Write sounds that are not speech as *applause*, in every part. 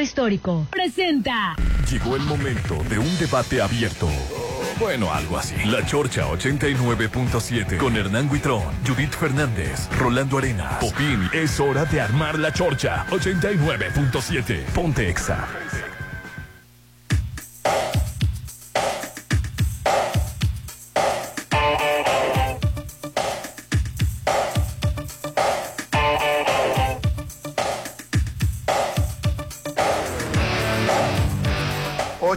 Centro Histórico. Presenta. Llegó el momento de un debate abierto. Bueno, algo así. La Chorcha 89.7 con Hernán Guitrón, Judith Fernández, Rolando Arenas, Popín. Es hora de armar la Chorcha 89.7. Ponte Exa.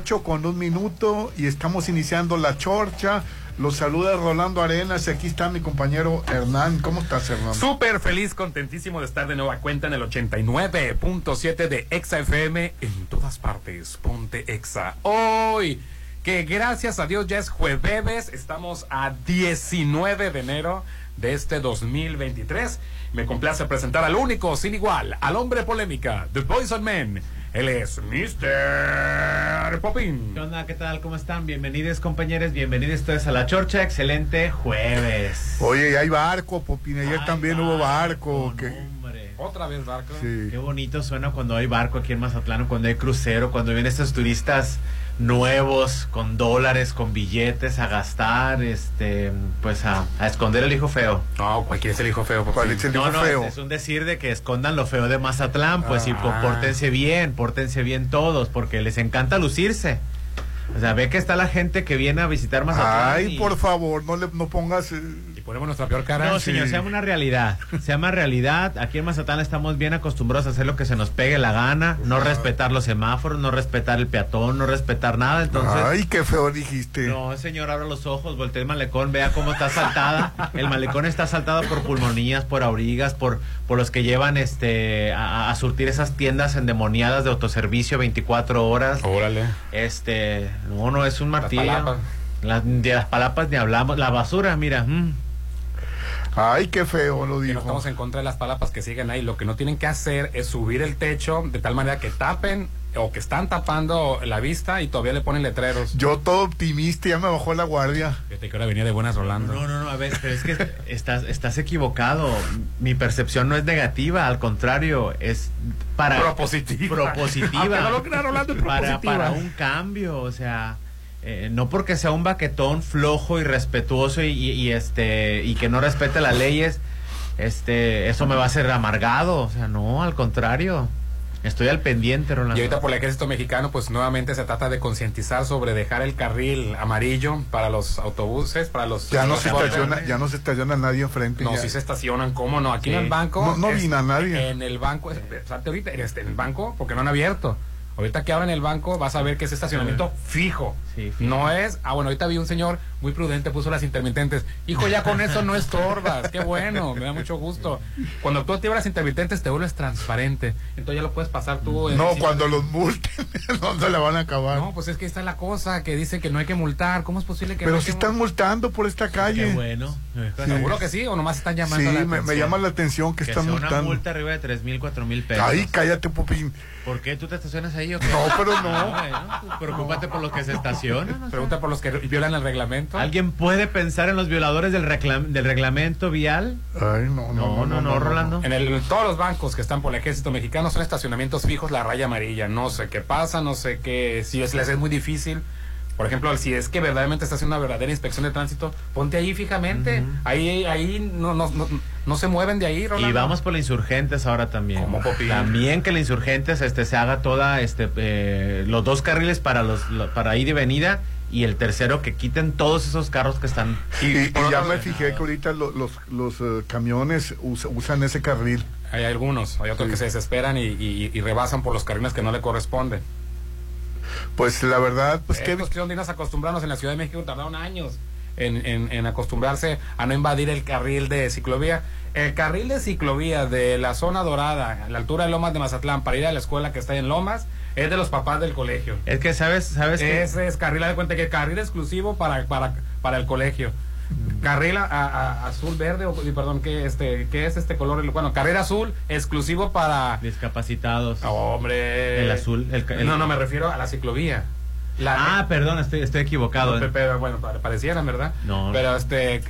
Con un minuto y estamos iniciando la chorcha. Los saluda Rolando Arenas y aquí está mi compañero Hernán. ¿Cómo estás, Hernán? Súper feliz, contentísimo de estar de nueva cuenta en el 89.7 de Exa FM en todas partes. Ponte Exa. Hoy, que gracias a Dios ya es jueves, estamos a 19 de enero de este 2023. Me complace presentar al único, sin igual, al hombre polémica, The Poison Man él es Mr. Popin. ¿Qué onda? ¿Qué tal? ¿Cómo están? Bienvenidos, compañeros. Bienvenidos todos a la chorcha. Excelente jueves. Oye, hay barco, Popín. Ayer también hubo barco. Otra vez barco. Sí. Qué bonito suena cuando hay barco aquí en Mazatlán, cuando hay crucero, cuando vienen estos turistas nuevos, con dólares, con billetes, a gastar, este, pues a, esconder el hijo feo. No, cualquiera es el hijo feo. ¿Cuál es el hijo feo? Es, un decir de que escondan lo feo de Mazatlán, pues y ah. pórtense bien, pórtense bien todos, porque les encanta lucirse. O sea, ve que está la gente que viene a visitar Mazatlán. Ay, por favor, no le no pongas eh, ponemos nuestra peor cara. No, señor, se llama una realidad. Se llama realidad. Aquí en Mazatán estamos bien acostumbrados a hacer lo que se nos pegue la gana, no respetar los semáforos, no respetar el peatón, no respetar nada. Entonces. Ay, qué feo dijiste. No, señor, abra los ojos, voltee el malecón, vea cómo está saltada. El malecón está saltado por pulmonías, por aurigas, por, por los que llevan este a, surtir esas tiendas endemoniadas de autoservicio 24 horas. Órale. Este, no, no, es un martillo. Las, de las palapas ni hablamos. La basura, mira. Mm. Ay, qué feo lo dijo. no estamos en contra de las palapas que siguen ahí. Lo que no tienen que hacer es subir el techo de tal manera que tapen o que están tapando la vista y todavía le ponen letreros. Yo todo optimista, ya me bajó la guardia. Fíjate que ahora venía de buenas Rolando. No, no, no, a ver, pero es que estás, estás equivocado. Mi percepción no es negativa, al contrario, es para... Propositiva. Propositiva. no lo Rolando, para, para un cambio, o sea... Eh, no porque sea un baquetón flojo y respetuoso y, este y que no respete las leyes, este eso me va a hacer amargado, o sea, no, al contrario. Estoy al pendiente, Rolando. Y ahorita por el ejército mexicano, pues nuevamente se trata de concientizar sobre dejar el carril amarillo para los autobuses, para los... Ya no, se estaciona, ya no se estaciona nadie enfrente. No, si se estacionan, ¿cómo no? Aquí en el banco... No, vino nadie. En el banco, ahorita, este, en el banco, porque no han abierto. Ahorita que abran el banco vas a ver que es estacionamiento fijo. No es, ah bueno, ahorita vi un señor muy prudente, puso las intermitentes. Hijo, ya con eso no estorbas, qué bueno, me da mucho gusto. Cuando tú activas las intermitentes te vuelves transparente, entonces ya lo puedes pasar tú. no, cuando los multen, *laughs* ¿dónde la van a acabar? No, pues es que está la cosa, que dice que no hay que multar, ¿cómo es posible que Pero si están multando por esta calle. Qué bueno. Seguro que sí, o nomás están llamando sí, me, llama la atención que, están multando. una multa arriba de tres mil, cuatro mil pesos. Ay, cállate, Popín. ¿Por qué tú te estacionas ahí o qué? No, pero no. *laughs* Ah, pues preocúpate por los que se estacionan. Pregunta por los que violan el reglamento. ¿Alguien puede pensar en los violadores del, del reglamento vial? Ay, no, no, no, no, Rolando. En el, todos los bancos que están por el ejército mexicano son estacionamientos fijos, la raya amarilla. No sé qué pasa, no sé qué. Si les es muy difícil por ejemplo, si es que verdaderamente estás haciendo una verdadera inspección de tránsito, ponte ahí fijamente. Ahí ahí no, no, no, se mueven de ahí, Y vamos por la insurgentes ahora también. también que la insurgentes este se haga toda este eh, los dos carriles para los para ir y venida y el tercero que quiten todos esos carros que están y, ya me fijé que ahorita los, los, eh, camiones usan ese carril. Hay algunos, hay otros que se desesperan y, y rebasan por los carriles que no le corresponden. Pues la verdad, pues que... cuestión de acostumbrarnos en la Ciudad de México, tardaron años en, en, acostumbrarse a no invadir el carril de ciclovía. El carril de ciclovía de la zona dorada, a la altura de Lomas de Mazatlán, para ir a la escuela que está en Lomas, es de los papás del colegio. Es que sabes, sabes que... Es carril, de cuenta que carril exclusivo para, para, para el colegio. Carril a, azul verde o perdón qué este qué es este color bueno carrera azul exclusivo para discapacitados. Hombre. El azul el, no no me refiero a la ciclovía. Ah perdón estoy estoy equivocado pero bueno pareciera verdad no. Pero este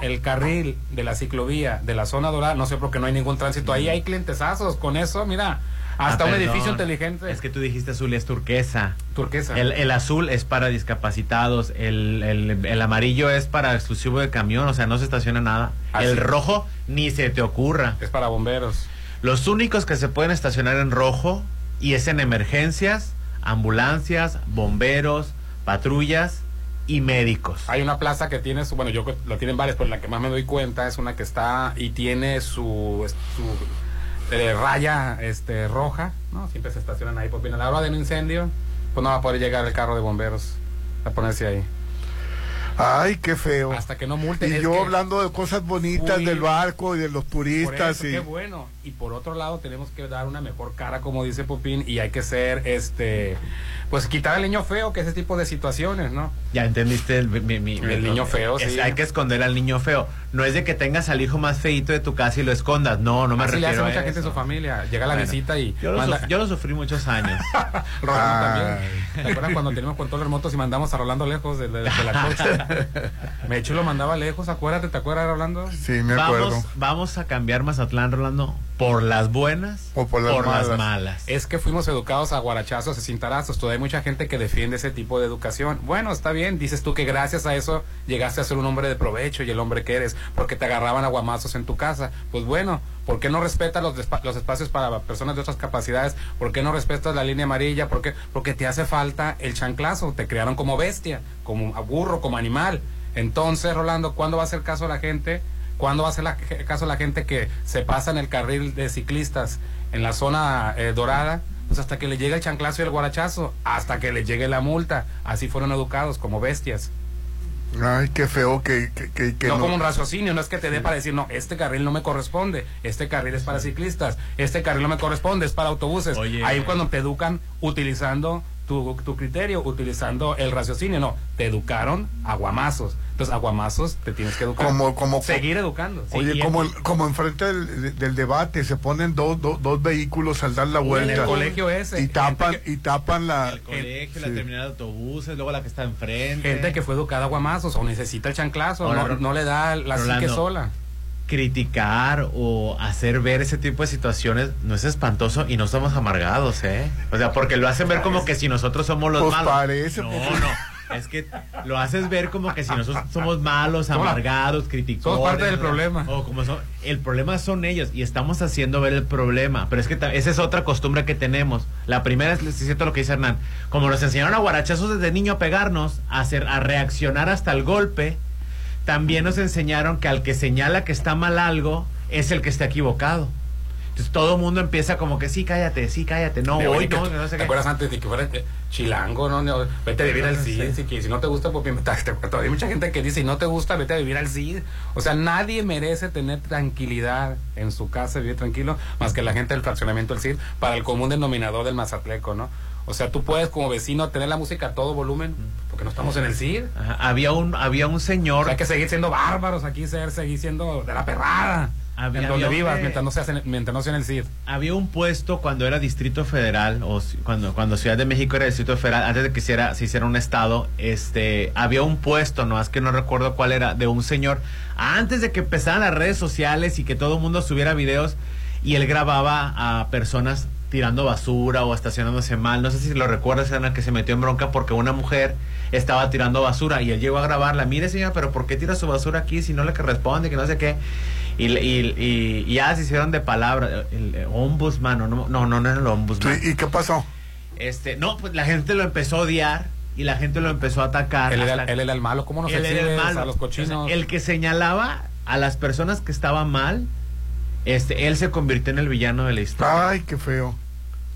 el carril de la ciclovía de la zona dorada no sé por qué no hay ningún tránsito. Ahí hay clientesazos con eso mira Hasta Ah, un perdón. edificio inteligente. Es que tú dijiste azul y es turquesa. turquesa. El, el azul es para discapacitados, el, el- el amarillo es para exclusivo de camión, o sea, no se estaciona nada. Así el rojo ni se te ocurra. Es para bomberos. Los únicos que se pueden estacionar en rojo y es en emergencias, ambulancias, bomberos, patrullas y médicos. Hay una plaza que tiene su, bueno, yo lo tienen varias, pero la que más me doy cuenta es una que está y tiene su, su eh, raya este roja, ¿no? Siempre se estacionan ahí, porque a la hora de un incendio, pues no va a poder llegar el carro de bomberos a ponerse ahí. Ay, qué feo. Hasta que no multen. Y yo hablando de cosas bonitas del barco y de los Por turistas. eso, y... qué bueno. Y por otro lado, tenemos que dar una mejor cara, como dice Popín, y hay que ser, este, pues quitar el niño feo, que ese tipo de situaciones, ¿no? Ya entendiste el, mi- mi- El niño feo, es- sí. Hay que esconder al niño feo. No es de que tengas al hijo más feito de tu casa y lo escondas. No, no me Así le refiero hace a mucha gente en su familia. Llega la Bueno, visita y Yo lo, manda- suf- yo lo sufrí muchos años. *laughs* Rolando también. ¿Te acuerdas cuando teníamos controles remotos y mandamos a Rolando lejos de, de- de la costa? *laughs* Mecho lo mandaba lejos, acuérdate, ¿te acuerdas, Rolando? Sí, me acuerdo. vamos, vamos a cambiar Mazatlán, Rolando, por las buenas O por las malas. malas. Es que fuimos educados a guarachazos y cintarazos. Todavía hay mucha gente que defiende ese tipo de educación. Bueno, está bien. Dices tú que gracias a eso llegaste a ser un hombre de provecho y el hombre que eres, porque te agarraban a guamazos en tu casa. Pues bueno, ¿por qué no respetas los, despa- los espacios para personas de otras capacidades? ¿Por qué no respetas la línea amarilla? ¿Por qué? Porque te hace falta el chanclazo. Te crearon como bestia, como burro, como animal. Entonces, Rolando, ¿cuándo va a hacer caso a la gente? ¿Cuándo va a hacer la- caso la gente que se pasa en el carril de ciclistas en la zona eh, dorada? Pues hasta que le llegue el chanclazo y el guarachazo, hasta que le llegue la multa. Así fueron educados, como bestias. Ay, qué feo que, que, que- que no, no- como un raciocinio, no es que te dé para decir, no, este carril no me corresponde, este carril es para ciclistas, este carril no me corresponde, es para autobuses. Oye. Ahí cuando te educan utilizando tu, tu criterio, utilizando el raciocinio, no, te educaron a guamazos. Entonces, a guamazos te tienes que educar. Como- como- Seguir educando. Oye, Sí, como, como enfrente del, del debate se ponen dos, dos, dos vehículos al dar la en vuelta. el colegio ese. y tapan, que- y tapan la... el colegio, la sí. terminal de autobuses, luego la que está enfrente. Gente que fue educada a guamazos o necesita el chanclazo, Ahora, no, no le da la psique sola. Criticar o hacer ver ese tipo de situaciones no es espantoso y no somos amargados, ¿eh? O sea, porque lo hacen ver como que si nosotros somos los Pues malos. parece, no, no. Es que lo haces ver como que si nosotros somos malos, amargados, criticones. somos parte del problema. O como son, el problema son ellos y estamos haciendo ver el problema. Pero es que esa es otra costumbre que tenemos. La primera es, es cierto lo que dice Hernán. Como nos enseñaron a guarachazos desde niño a pegarnos, a, hacer, a reaccionar hasta el golpe, también nos enseñaron que al que señala que está mal algo es el que está equivocado. Entonces todo el mundo empieza como que sí, cállate, sí, cállate, no, hoy no, no sé ¿Te qué. acuerdas antes de que fuera eh, chilango, no? No, Vete a vivir al CID. Si, que- si no te gusta, pues *laughs* te- todavía hay mucha gente que dice, si no te gusta, vete a vivir al CID. O sea, nadie merece tener tranquilidad en su casa, vivir tranquilo, más que la gente del fraccionamiento del CID, para el común denominador del Mazatleco, ¿no? O sea, tú puedes como vecino tener la música a todo volumen, porque no estamos en el CID. Ajá, había un había un O señor sea, hay que seguir siendo bárbaros aquí, ser, seguir siendo de la perrada. Había- en donde había vivas, mientras no, seas en- mientras no sea en el CID. había un puesto cuando era Distrito Federal o cuando cuando Ciudad de México era Distrito Federal antes de que hiciera, se hiciera un estado este había un puesto no es que no recuerdo cuál era de un señor antes de que empezaran las redes sociales y que todo el mundo subiera videos y él grababa a personas tirando basura o estacionándose mal no sé si lo recuerdas Ana que se metió en bronca porque una mujer estaba tirando basura y él llegó a grabarla mire señora pero por qué tira su basura aquí si no le que responde que no sé qué y, le- y, y- y ya se hicieron de palabra. El, el ombudsman, o no, no, no, no era el ombudsman. ¿Y qué pasó? Este, no, pues la gente lo empezó a odiar y la gente lo empezó a atacar. Él era, hasta- él era el malo. ¿Cómo nos él era el malo. a los cochinos? O sea, el que señalaba a las personas que estaban mal, este, él se convirtió en el villano de la historia. Ay, qué feo.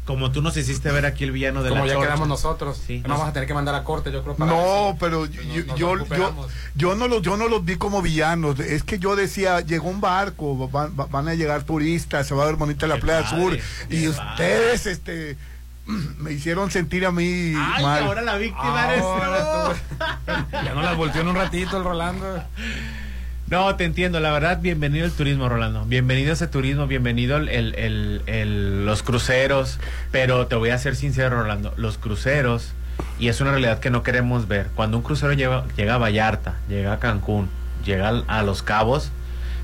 Como tú nos hiciste ver aquí el villano de Como la ya chorcha. quedamos nosotros. Sí. Nos vamos a tener que mandar a corte, yo creo. Para No, pero Nos- yo, nos yo, yo, no los, yo no los vi como villanos. Es que yo decía, llegó un barco, van, va- van a llegar turistas, se va a ver bonita la Qué playa padre, sur. Y padre. ustedes, este, *clears throat* me hicieron sentir a mí Ay, mal. ahora la víctima eres Ahora tú. tú- *laughs* ya no las volteó en un ratito el Rolando. No, te entiendo, la verdad, bienvenido el turismo, Rolando. Bienvenido ese turismo, bienvenido el, el- el- los cruceros. Pero te voy a ser sincero, Rolando, los cruceros, y es una realidad que no queremos ver. Cuando un crucero llega, llega a Vallarta, llega a Cancún, llega a Los Cabos,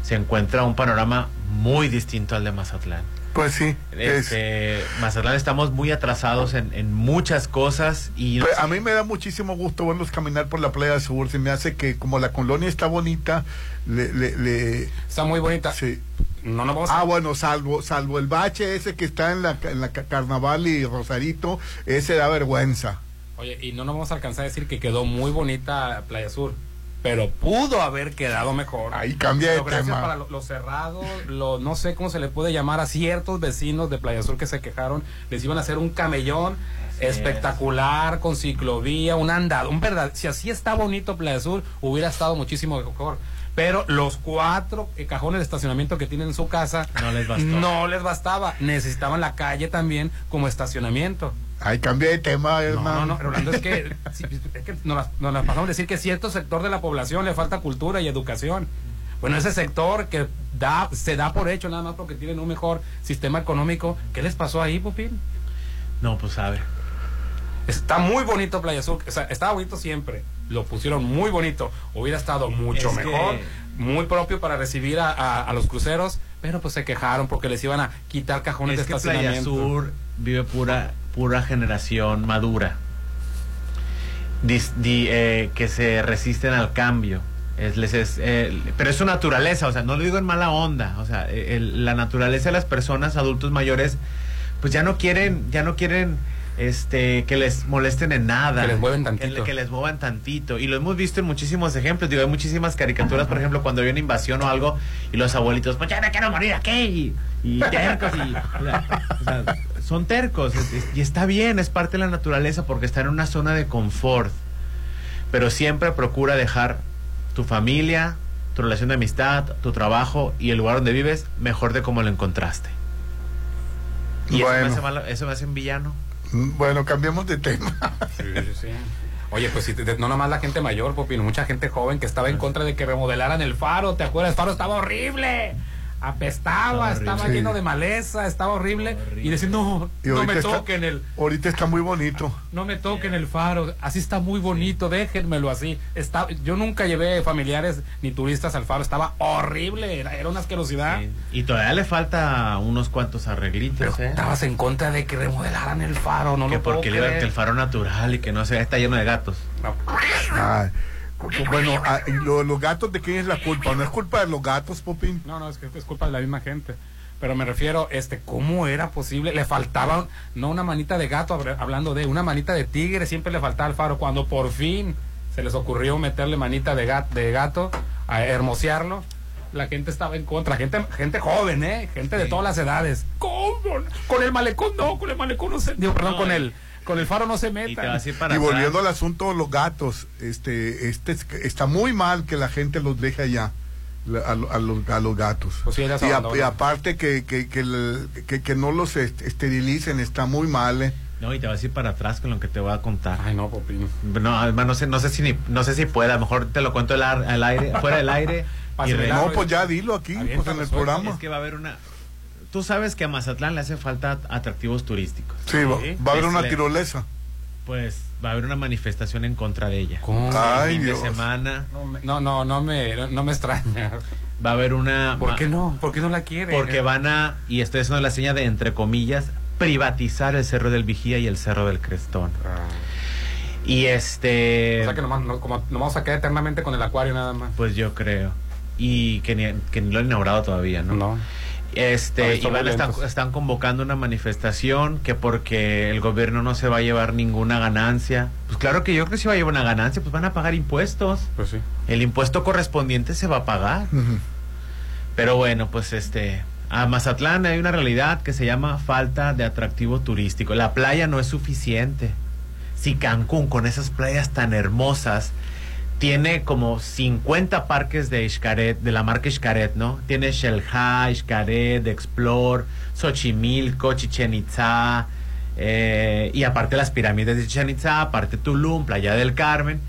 se encuentra un panorama muy distinto al de Mazatlán. Pues sí. es- Este, Mazatlán estamos muy atrasados en, en muchas cosas y Pues, a mí me da muchísimo gusto verlos caminar por la playa sur. Se me hace que como la colonia está bonita, le... le, le- Está muy bonita. sí. No nos vamos Ah, a... bueno, salvo, salvo el bache ese que está en la, en la ca- Carnaval y Rosarito, ese da vergüenza. Oye, y no nos vamos a alcanzar a decir que quedó muy bonita Playa Sur. Pero pudo haber quedado mejor. Ahí cambia de Pero gracias tema. para lo, lo cerrado, lo, no sé cómo se le puede llamar a ciertos vecinos de Playa Sur que se quejaron. Les iban a hacer un camellón espectacular, con ciclovía, un andado. Un verdad, si así está bonito Playa Sur, hubiera estado muchísimo mejor. Pero los cuatro eh, cajones de estacionamiento que tienen en su casa No les bastó. no les bastaba. Necesitaban la calle también como estacionamiento. Ahí cambia de tema, No, hermano. no, no, Rolando, es que, es que nos, las, nos las pasamos a decir que cierto sector de la población le falta cultura y educación. Bueno, ese sector que da, se da por hecho nada más porque tienen un mejor sistema económico. ¿Qué les pasó ahí, Pupín? no, pues sabe. Está muy bonito Playa Sur, o sea, estaba bonito siempre. Lo pusieron muy bonito. Hubiera estado mucho Es que- mejor, muy propio para recibir a, a- a los cruceros, pero pues se quejaron porque les iban a quitar cajones Es de que Playa estacionamiento. Sur vive pura, pura generación madura. Dis- di- eh, que se resisten al cambio. Es, les es, eh, pero es su naturaleza, o sea, no lo digo en mala onda. O sea, eh, el- la naturaleza de las personas, adultos mayores, pues ya no quieren, ya no quieren este que les molesten en nada. Que les muevan tantito. que les muevan tantito. Y lo hemos visto en muchísimos ejemplos. Digo, hay muchísimas caricaturas, por ejemplo, cuando hay una invasión o algo, y los abuelitos, pues ya me quiero morir aquí. Y, y tercos. O sea, son tercos. y está bien, es parte de la naturaleza porque está en una zona de confort. Pero siempre procura dejar tu familia, tu relación de amistad, tu trabajo y el lugar donde vives mejor de como lo encontraste. Y eso, Bueno. me hace malo- eso me hace un villano. Mm, Bueno, cambiamos de tema. Sí, sí, sí. Oye, pues si te- no nomás la gente mayor, Popino, mucha gente joven que estaba en contra de que remodelaran el faro, ¿te acuerdas? El faro estaba horrible, apestaba, Estaba lleno de maleza, estaba horrible. Horrible. Y decir, no, Y no me está- toquen el, Ahorita está muy bonito. no me toquen el faro, así está muy bonito, déjenmelo así. Está, yo nunca llevé familiares ni turistas al faro, estaba horrible, era, era una asquerosidad. Sí. Y todavía le falta unos cuantos arreglitos, Pero ¿eh? estabas en contra de que remodelaran el faro, no que lo puedo porque le- creer. que el faro natural y que no se está lleno de gatos. No. Ay, bueno, ah, y lo- los gatos, ¿de quién es la culpa? ¿No es culpa de los gatos, Popín? No, no, es que es culpa de la misma gente. Pero me refiero, este, ¿cómo era posible? Le faltaba, no una manita de gato, hablando de una manita de tigre, siempre le faltaba al faro. Cuando por fin se les ocurrió meterle manita de gato, de gato a hermosearlo, la gente estaba en contra. Gente, gente joven, ¿eh? Gente de todas las edades. ¿Cómo? Con el malecón no, con el malecón no se... Digo, perdón, con el, con el faro no se Y te vas meta. a ir para y atrás. volviendo al asunto de los gatos, este, este es- está muy mal que la gente los deje allá. A, lo- a los, a los gatos Pues sí, y, a- abandonan. y aparte que, que, que, el- que- que no los est- esterilicen está muy mal eh. No, y te vas a ir para atrás con lo que te voy a contar. Ay, no, Popín. No, además no sé, no sé si ni- no sé si pueda, a lo mejor te lo cuento al, ar- al aire, fuera del aire. *laughs* y no pues ya dilo aquí pues en el programa es que va a haber una Tú sabes que a Mazatlán le hace falta atractivos turísticos. sí, va, Sí. va a haber una le- tirolesa Pues va a haber una manifestación en contra de ella. ¿Cómo? Ay, fin Dios. de semana No, me- no, no, no me, no me extraña. va a haber una ¿Por qué no? ¿Por qué no la quiere? Porque van a, y estoy haciendo la seña de entre comillas, privatizar el Cerro del Vigía y el Cerro del Crestón. Ah. Y este, O sea que nomás, no, como, nos vamos a quedar eternamente con el acuario nada más. pues yo creo. Y que ni, que ni lo han inaugurado todavía, ¿no? No. Este, están convocando una manifestación que porque el gobierno no se va a llevar ninguna ganancia. Pues claro que yo creo que si va a llevar una ganancia, pues van a pagar impuestos. Pues sí. El impuesto correspondiente se va a pagar. Pero bueno, pues este, a Mazatlán hay una realidad que se llama falta de atractivo turístico. La playa no es suficiente. Si Cancún, con esas playas tan hermosas, tiene como 50 parques de Xcaret, de la marca Xcaret, ¿no? Tiene Xelha, Xcaret, Explore, Xochimilco, Chichen Itza, eh, y aparte las pirámides de Chichen Itza, aparte Tulum, Playa del Carmen.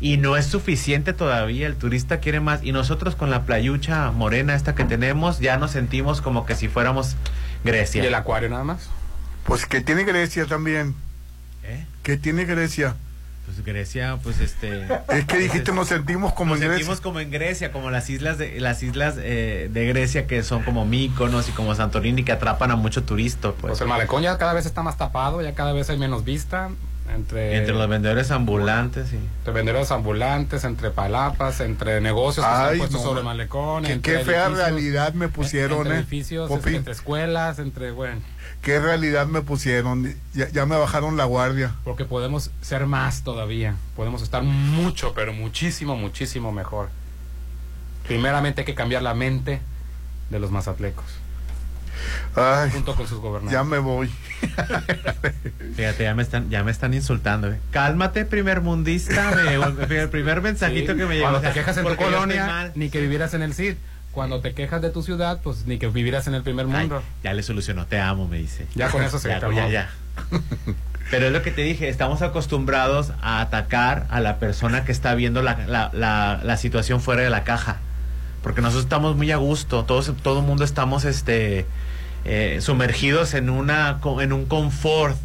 Y no es suficiente todavía, el turista quiere más. Y nosotros con la playucha morena esta que tenemos, ya nos sentimos como que si fuéramos Grecia. ¿Y el acuario nada más? pues que tiene Grecia también ¿Eh? que tiene Grecia Pues Grecia, pues este. *laughs* Es que dijiste nos sentimos como Nos en Grecia. sentimos como en Grecia, como las islas de las islas eh, de Grecia que son como Míconos y como Santorini que atrapan a mucho turista, pues. Pues el malecón ya cada vez está más tapado, ya cada vez hay menos vista. Entre, Entre los vendedores ambulantes y entre vendedores ambulantes, entre palapas, entre negocios que Ay, están puestos no. sobre malecón. Qué, entre qué fea edificios, realidad me pusieron, entre eh. edificios, Popín, entre escuelas, entre, bueno, qué realidad me pusieron. Ya, ya me bajaron la guardia. porque podemos ser más todavía. Podemos estar mucho, pero muchísimo, muchísimo mejor. Primeramente hay que cambiar la mente de los mazatlecos, Ay, junto con sus gobernantes. ya me voy. *laughs* fíjate, ya me están ya me están insultando. eh. Cálmate, primer mundista, me *laughs* el primer mensajito Sí, que me llegó. Cuando o sea, te quejas en tu colonia, ni que vivieras en el CID. Cuando te quejas de tu ciudad, pues ni que vivieras en el primer Ay, mundo. ya le solucionó, te amo, me dice. Ya con eso se ya, acabó. ya, ya. *laughs* Pero es lo que te dije, estamos acostumbrados a atacar a la persona que está viendo la, la, la, la situación fuera de la caja. Porque nosotros estamos muy a gusto, todos, todo el mundo estamos este, eh, sumergidos en, una, en un confort.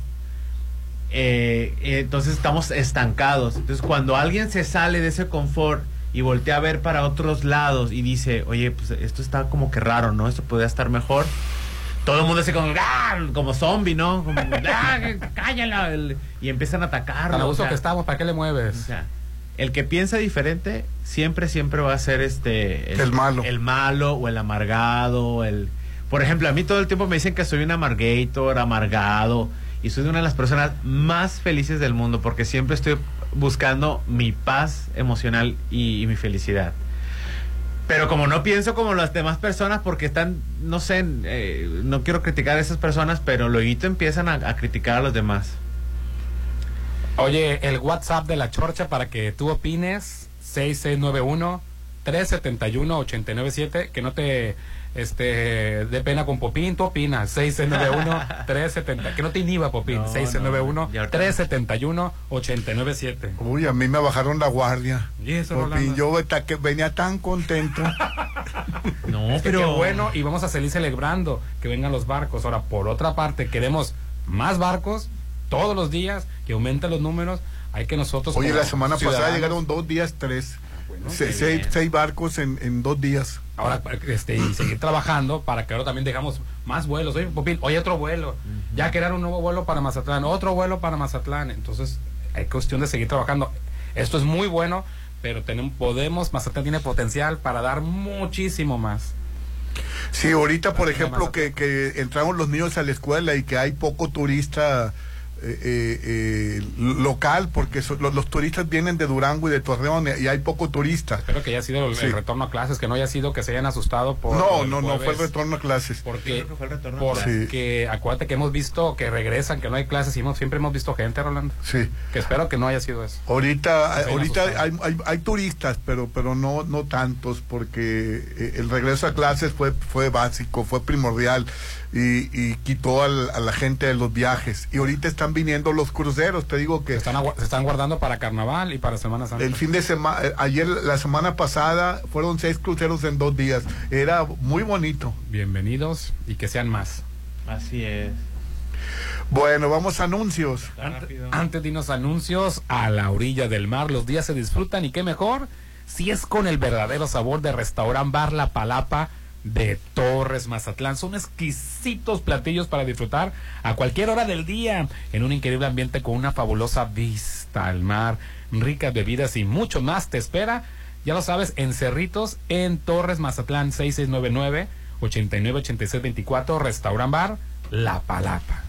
Eh, eh, entonces estamos estancados. Entonces cuando alguien se sale de ese confort y voltea a ver para otros lados y dice, oye, pues esto está como que raro, ¿no? Esto podría estar mejor todo el mundo así como, ¡ah! como zombie, ¿no? Como, *laughs* ¡ah! cállala el- y empiezan a atacarlo. Tan a o sea, que estamos, ¿para qué le mueves? o sea, el que piensa diferente siempre, siempre va a ser este El malo. el malo o el amargado, el por ejemplo, a mí todo el tiempo me dicen que soy un amargator, amargado, y soy una de las personas más felices del mundo porque siempre estoy buscando mi paz emocional y, mi felicidad. Pero como no pienso como las demás personas porque están, no sé, eh, no quiero criticar a esas personas, pero luego empiezan a, a criticar a los demás. Oye, el WhatsApp de la Chorcha para que tú opines, 6691 371 897, que no te este dé pena con Popín, tú opinas, 6691 370, *laughs* que no te inhiba Popín, No, 6691 no, y ahorita- 371 897. Uy, a mí me bajaron la guardia. Y eso, Rolando. yo que venía tan contento. *laughs* No, Es que pero qué bueno y vamos a seguir celebrando que vengan los barcos. Ahora, por otra parte, queremos más barcos todos los días, que aumenten los números. Hay que nosotros. Oye, la semana pasada llegaron dos días, tres. Bueno, Se- qué seis, seis barcos en, en dos días. Ahora, este, y seguir trabajando para que ahora también dejamos más vuelos. Oye, Popín, oye, otro vuelo. Ya crearon un nuevo vuelo para Mazatlán, otro vuelo para Mazatlán. Entonces, hay cuestión de seguir trabajando. Esto es muy bueno, pero tenemos, podemos, Mazatlán tiene potencial para dar muchísimo más. Sí, ahorita, por ejemplo, que, que entraron los niños a la escuela y que hay poco turista eh, eh, eh, local, porque so- los, los turistas vienen de Durango y de Torreón y hay poco turista. Espero que haya sido el, Sí. el retorno a clases, que no haya sido que se hayan asustado por. No, no, no, fue el retorno a clases. Porque, fue el retorno a porque acuérdate que hemos visto que regresan, que no hay clases y hemos, siempre hemos visto gente, Rolando. Sí. Que espero que no haya sido eso. Ahorita, Sí, ahorita hay, hay, hay turistas, pero pero no no tantos, porque eh, el regreso a clases fue fue básico, fue primordial y, y quitó al- a la gente de los viajes. Y ahorita están viniendo los cruceros, te digo Se que están, se están guardando para carnaval y para Semana Santa. el fin de semana, ayer, la semana pasada, fueron seis cruceros en dos días. Era muy bonito. Bienvenidos y que sean más. así es. Bueno, vamos a anuncios. Rápido. Antes de unos anuncios, a la orilla del mar, los días se disfrutan y qué mejor si es con el verdadero sabor de Restaurant Bar La Palapa de Torres Mazatlán. Son exquisitos platillos para disfrutar a cualquier hora del día en un increíble ambiente con una fabulosa vista al mar, ricas bebidas y mucho más te espera. Ya lo sabes, en Cerritos, en Torres Mazatlán 6699 898624 Restaurant Bar La Palapa.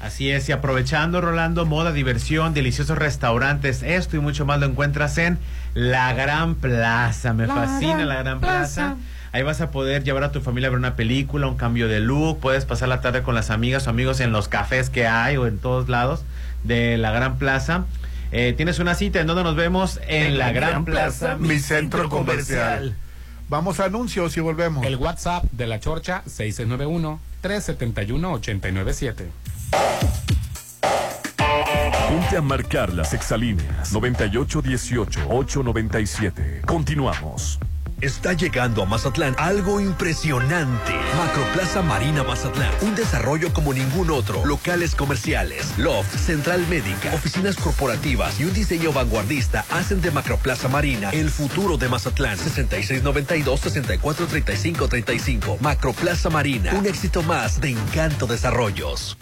Así es, y aprovechando, Rolando, moda, diversión, deliciosos restaurantes, esto y mucho más lo encuentras en La Gran Plaza. Me fascina La Gran Plaza. Ahí vas a poder llevar a tu familia a ver una película, un cambio de look, puedes pasar la tarde con las amigas o amigos en los cafés que hay o en todos lados de La Gran Plaza. Eh, Tienes una cita en donde nos vemos en, La Gran, Plaza. Mi centro comercial. Vamos a anuncios y volvemos. El WhatsApp de la Chorcha 6691-371-897. Ponte a marcar las exalíneas 9818-897. Continuamos. Está llegando a Mazatlán algo impresionante. Macroplaza Marina Mazatlán. Un desarrollo como ningún otro. Locales comerciales, loft, central médica, oficinas corporativas y un diseño vanguardista hacen de Macroplaza Marina el futuro de Mazatlán. 6692-643535. Macroplaza Marina. Un éxito más de Encanto Desarrollos.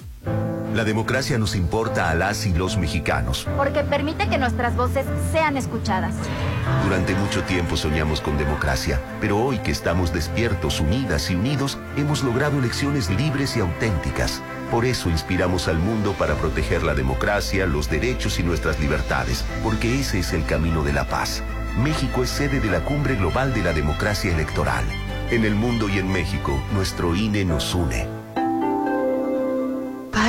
La democracia nos importa a las y los mexicanos. Porque permite que nuestras voces sean escuchadas. Durante mucho tiempo soñamos con democracia, pero hoy que estamos despiertos, unidas y unidos, hemos logrado elecciones libres y auténticas. Por eso inspiramos al mundo para proteger la democracia, los derechos y nuestras libertades, porque ese es el camino de la paz. México es sede de la Cumbre Global de la Democracia Electoral. En el mundo y en México, nuestro INE nos une.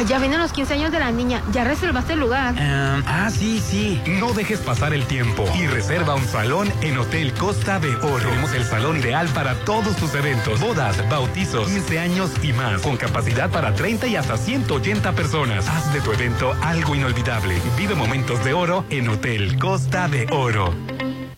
Ya vienen los 15 años de la niña. ¿Ya reservaste el lugar? ah, sí, sí. No dejes pasar el tiempo y reserva un salón en Hotel Costa de Oro. Tenemos el salón ideal para todos tus eventos, bodas, bautizos, 15 años y más, con capacidad para 30 y hasta 180 personas. Haz de tu evento algo inolvidable. Vive momentos de oro en Hotel Costa de Oro.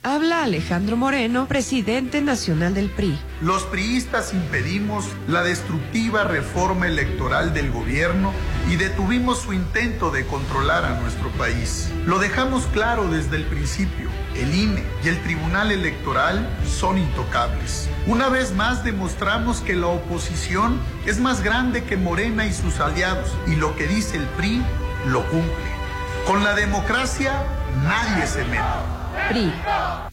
Habla Alejandro Moreno, presidente nacional del PRI. Los priistas impedimos la destructiva reforma electoral del gobierno y detuvimos su intento de controlar a nuestro país. Lo dejamos claro desde el principio. El INE y el Tribunal Electoral son intocables. Una vez más demostramos que la oposición es más grande que Morena y sus aliados y lo que dice el PRI lo cumple. Con la democracia nadie se mete. PRI.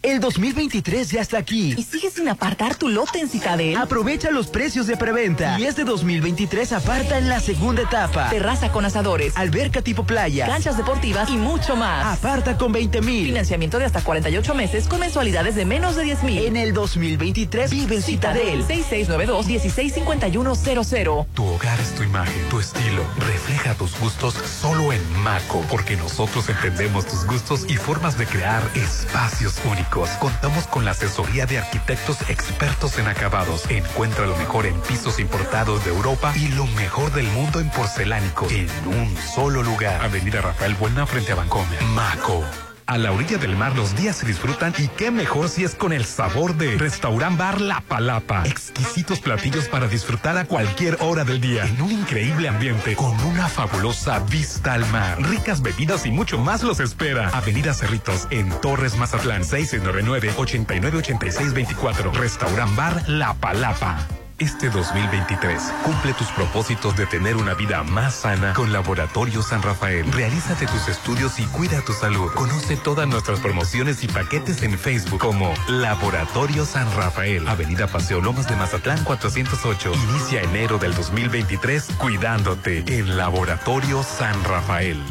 El 2023 ya está aquí. ¿Y sigues sin apartar tu lote en Citadel? Aprovecha los precios de preventa. Y este 2023 aparta en la segunda etapa. Terraza con asadores, alberca tipo playa, canchas deportivas y mucho más. Aparta con 20 mil. Financiamiento de hasta 48 meses con mensualidades de menos de 10 mil. En el 2023 vive en Citadel. 6692-165100. Tu hogar es tu imagen, tu estilo. Refleja tus gustos solo en Maco, porque nosotros entendemos tus gustos y formas de crear espacios únicos. Contamos con la asesoría de arquitectos expertos en acabados. Encuentra lo mejor en pisos importados de Europa y lo mejor del mundo en porcelánicos en un solo lugar. Avenida Rafael Buena frente a Bancomer. Maco. A la orilla del mar los días se disfrutan y qué mejor si es con el sabor de Restaurant Bar La Palapa. Exquisitos platillos para disfrutar a cualquier hora del día en un increíble ambiente con una fabulosa vista al mar. Ricas bebidas y mucho más los espera. Avenida Cerritos en Torres Mazatlán 699 898624. Restaurant Bar La Palapa. Este 2023 cumple tus propósitos de tener una vida más sana con Laboratorio San Rafael. Realízate tus estudios y cuida tu salud. Conoce todas nuestras promociones y paquetes en Facebook como Laboratorio San Rafael. Avenida Paseo Lomas de Mazatlán 408. Inicia enero del 2023 cuidándote en Laboratorio San Rafael.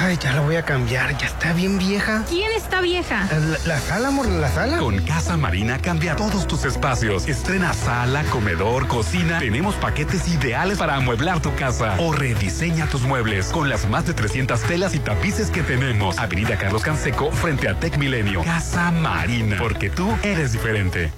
Ay, ya la voy a cambiar, ya está bien vieja. ¿Quién está vieja? La, sala, amor, la sala. Con Casa Marina cambia todos tus espacios. Estrena sala, comedor, cocina. Tenemos paquetes ideales para amueblar tu casa. O rediseña tus muebles con las más de 300 telas y tapices que tenemos. Avenida Carlos Canseco frente a Tech Milenio. Casa Marina, porque tú eres diferente.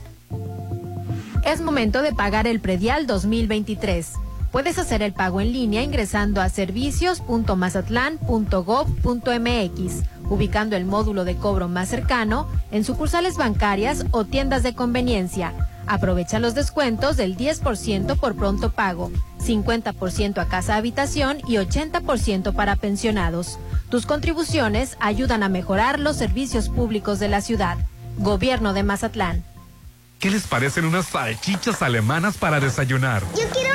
Es momento de pagar el predial 2023. Puedes hacer el pago en línea ingresando a servicios.mazatlán.gov.mx, ubicando el módulo de cobro más cercano en sucursales bancarias o tiendas de conveniencia. Aprovecha los descuentos del 10% por pronto pago, 50% a casa habitación y 80% para pensionados. Tus contribuciones ayudan a mejorar los servicios públicos de la ciudad. Gobierno de Mazatlán. ¿Qué les parecen unas salchichas alemanas para desayunar? Yo quiero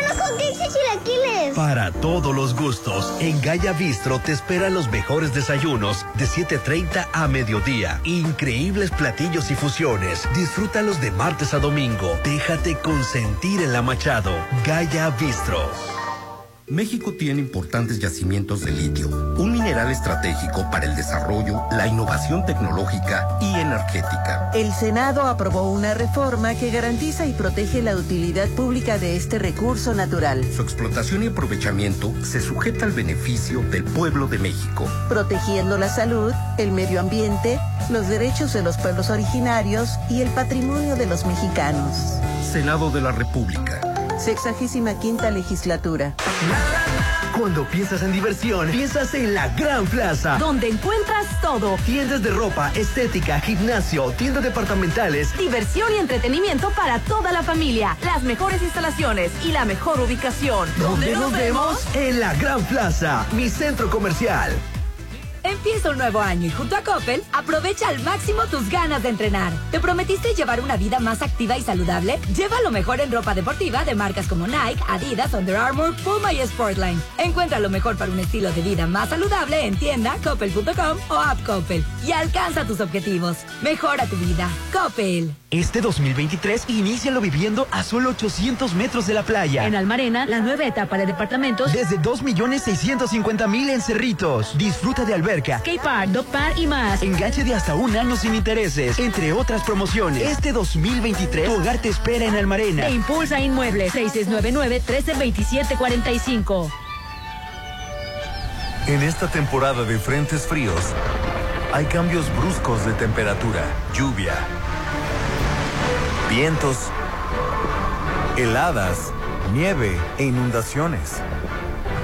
Para todos los gustos, en Gaya Bistro te esperan los mejores desayunos de 7.30 a mediodía. Increíbles platillos y fusiones. Disfrútalos de martes a domingo. Déjate consentir en la Machado. Gaya Bistro. México tiene importantes yacimientos de litio, un mineral estratégico para el desarrollo, la innovación tecnológica y energética. El Senado aprobó una reforma que garantiza y protege la utilidad pública de este recurso natural. Su explotación y aprovechamiento se sujeta al beneficio del pueblo de México. Protegiendo la salud, el medio ambiente, los derechos de los pueblos originarios y el patrimonio de los mexicanos. Senado de la República. Sexagésima quinta legislatura. Cuando piensas en diversión, piensas en la Gran Plaza. Donde encuentras todo. Tiendas de ropa, estética, gimnasio, tiendas departamentales. Diversión y entretenimiento para toda la familia. Las mejores instalaciones y la mejor ubicación. ¿Dónde nos vemos? En la Gran Plaza, mi centro comercial. Empieza un nuevo año y junto a Coppel, aprovecha al máximo tus ganas de entrenar. ¿Te prometiste llevar una vida más activa y saludable? Lleva lo mejor en ropa deportiva de marcas como Nike, Adidas, Under Armour, Puma y Sportline. Encuentra lo mejor para un estilo de vida más saludable en tienda, coppel.com o app Coppel. Y alcanza tus objetivos. Mejora tu vida. Coppel. Este 2023, inícialo viviendo a solo 800 metros de la playa. En Almarena, la nueva etapa de departamentos. Desde 2.650.000 en Cerritos. Disfruta de alberca, K-Park, Dog Park y más. Enganche de hasta un año sin intereses, entre otras promociones. Este 2023, tu hogar te espera en Almarena. E Impulsa Inmuebles, 6699-132745. En esta temporada de frentes fríos, hay cambios bruscos de temperatura, lluvia, vientos, heladas, nieve e inundaciones.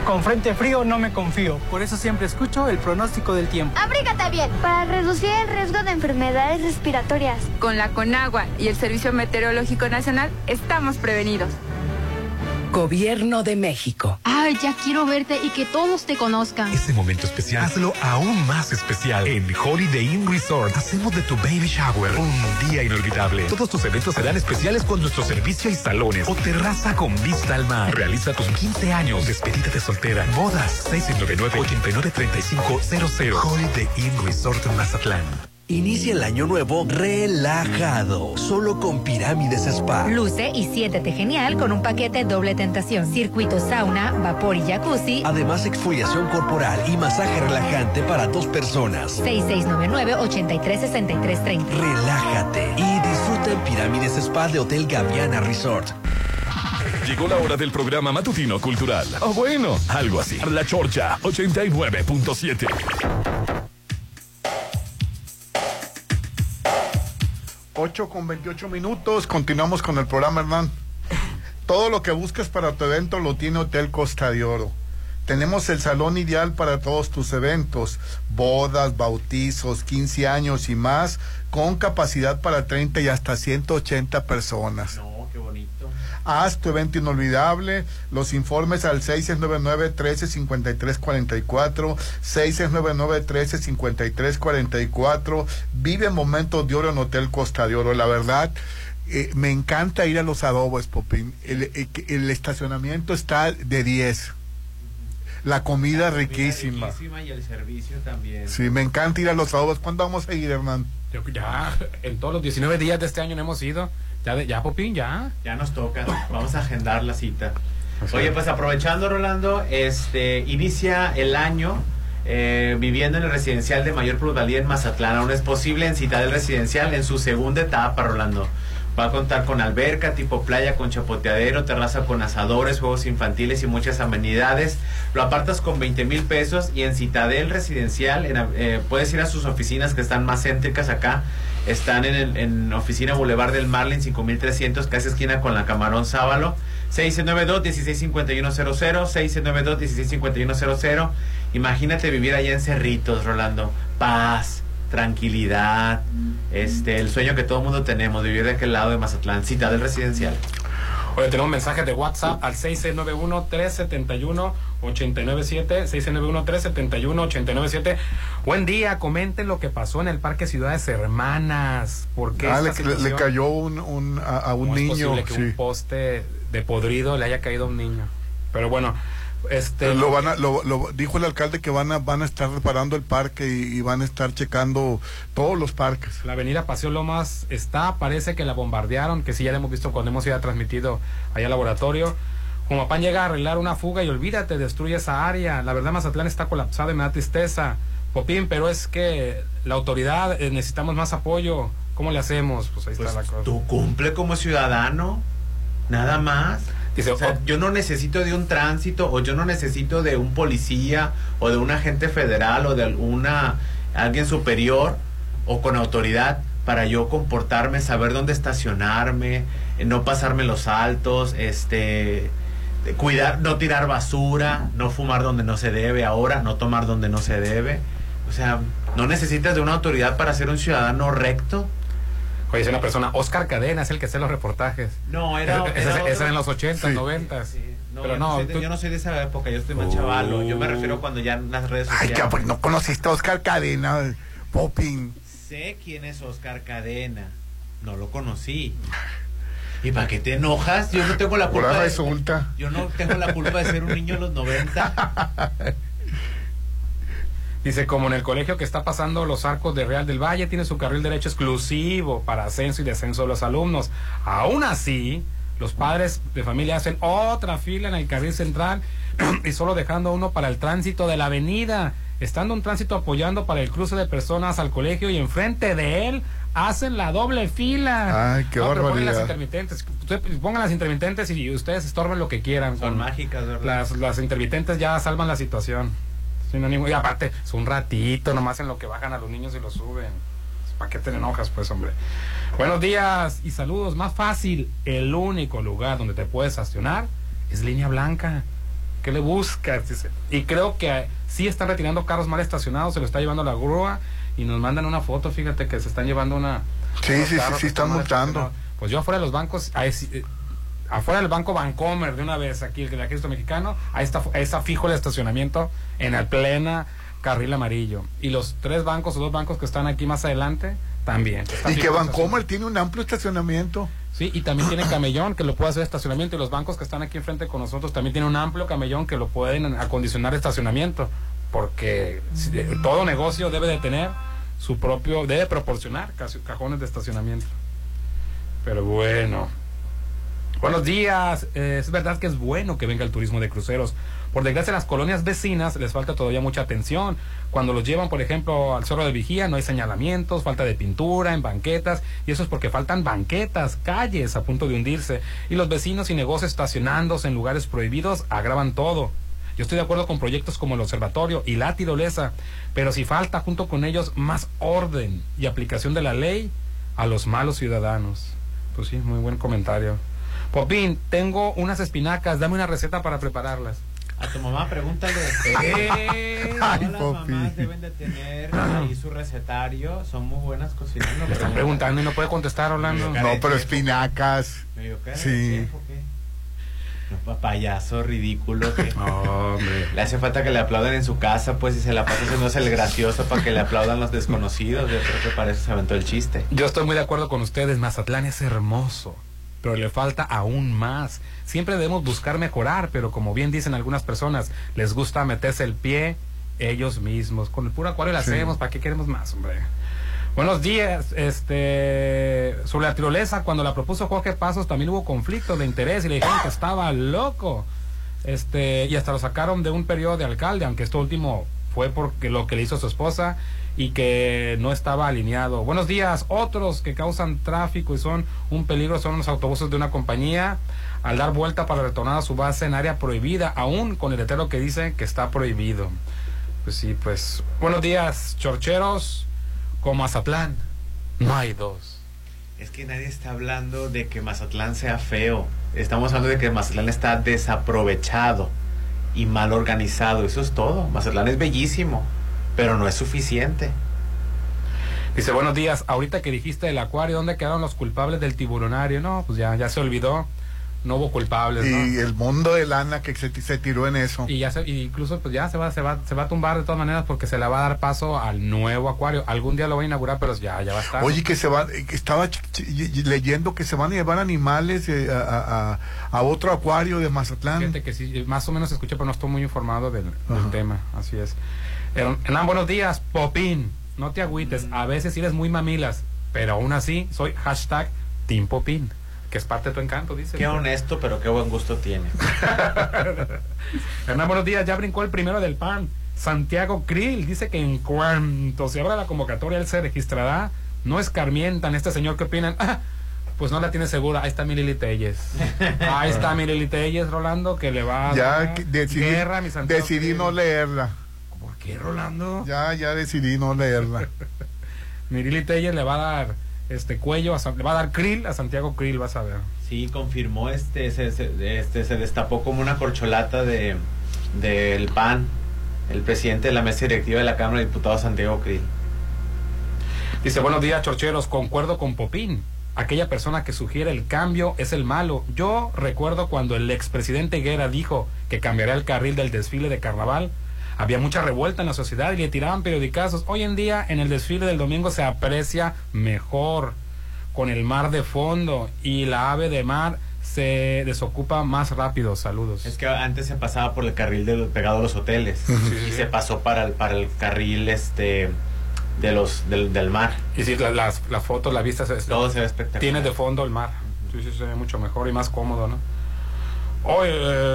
Con frente frío no me confío, por eso siempre escucho el pronóstico del tiempo. Abrígate bien para reducir el riesgo de enfermedades respiratorias. Con la Conagua y el Servicio Meteorológico Nacional estamos prevenidos. Gobierno de México. Ay, ya quiero verte y que todos te conozcan. Ese momento especial, hazlo aún más especial. En Holiday Inn Resort, hacemos de tu baby shower un día inolvidable. Todos tus eventos serán especiales con nuestro servicio y salones o terraza con vista al mar. Realiza tus 15 años, despedida de soltera, bodas, 699-893500. Holiday Inn Resort Mazatlán. Inicia el año nuevo relajado, solo con Pirámides Spa. Luce y siéntete genial con un paquete doble tentación. Circuito sauna, vapor y jacuzzi. Además, exfoliación corporal y masaje relajante para dos personas. 6699-836330. Relájate y disfruta en Pirámides Spa de Hotel Gaviana Resort. Llegó la hora del programa matutino cultural. O bueno, algo así. La Chorcha 89.7. 8 con 28 minutos. Continuamos con el programa, Hernán. Todo lo que buscas para tu evento lo tiene Hotel Costa de Oro. Tenemos el salón ideal para todos tus eventos, bodas, bautizos, 15 años y más, con capacidad para 30 y hasta 180 personas. Haz tu evento inolvidable. Los informes al 699-1353-44, 699-1353-44. Vive momentos de oro en Hotel Costa de Oro. La verdad, eh, me encanta ir a los adobos, Popín. El, el- el estacionamiento está de 10. La comida riquísima. Riquísima y el servicio también. Sí, me encanta ir a los adobos. ¿Cuándo vamos a ir, Hernán? Yo- Ya, en todos los 19 días de este año no hemos ido. Ya, de- ya Popín, ya. Ya nos toca, vamos a agendar la cita. Oye, pues aprovechando, Rolando, este inicia el año eh, viviendo en el residencial de mayor plusvalía en Mazatlán. Aún es posible en Citadel Residencial en su segunda etapa, Rolando. Va a contar con alberca tipo playa con chapoteadero, terraza con asadores, juegos infantiles y muchas amenidades. Lo apartas con 20 mil pesos y en Citadel Residencial en, eh, puedes ir a sus oficinas que están más céntricas acá. Están en, el, en oficina Boulevard del Marlin 5300, casi esquina con la Camarón Sábalo. 692-165100, 692-165100. Imagínate vivir allá en Cerritos, Rolando. Paz, tranquilidad, este, el sueño que todo el mundo tenemos, vivir de aquel lado de Mazatlán, cita del residencial. Oye, tenemos mensajes de WhatsApp al 6691-371-897. 6691-371-897. Buen día, comenten lo que pasó en el Parque Ciudades Hermanas. ¿Por qué Ah, le, le- cayó un, un- a, a un ¿Cómo es niño. posible que sí. un poste de podrido le haya caído a un niño? Pero bueno, este... lo van a, lo, lo- dijo el alcalde que van a, van a estar reparando el parque y, y van a estar checando todos los parques. La avenida Paseo Lomas está, parece que la bombardearon, que sí ya la hemos visto cuando hemos ido a transmitido allá al laboratorio. Humapán llega a arreglar una fuga y olvídate, destruye esa área. La verdad Mazatlán está colapsado y me da tristeza. Popín, pero es que la autoridad eh, necesitamos más apoyo. ¿Cómo le hacemos? Pues ahí está la cosa. Tú cumple como ciudadano, nada más. Dice, O sea, oh. yo no necesito de un tránsito o yo no necesito de un policía o de un agente federal o de alguna alguien superior o con autoridad para yo comportarme, saber dónde estacionarme, no pasarme los altos, este cuidar, no tirar basura, no fumar donde no se debe ahora, no tomar donde no se debe. O sea, no necesitas de una autoridad para ser un ciudadano recto. Oye, es una persona, Oscar Cadena es el que hace los reportajes. No, era. Era ese- otro. ese era en los 80, Sí. 90. No, Pero yo, no, no soy de, tú- yo no soy de esa época, yo estoy más chavalo. Yo me refiero cuando ya en las redes Ay, sociales. ya, pues no conociste a Oscar Cadena, Popín. Sé quién es Oscar Cadena. No lo conocí. ¿Y para qué te enojas? Yo no tengo la culpa. Ahora de- resulta. yo no tengo la culpa de ser un niño de los 90. *laughs* Dice, como en el colegio que está pasando los arcos de Real del Valle, tiene su carril derecho exclusivo para ascenso y descenso de los alumnos. Aún así, los padres de familia hacen otra fila en el carril central *clears throat* y solo dejando uno para el tránsito de la avenida. Estando un tránsito apoyando para el cruce de personas al colegio y enfrente de él hacen la doble fila. Ay, qué No, pongan las intermitentes. Usted- pongan las intermitentes y ustedes estorben lo que quieran. Son Con- mágicas, ¿verdad? las, las intermitentes ya salvan la situación. Sinónimo. Y aparte, es un ratito nomás en lo que bajan a los niños y los suben. ¿Para qué te enojas, pues, hombre? Buenos días y saludos. Más fácil, el único lugar donde te puedes estacionar es línea blanca. ¿Qué le buscas? Dice. Y creo que sí están retirando carros mal estacionados, se lo está llevando la grúa y nos mandan una foto, fíjate que se están llevando una... Sí, sí, sí, sí, están multando. Pues yo afuera de los bancos, sí, eh, afuera del banco Bancomer de una vez aquí el de Cristo Mexicano, ahí está, ahí está fijo el estacionamiento en la plena carril amarillo. Y los tres bancos o dos bancos que están aquí más adelante también. Y que el Vancomer tiene un amplio estacionamiento. Sí, y también tiene camellón que lo puede hacer estacionamiento y los bancos que están aquí enfrente con nosotros también tienen un amplio camellón que lo pueden acondicionar estacionamiento porque eh, todo negocio debe de tener su propio, debe proporcionar cajones de estacionamiento. Pero bueno. Buenos días. Eh, es verdad que es bueno que venga el turismo de cruceros. Por desgracia, las colonias vecinas les falta todavía mucha atención. Cuando los llevan, por ejemplo, al Cerro de Vigía, no hay señalamientos, falta de pintura en banquetas, y eso es porque faltan banquetas, calles a punto de hundirse, y los vecinos y negocios estacionándose en lugares prohibidos agravan todo. Yo estoy de acuerdo con proyectos como el Observatorio y la tirolesa, pero si falta junto con ellos más orden y aplicación de la ley a los malos ciudadanos. Pues sí, muy buen comentario. Popín, tengo unas espinacas, dame una receta para prepararlas. A tu mamá pregúntale. Eh. Todas *laughs* Ay, las mamás deben de tener ahí su recetario. Son muy buenas cocinando. Me están preguntando y no puede contestar, Orlando. No, pero espinacas. Medio cara Sí. No, payaso ridículo que *laughs* hombre. le hace falta que le aplaudan en su casa pues y se la pasa haciendo el gracioso para que le aplaudan los desconocidos yo creo que para eso se aventó el chiste Yo estoy muy de acuerdo con ustedes, Mazatlán es hermoso, pero le falta aún más. Siempre debemos buscar mejorar, pero como bien dicen algunas personas, les gusta meterse el pie ellos mismos. Con el puro acuario Sí. hacemos, ¿para qué queremos más, hombre? Buenos días, este, sobre la tirolesa, cuando la propuso Jorge Pasos también hubo conflictos de interés y le dijeron que estaba loco. Este, y hasta lo sacaron de un periodo de alcalde, aunque esto último fue porque lo que le hizo su esposa y que no estaba alineado. Buenos días, otros que causan tráfico y son un peligro son los autobuses de una compañía al dar vuelta para retornar a su base en área prohibida, aún con el letrero que dice que está prohibido. Pues sí, pues buenos días, chorcheros, como Mazatlán, no hay dos. es que nadie está hablando de que Mazatlán sea feo estamos hablando de que Mazatlán está desaprovechado y mal organizado eso es todo Mazatlán es bellísimo pero no es suficiente Dice, buenos días, ahorita que dijiste el acuario, ¿dónde quedaron los culpables del tiburonario? No, pues ya, ya se olvidó, no hubo culpables, ¿no? Y el mundo de lana que se, se tiró en eso. Y ya se, y incluso pues ya se va, se va, se va a tumbar de todas maneras porque se le va a dar paso al nuevo acuario. Algún día lo va a inaugurar, pero ya, ya va a estar. Oye, que se va, eh, que estaba ch- ch- y- y leyendo que se van a llevar animales eh, a, a- otro acuario de Mazatlán. Fíjate que sí, más o menos escuché, pero no estoy muy informado del, del tema, así es. Hernán, buenos días, Popín, no te agüites, a veces sí eres muy mamilas, pero aún así soy hashtag Team Popín, que es parte de tu encanto, dice. qué honesto pero qué buen gusto tiene *laughs* Hernán, buenos días. Ya brincó el primero del PAN. Santiago Krill dice que en cuanto se abra la convocatoria, él se registrará. No escarmientan. Este señor, ¿qué opinan? Ah, pues no la tiene segura. Ahí está mi Lili Telles. Ahí está mi Lili Telles, Rolando, que le va a Ya dar decidí, guerra a mi Santiago decidí Krill. no leerla. ¿Por qué, Rolando? Ya, ya decidí no leerla. *laughs* Mi Lili Telles le va a dar este cuello, a le va a dar krill a Santiago Krill, vas a ver. Sí, confirmó, este, se, se- este, se destapó como una corcholata de del PAN, el presidente de la mesa directiva de la Cámara de Diputados, Santiago Krill. Dice, buenos días, chorcheros, concuerdo con Popín. Aquella persona que sugiere el cambio es el malo. Yo recuerdo cuando el expresidente Guerra dijo que cambiaría el carril del desfile de carnaval. Había mucha revuelta en la sociedad y le tiraban periodicazos. Hoy en día en el desfile del domingo se aprecia mejor, con el mar de fondo y la ave de mar se desocupa más rápido. Saludos. Es que antes se pasaba por el carril de, pegado a los hoteles y se pasó para el, para el carril este de los del, del mar. Y sí, la- las, las fotos, la vista, se, Todo se ve espectacular. tiene de fondo el mar. Sí, sí, se ve mucho mejor y más cómodo, ¿no? Hoy,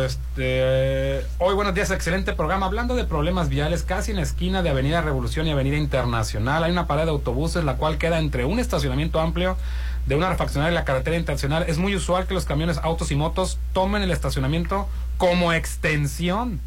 este, hoy, buenos días, excelente programa. Hablando de problemas viales, casi en la esquina de Avenida Revolución y Avenida Internacional hay una parada de autobuses, la cual queda entre un estacionamiento amplio de una refaccionaria y la carretera internacional. Es muy usual que los camiones, autos y motos tomen el estacionamiento como extensión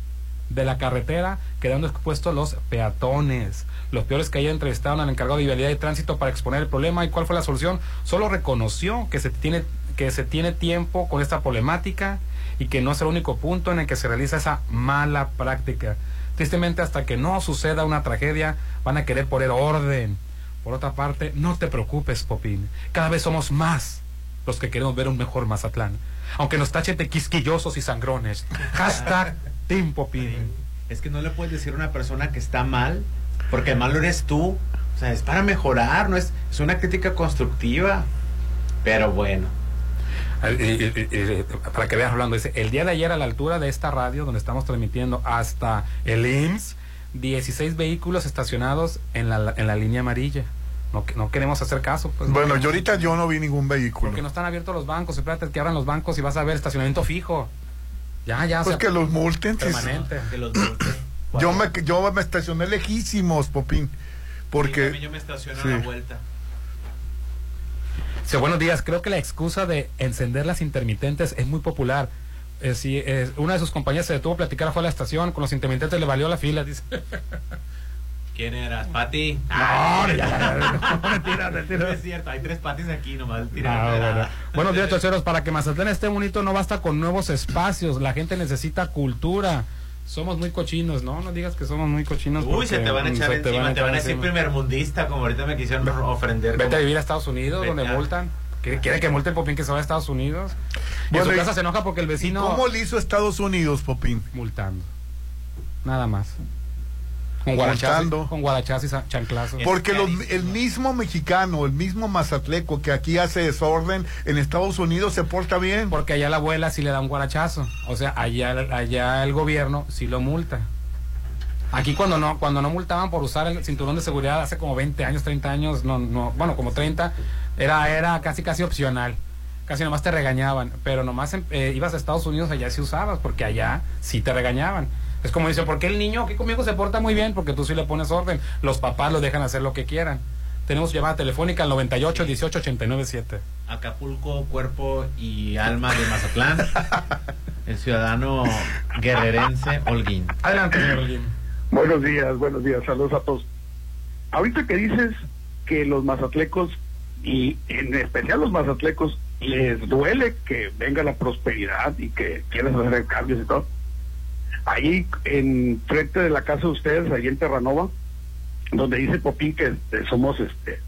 de la carretera, quedando expuestos los peatones. Los peores que ayer entrevistaron al encargado de vialidad y tránsito para exponer el problema y cuál fue la solución. Solo reconoció que se tiene que se tiene tiempo con esta problemática y que no es el único punto en el que se realiza esa mala práctica. Tristemente, hasta que no suceda una tragedia, van a querer poner orden. Por otra parte, no te preocupes, Popín. Cada vez somos más los que queremos ver un mejor Mazatlán. Aunque nos tachen de quisquillosos y sangrones. *laughs* Hashtag Team Popín. Es que no le puedes decir a una persona que está mal, porque el malo eres tú. O sea, es para mejorar, no es, es una crítica constructiva. Pero bueno. Para que vean, Rolando, dice, el día de ayer a la altura de esta radio donde estamos transmitiendo hasta el IMSS, 16 vehículos estacionados en la, en la línea amarilla. No, no queremos hacer caso. Pues, no Bueno, queremos- yo ahorita yo no vi ningún vehículo. Porque no están abiertos los bancos. Espérate que abran los bancos y vas a ver estacionamiento fijo. Ya, ya. Pues o sea, que los multen. Permanente. Yo me, yo me estacioné lejísimos, Popín. Porque... yo me estaciono Sí. a la vuelta. Sí, buenos días. Creo que la excusa de encender las intermitentes es muy popular. Eh, sí, eh, una de sus compañías se detuvo a platicar fue a la estación. Con los intermitentes le valió la fila, dice. *laughs* ¿Quién eras? ¿Pati? No, ya, ya, no, mentira, *laughs* mentira. No es cierto, hay tres patis aquí nomás. Ah, bueno. *laughs* Buenos días, chocheros. Para que Mazatlán esté bonito no basta con nuevos espacios. La gente necesita cultura. Somos muy cochinos, ¿no? No digas que somos muy cochinos. Uy, se te van a echar encima, te van a decir encima. primermundista, como ahorita me quisieron ofender. Vete a vivir a Estados Unidos, Vete donde a- multan. ¿Quiere, que multe el Popín que se va a Estados Unidos? Y Bueno, en y- su casa se enoja porque el vecino... ¿Cómo le hizo Estados Unidos, Popín? Multando. Nada más. Con guarachazos, con guarachazos y chanclazos. Porque los- el mismo mexicano, el mismo mazatleco que aquí hace desorden, en Estados Unidos se porta bien. Porque allá la abuela sí le da un guarachazo. O sea, allá, allá el gobierno sí lo multa. Aquí cuando no cuando no multaban por usar el cinturón de seguridad hace como 20 años, 30 años, no no, bueno, como 30, era era casi casi opcional. Casi nomás te regañaban, pero nomás em- eh, ibas a Estados Unidos allá sí usabas, porque allá sí te regañaban. Es como dicen, ¿por qué el niño aquí conmigo se porta muy bien? Porque tú sí le pones orden. Los papás lo dejan hacer lo que quieran. Tenemos llamada telefónica al 98 18 89 7. Acapulco, cuerpo y alma de Mazatlán. *laughs* el ciudadano guerrerense Holguín. Adelante, señor Holguín. Buenos días, buenos días, saludos a todos. Ahorita que dices que los mazatlecos, y en especial los mazatlecos, les duele que venga la prosperidad y que quieran hacer cambios y todo. Ahí, en frente de la casa de ustedes, ahí en Terranova, donde dice Popín que este, somos este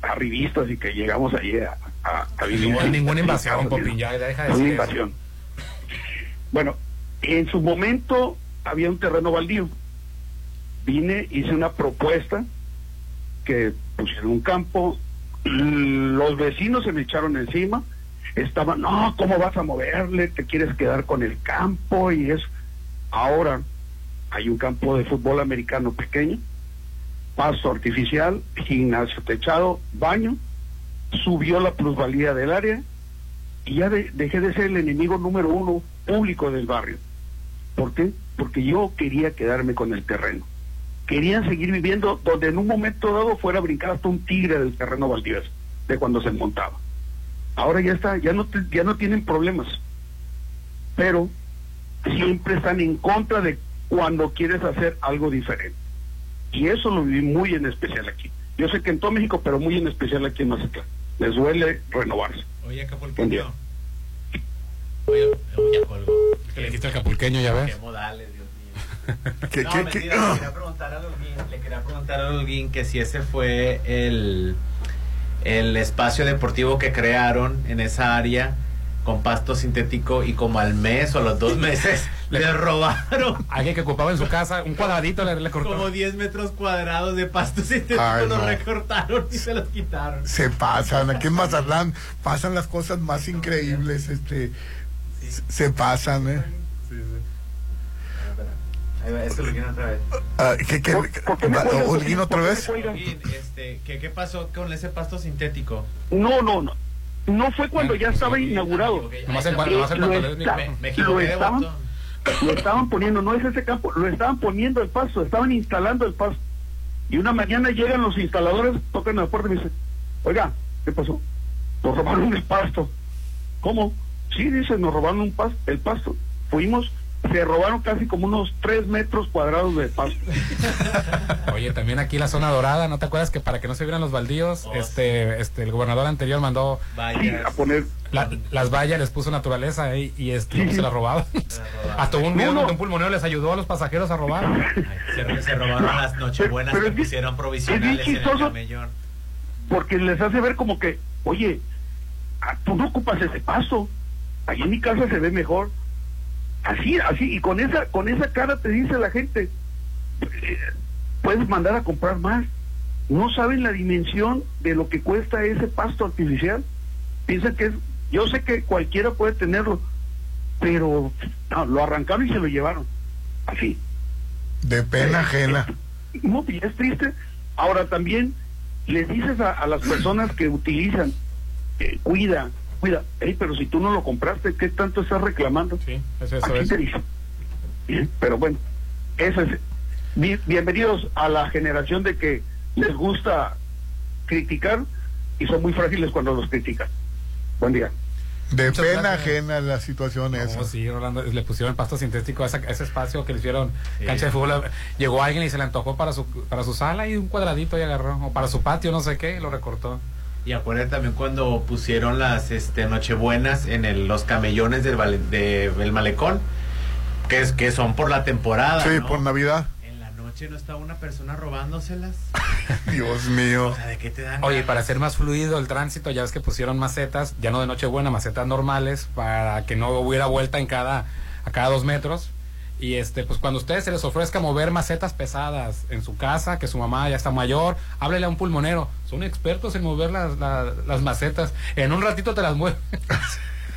arribistas y que llegamos allí a, a, a vivir. No hay ninguna invasión, Popín, ya deja de decir invasión. Bueno, en su momento había un terreno baldío. Vine, hice una propuesta que pusieron un campo, los vecinos se me echaron encima, estaban, no, ¿cómo vas a moverle? ¿Te quieres quedar con el campo? Y eso. Ahora hay un campo de fútbol americano pequeño, pasto artificial, gimnasio techado, baño, subió la plusvalía del área y ya de- dejé de ser el enemigo número uno público del barrio. ¿Por qué? Porque yo quería quedarme con el terreno. Quería seguir viviendo donde en un momento dado fuera a brincar hasta un tigre del terreno baldío ese, de cuando se montaba. Ahora ya está, ya no, te- ya no tienen problemas. Pero siempre están en contra de cuando quieres hacer algo diferente. Y eso lo viví muy en especial aquí. Yo sé que en todo México, pero muy en especial aquí en Mazatlán. Les duele renovarse. Oye, Acapulqueño. Oye, oye, ya colgó. Que le dijiste al capulqueño, ya ves. Qué modales, Dios mío. *laughs* ¿Qué- no, qué- mentira, qué? le quería preguntar a Holguín, le quería preguntar a Holguín que si ese fue el, el espacio deportivo que crearon en esa área con pasto sintético y como al mes o a los dos *laughs* meses le robaron Alguien que ocupaba en su casa un cuadradito le, le cortó. como 10 metros cuadrados de pasto sintético, Ay, lo no. recortaron y se los quitaron. Se pasan, aquí en Mazatlán pasan las cosas más increíbles, este, se pasan, ¿eh? Ahí va, este Holguín otra vez. Ah, ¿qué, qué, va- Holguín otra vez? Holguín, este, ¿qué, ¿qué pasó con ese pasto sintético? No, no, no. No fue cuando ya estaba inaugurado. Nomás en cuanto- nomás en lo lo estaban, lo poniendo, no es ese campo, lo estaban poniendo el pasto, estaban instalando el pasto. Y una mañana llegan los instaladores, tocan la puerta y me dicen, oiga, ¿qué pasó? Nos robaron el pasto. ¿Cómo? Sí, dice, nos robaron un pasto, el pasto. Fuimos, se robaron casi como unos tres metros cuadrados de pasto. *laughs* Oye, también aquí la zona dorada, ¿no te acuerdas que para que no se vieran los baldíos, Oh, este, este, el gobernador anterior mandó Sí, a poner la- las vallas, les puso naturaleza ahí y este, se las robaban. Hasta un No, no. un pulmonero les ayudó a los pasajeros a robar. *laughs* Se, se robaron las nochebuenas Pero que pusieron es provisionales bien en el camellón. porque les hace ver como que, oye, tú no ocupas ese paso, ahí en mi casa se ve mejor. Así, así, y con esa, con esa cara te dice la gente, eh, puedes mandar a comprar más. No saben la dimensión de lo que cuesta ese pasto artificial. Piensan que es, yo sé que cualquiera puede tenerlo, pero no, lo arrancaron y se lo llevaron. Así. De pena ajena. No, y es triste. Ahora también les dices a, a las personas que utilizan, eh, cuida, cuida, Ey, pero si tú no lo compraste, ¿qué tanto estás reclamando? Sí, eso, eso Así es. te dice. Bien, pero bueno, eso es. Bi- Bienvenidos a la generación de que les gusta criticar y son muy frágiles cuando los critican. Buen día. De Muchas pena gracias. ajena la situación No, esa. sí, Rolando, le pusieron pasto sintético a, esa- a ese espacio que le hicieron cancha de fútbol. Llegó alguien y se le antojó para su, para su sala y un cuadradito y agarró. O para su patio, no sé qué, y lo recortó. Y acuérdate también cuando pusieron las este, nochebuenas en el- los camellones del, vale- de- del malecón, que, es, que son por la temporada. Sí, ¿no? por Navidad. En la noche no estaba una persona robándoselas. *laughs* Dios mío. O sea, ¿de qué te dan? Oye, para hacer más fluido el tránsito, ya ves que pusieron macetas, ya no de Nochebuena, macetas normales, para que no hubiera vuelta en cada, a cada dos metros. Y este, pues cuando a ustedes se les ofrezca mover macetas pesadas en su casa, que su mamá ya está mayor, háblele a un pulmonero. Son expertos en mover las, la- las macetas. En un ratito te las mueven.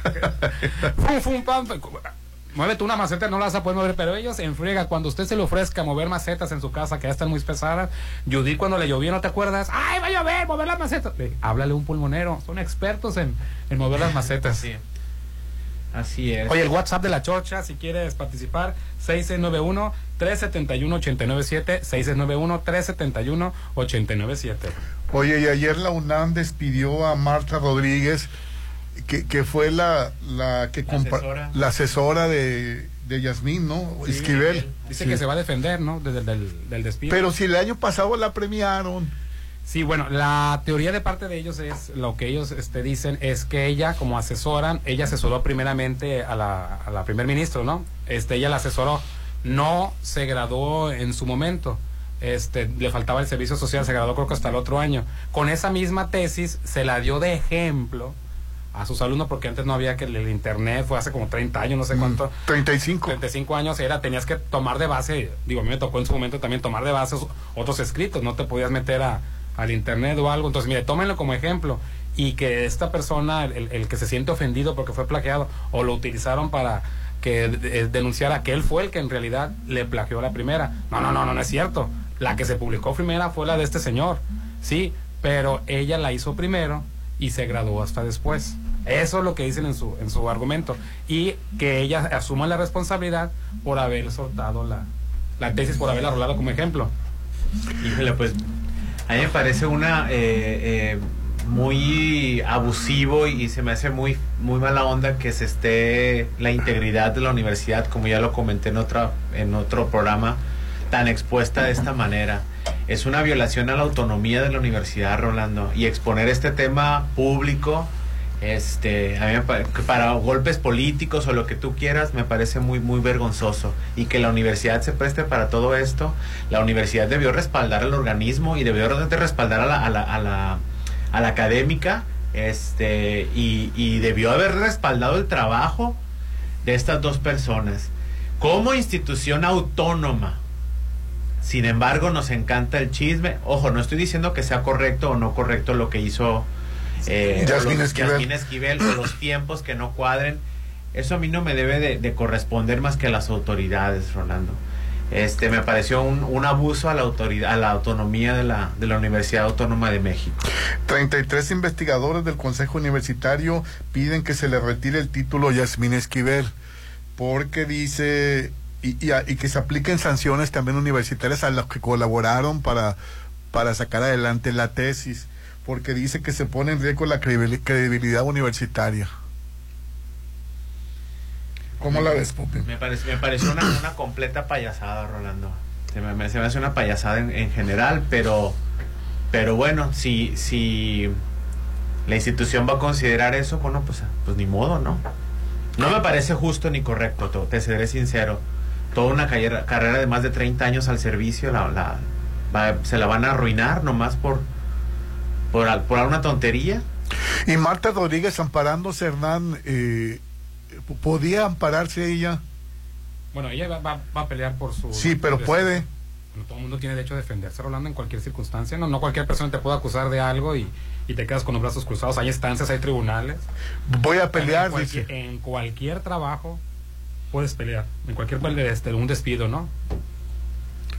*laughs* fum, fum, pam. Muévete una maceta, no la vas a poder mover, pero ellos en friega, cuando usted se le ofrezca mover macetas en su casa que ya están muy pesadas, Judith cuando le llovió, ¿no te acuerdas? ¡Ay, va a llover, mover las macetas! Le- háblale a un pulmonero, son expertos en, en mover las macetas. Sí. Así es. Oye, el WhatsApp de la Chorcha, si quieres participar, 6691-371-897, 6691-371-897. Oye, y ayer la UNAM despidió a Marta Rodríguez, que, que fue la, la que compa- asesora. la asesora de, de Yasmín, ¿no? Sí, Esquivel. Dice Sí. que se va a defender, ¿no? Desde el del, del despido. Pero si el año pasado la premiaron. Sí, bueno, la teoría de parte de ellos es, lo que ellos este, dicen es que ella, como asesoran, ella asesoró primeramente a la, a la primer ministro, ¿no? Este, ella la asesoró, no se graduó en su momento, este, le faltaba el servicio social, se graduó creo que hasta el otro año. Con esa misma tesis se la dio de ejemplo a sus alumnos porque antes no había que el, el internet, fue hace como 30 años, no sé cuánto. 35. 35 años era, tenías que tomar de base, digo, a mí me tocó en su momento también tomar de base otros escritos, no te podías meter a, al internet o algo. Entonces, mire, tómenlo como ejemplo y que esta persona, el, el que se siente ofendido porque fue plagiado o lo utilizaron para que denunciara que él fue el que en realidad le plagió la primera. No, no, no, no, no es cierto. La que se publicó primera fue la de este señor, sí, pero ella la hizo primero y se graduó hasta después. Eso es lo que dicen en su, en su argumento. Y que ella asuma la responsabilidad por haber soltado la, la tesis, por haberla rolado como ejemplo. Pues a mí me parece una eh, eh, muy abusivo y, se me hace muy muy mala onda que se esté la integridad de la universidad, como ya lo comenté en otra en otro programa, tan expuesta de esta manera. es una violación a la autonomía de la universidad, Rolando. Y exponer este tema público, este, a mí me pa- que para golpes políticos o lo que tú quieras, me parece muy, muy vergonzoso. Y que la universidad se preste para todo esto. La universidad debió respaldar al organismo y debió respaldar a la, a la, a la, a la académica. Este, y, y debió haber respaldado el trabajo de estas dos personas. Como institución autónoma, sin embargo, nos encanta el chisme. Ojo, no estoy diciendo que sea correcto o no correcto lo que hizo eh, Yasmín los- Esquivel. Yasmín Esquivel, o los tiempos que no cuadren. Eso a mí no me debe de, de corresponder más que a las autoridades, Rolando. Este, me pareció un, un abuso a la autoridad, a la autonomía de la, de la Universidad Autónoma de México. 33 investigadores del Consejo Universitario piden que se le retire el título a Yasmín Esquivel, porque dice, y, y a- y que se apliquen sanciones también universitarias a los que colaboraron para, para sacar adelante la tesis, porque dice que se pone en riesgo la credibil- credibilidad universitaria. ¿Cómo la ves? Me, parece, pareció una, completa payasada, Rolando. Se me, hace una payasada en, en general, pero, pero bueno, si, si la institución va a considerar eso, bueno, pues, pues ni modo, ¿no? No me parece justo ni correcto, te, seré sincero. Toda una carrera, de más de 30 años al servicio, se la van a arruinar nomás por, por, al- por una tontería. Y Marta Rodríguez amparándose, Hernán, eh, ¿podía ampararse ella? Bueno, ella va, va- va a pelear por su... Sí, pero puede. Bueno, todo el mundo tiene derecho a defenderse, Rolando, en cualquier circunstancia. No, no cualquier persona te puede acusar de algo y, y te quedas con los brazos cruzados. Hay instancias, hay tribunales. Voy a pelear, en cualquier, dice. en cualquier trabajo puedes pelear. En cualquier este, un despido, ¿no?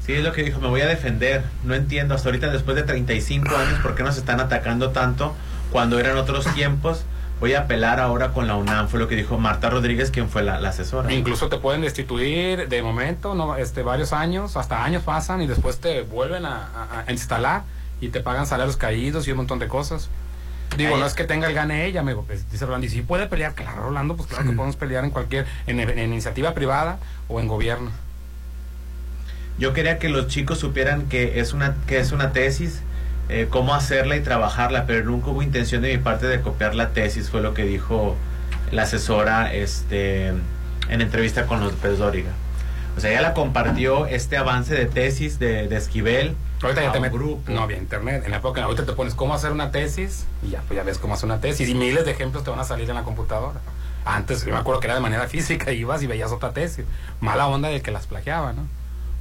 Sí, es lo que dijo, me voy a defender. No entiendo hasta ahorita, después de 35 años, por qué nos están atacando tanto cuando eran otros tiempos. Voy a apelar ahora con la UNAM, fue lo que dijo Marta Rodríguez, quien fue la, la asesora. Incluso te pueden destituir de momento, no, este, varios años, hasta años pasan y después te vuelven a, a- a instalar y te pagan salarios caídos y un montón de cosas. Digo, Ahí- no es que tenga el gane ella, amigo. Pues, dice Rolando, y si puede pelear, claro, Rolando, pues claro que podemos pelear en cualquier, en, en iniciativa privada o en gobierno. Yo quería que los chicos supieran que es una, que es una tesis, eh, cómo hacerla y trabajarla, pero nunca hubo intención de mi parte de copiar la tesis, fue lo que dijo la asesora este, en entrevista con López Dóriga. O sea, ella la compartió este avance de tesis de, de Esquivel. Ahorita ya te metes. grupo. No había internet. En la época, ahorita te pones cómo hacer una tesis y ya, pues ya ves cómo hacer una tesis. Y miles de ejemplos te van a salir en la computadora. Antes, yo me acuerdo que era de manera física, *laughs* ibas y veías otra tesis. Mala onda del que las plagiaba, ¿no?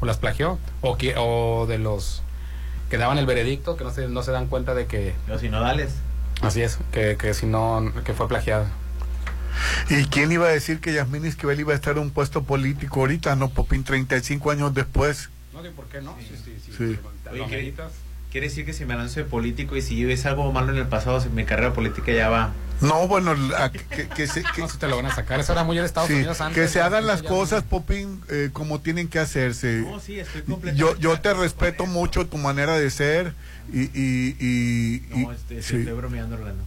O las plagió. O, que, o de los que daban el veredicto, que no se, no se dan cuenta de que. Los sinodales. Así es, que, que si no, que fue plagiada. ¿Y quién iba a decir que Yasmín Esquivel iba a estar en un puesto político ahorita, no, Popín, 35 años después? No, ¿por qué no? Sí, sí, sí. Sí. Lo Oye, ¿qué- meditas. Quiere decir que si me lanzo de político y si yo hice algo malo en el pasado, si mi carrera política ya va. No, bueno, la- que, que se, que- No, si te lo van a sacar. Eso era muy de Estados sí, Unidos antes. que se hagan las cosas, Popín, eh, como tienen que hacerse. No, sí, estoy completamente yo, yo te respeto mucho tu manera de ser y... y, y- y- No, este, sí. estoy bromeando, Orlando.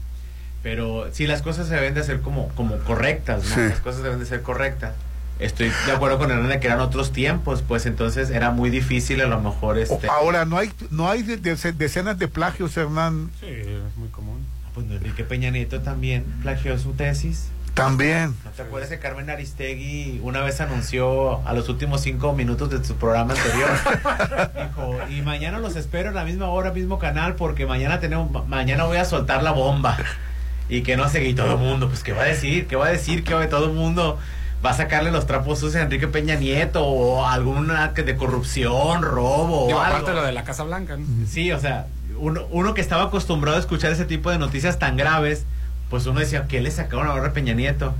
Pero sí, las cosas se deben de hacer como, como correctas, ¿no? Sí. Las cosas deben de ser correctas. Estoy de acuerdo con Hernán de que eran otros tiempos, pues entonces era muy difícil a lo mejor este... Ahora, no hay no hay de- de- decenas de plagios, Hernán. Sí, es muy común. Pues Enrique Peña Nieto también plagió su tesis. También. ¿No te acuerdas que Carmen Aristegui una vez anunció a los últimos cinco minutos de su programa anterior? *laughs* Dijo, y mañana los espero en la misma hora, mismo canal, porque mañana tenemos, ma- mañana voy a soltar la bomba. Y que no sé, y todo el mundo, pues, ¿qué va a decir? ¿Qué va a decir? Que todo el mundo va a sacarle los trapos sucios a Enrique Peña Nieto o alguna que de corrupción, robo Digo, o algo. aparte de lo de la Casa Blanca, ¿no? Sí, o sea, uno, uno que estaba acostumbrado a escuchar ese tipo de noticias tan graves, pues uno decía, ¿qué le sacaron ahora a Peña Nieto?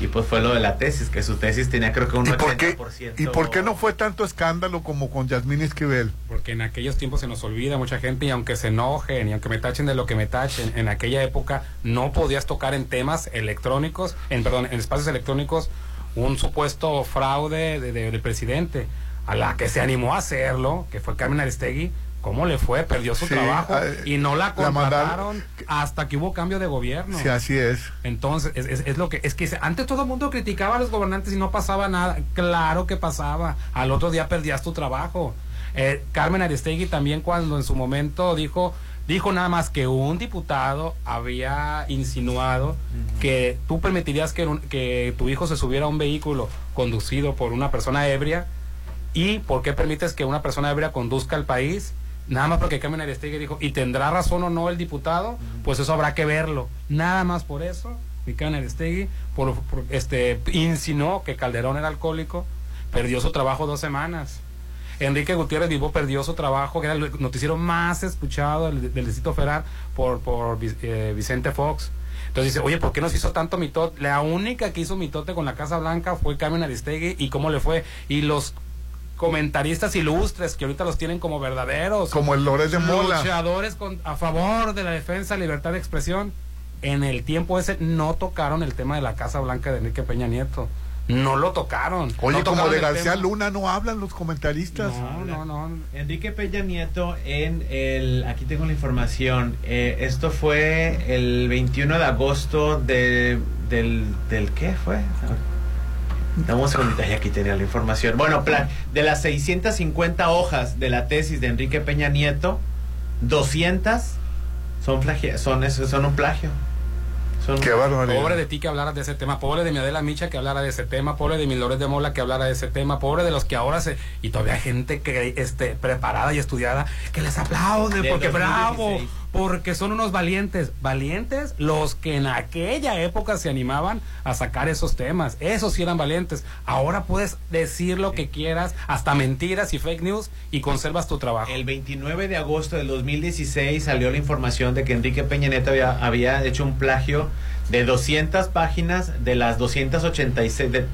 Y pues fue lo de la tesis, que su tesis tenía creo que un ¿Y por, qué, 80%. ¿Y por qué no fue tanto escándalo como con Yasmín Esquivel? Porque en aquellos tiempos se nos olvida mucha gente y aunque se enojen y aunque me tachen de lo que me tachen, en aquella época no podías tocar en temas electrónicos, en perdón, en espacios electrónicos un supuesto fraude de- de- del presidente. A la que se animó a hacerlo, que fue Carmen Aristegui, ¿cómo le fue? Perdió su Sí, trabajo eh, y no la contrataron hasta que hubo cambio de gobierno. Sí, así es. Entonces, es, es- es lo que es que antes todo el mundo criticaba a los gobernantes y no pasaba nada. Claro que pasaba. Al otro día perdías tu trabajo. Eh, Carmen Aristegui también cuando en su momento dijo dijo nada más que un diputado había insinuado que tú permitirías que, tu hijo se subiera a un vehículo conducido por una persona ebria y por qué permites que una persona ebria conduzca el país nada más porque Carmen Aristegui dijo y tendrá razón o no el diputado pues eso habrá que verlo. Nada más por eso mi Carmen Aristegui por, por- este insinuó que Calderón era alcohólico perdió su trabajo dos semanas Enrique Gutiérrez Vivo perdió su trabajo, que era el noticiero más escuchado del, del Distrito Federal por, por eh, Vicente Fox. Entonces dice, oye, ¿por qué nos hizo tanto mitote? La única que hizo mitote con la Casa Blanca fue Carmen Aristegui y cómo le fue. Y los comentaristas ilustres que ahorita los tienen como verdaderos. Como el Lórez de Mola. Luchadores con- a favor de la defensa, libertad de expresión. En el tiempo ese no tocaron el tema de la Casa Blanca de Enrique Peña Nieto. No lo tocaron. Oye, No como tocaron de García tema. Luna no hablan los comentaristas. No, no, no. Enrique Peña Nieto en el aquí tengo la información eh, esto fue el 21 de agosto de, del del qué fue Dame un segundito, ay, aquí tenía la información. Bueno, plan, de las 650 hojas de la tesis de Enrique Peña Nieto, 200 son son son un plagio. Son Qué barbaridad. Pobre de ti que hablaras de ese tema, pobre de mi Adela Micha que hablara de ese tema, pobre de mi Lores de Mola que hablara de ese tema, pobre de los que ahora se... Y todavía hay gente que este, preparada y estudiada que les aplaude Del porque 2016. bravo, porque son unos valientes. Valientes los que en aquella época se animaban a sacar esos temas. Esos sí eran valientes. Ahora puedes decir lo que quieras, hasta mentiras y fake news y conservas tu trabajo. El 29 de agosto del 2016 salió la información de que Enrique Peña Nieto había, hecho un plagio de 200 páginas de las 286, de-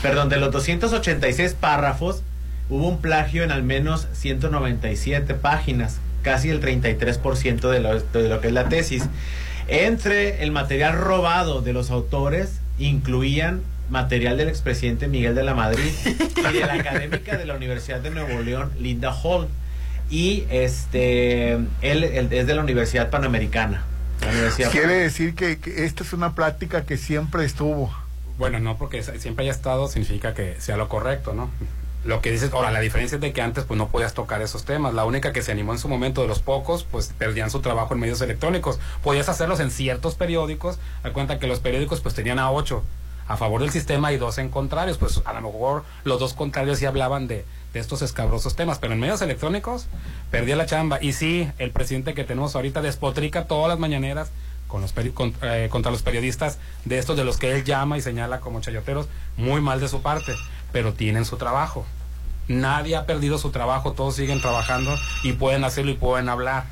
perdón, de los 286 párrafos, hubo un plagio en al menos 197 páginas, casi el 33% de lo, de lo que es la tesis. Entre el material robado de los autores incluían material del expresidente Miguel de la Madrid y de la académica de la Universidad de Nuevo León, Linda Hall. Y este, él, él es de la Universidad Panamericana. La Universidad Quiere decir que, que esta es una práctica que siempre estuvo. Bueno, no porque siempre haya estado significa que sea lo correcto, ¿no? Lo que dices, ahora, la diferencia es de que antes pues no podías tocar esos temas. La única que se animó en su momento de los pocos, pues perdían su trabajo en medios electrónicos. Podías hacerlos en ciertos periódicos. A cuenta que los periódicos pues tenían a ocho a favor del sistema y dos en contrarios. Pues a lo mejor los dos contrarios sí hablaban de, de estos escabrosos temas. Pero en medios electrónicos perdía la chamba. Y sí, el presidente que tenemos ahorita despotrica todas las mañaneras con los peri- con- eh, contra los periodistas de estos de los que él llama y señala como chayoteros, muy mal de su parte, pero tienen su trabajo. Nadie ha perdido su trabajo, todos siguen trabajando y pueden hacerlo y pueden hablar.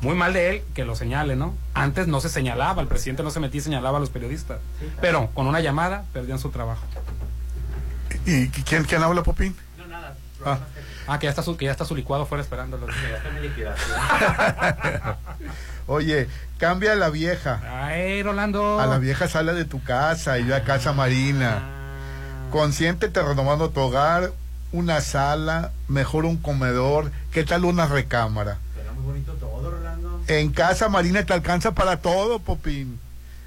Muy mal de él que lo señale, ¿no? Antes no se señalaba, el presidente no se metía y señalaba a los periodistas, pero con una llamada perdían su trabajo. ¿Y quién, quién habla, Popín? Ah. Ah, que ya está su, que ya está su licuado fuera esperándolo. *laughs* Oye, cambia a la vieja. Ay, Rolando. A la vieja sale de tu casa y ve a Casa Marina. Consiéntete renovando tu hogar, una sala, mejor un comedor. ¿Qué tal una recámara? Era muy bonito todo, Rolando. En Casa Marina te alcanza para todo, Popín.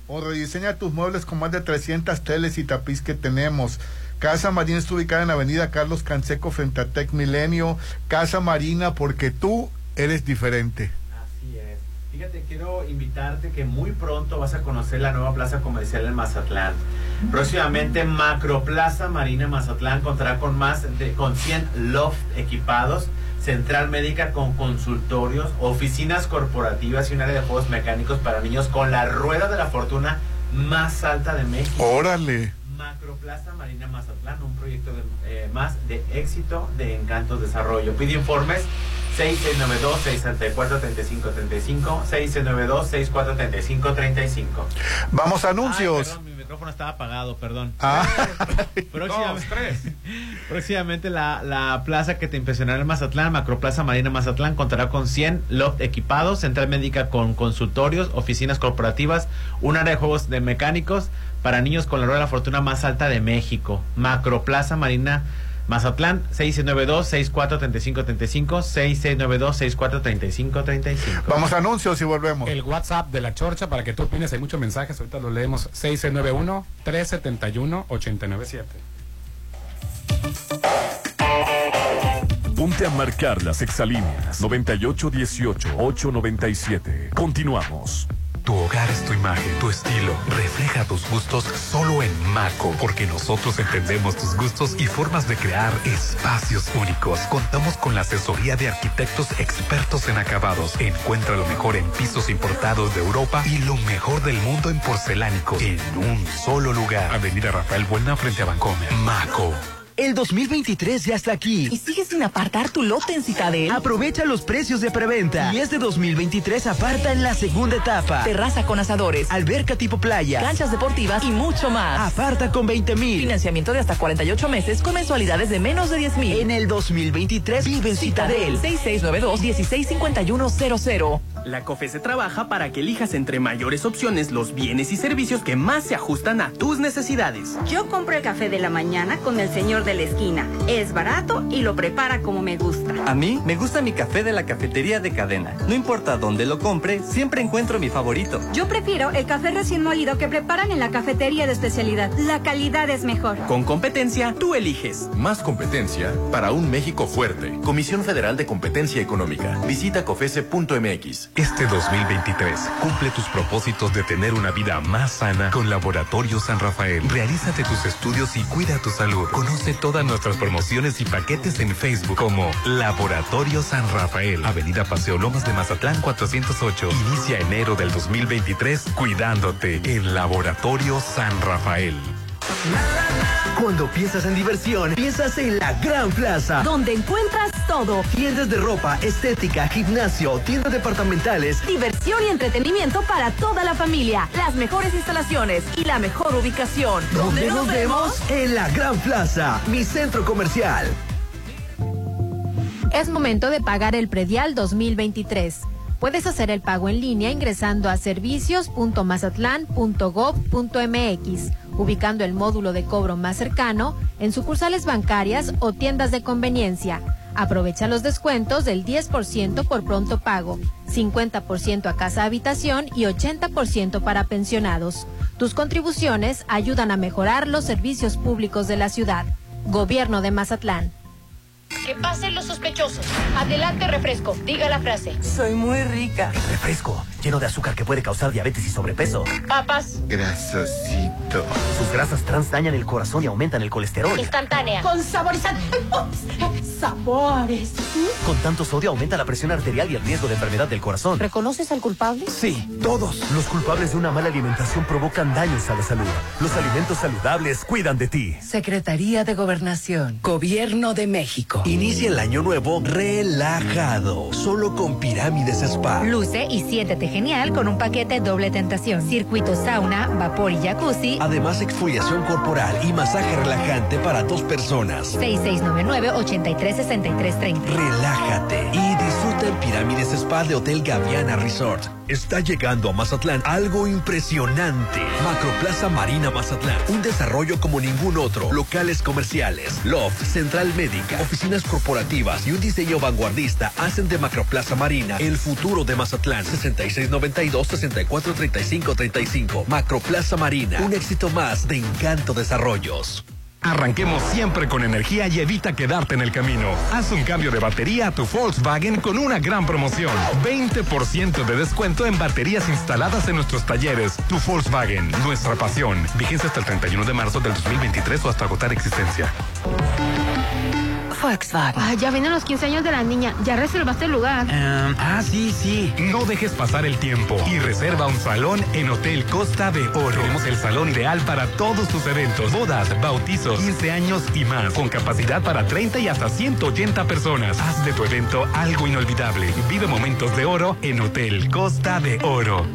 O rediseña tus muebles con más de 300 teles y tapiz que tenemos. Casa Marina está ubicada en Avenida Carlos Canseco frente a Milenio. Casa Marina porque tú eres diferente. Fíjate, quiero invitarte que muy pronto vas a conocer la nueva plaza comercial en Mazatlán. Próximamente Macroplaza Marina Mazatlán contará con más de con 100 loft equipados, central médica con consultorios, oficinas corporativas y un área de juegos mecánicos para niños con la rueda de la fortuna más alta de México. Órale. Macroplaza Marina Mazatlán, un proyecto de, eh, más de éxito de Encantos Desarrollo. Pide informes 6692-643535, 6692-643535. Vamos a Ay, anuncios. perdón, mi micrófono estaba apagado, perdón. Ah. *laughs* *laughs* Próximamente, *laughs* próximamente la, la plaza que te impresionará en Mazatlán, Macroplaza Marina Mazatlán, contará con 100 loft equipados, central médica con consultorios, oficinas corporativas, un área de juegos de mecánicos para niños con la rueda de la fortuna más alta de México. Macroplaza Marina Mazatlán, 6692-643535, 6692-643535. Vamos a anuncios y volvemos. El WhatsApp de la Chorcha para que tú opines, hay muchos mensajes, ahorita los leemos 6691-371-897. Ponte a marcar las exalíneas 9818-897. Continuamos. Tu hogar es tu imagen, tu estilo. Refleja tus gustos solo en Maco, porque nosotros entendemos tus gustos y formas de crear espacios únicos. Contamos con la asesoría de arquitectos expertos en acabados. Encuentra lo mejor en pisos importados de Europa y lo mejor del mundo en porcelánicos en un solo lugar. Avenida Rafael Buena frente a Bancomer. Maco. El 2023 ya está aquí. ¿Y sigues sin apartar tu lote en Citadel? Aprovecha los precios de preventa. Y este 2023 aparta en la segunda etapa. Terraza con asadores, alberca tipo playa, canchas deportivas y mucho más. Aparta con 20 mil. Financiamiento de hasta 48 meses con mensualidades de menos de 10 mil. En el 2023 vive en Citadel. 6692-165100. La COFESE trabaja para que elijas entre mayores opciones los bienes y servicios que más se ajustan a tus necesidades. Yo compro el café de la mañana con el señor de la esquina. Es barato y lo prepara como me gusta. A mí me gusta mi café de la cafetería de cadena. No importa dónde lo compre, siempre encuentro mi favorito. Yo prefiero el café recién molido que preparan en la cafetería de especialidad. La calidad es mejor. Con competencia, tú eliges. Más competencia para un México fuerte. Comisión Federal de Competencia Económica. Visita cofese.mx. Este 2023 cumple tus propósitos de tener una vida más sana con Laboratorio San Rafael. Realízate tus estudios y cuida tu salud. Conoce todas nuestras promociones y paquetes en Facebook como Laboratorio San Rafael. Avenida Paseo Lomas de Mazatlán 408. Inicia enero del 2023 cuidándote en Laboratorio San Rafael. Cuando piensas en diversión, piensas en la Gran Plaza. Donde encuentras todo. Tiendas de ropa, estética, gimnasio, tiendas departamentales. Diversión y entretenimiento para toda la familia. Las mejores instalaciones y la mejor ubicación. ¿Dónde nos, vemos? En la Gran Plaza, mi centro comercial. Es momento de pagar el predial 2023. Puedes hacer el pago en línea ingresando a servicios.mazatlán.gov.mx, ubicando el módulo de cobro más cercano en sucursales bancarias o tiendas de conveniencia. Aprovecha los descuentos del 10% por pronto pago, 50% a casa habitación y 80% para pensionados. Tus contribuciones ayudan a mejorar los servicios públicos de la ciudad. Gobierno de Mazatlán. Que pasen los sospechosos. Adelante, refresco. Diga la frase. Soy muy rica. Refresco, lleno de azúcar que puede causar diabetes y sobrepeso. Papas. Grasosito. Sus grasas trans dañan el corazón y aumentan el colesterol. Instantánea. Con saborizante. Sabores. Con tanto sodio aumenta la presión arterial y el riesgo de enfermedad del corazón. ¿Reconoces al culpable? Sí, todos. Los culpables de una mala alimentación provocan daños a la salud. Los alimentos saludables cuidan de ti. Secretaría de Gobernación. Gobierno de México. Inicia el año nuevo relajado, solo con Pirámides Spa. Luce y siéntete genial con un paquete doble tentación. Circuito sauna, vapor y jacuzzi. Además, exfoliación corporal y masaje relajante para dos personas. 6699-836330. Relájate y en Pirámides Spa de Hotel Gaviana Resort. Está llegando a Mazatlán algo impresionante. Macroplaza Marina Mazatlán. Un desarrollo como ningún otro. Locales comerciales, loft, central médica, oficinas corporativas y un diseño vanguardista hacen de Macroplaza Marina el futuro de Mazatlán. 6692-643535. Macroplaza Marina. Un éxito más de Encanto Desarrollos. Arranquemos siempre con energía y evita quedarte en el camino. Haz un cambio de batería a tu Volkswagen con una gran promoción. 20% de descuento en baterías instaladas en nuestros talleres. Tu Volkswagen, nuestra pasión. Vigencia hasta el 31 de marzo del 2023 o hasta agotar existencia. Volkswagen. Ah, ya vienen los 15 años de la niña. ¿Ya reservaste el lugar? ah, sí, sí. No dejes pasar el tiempo y reserva un salón en Hotel Costa de Oro. Tenemos el salón ideal para todos tus eventos, bodas, bautizos, 15 años y más, con capacidad para 30 y hasta 180 personas. Haz de tu evento algo inolvidable. Vive momentos de oro en Hotel Costa de Oro.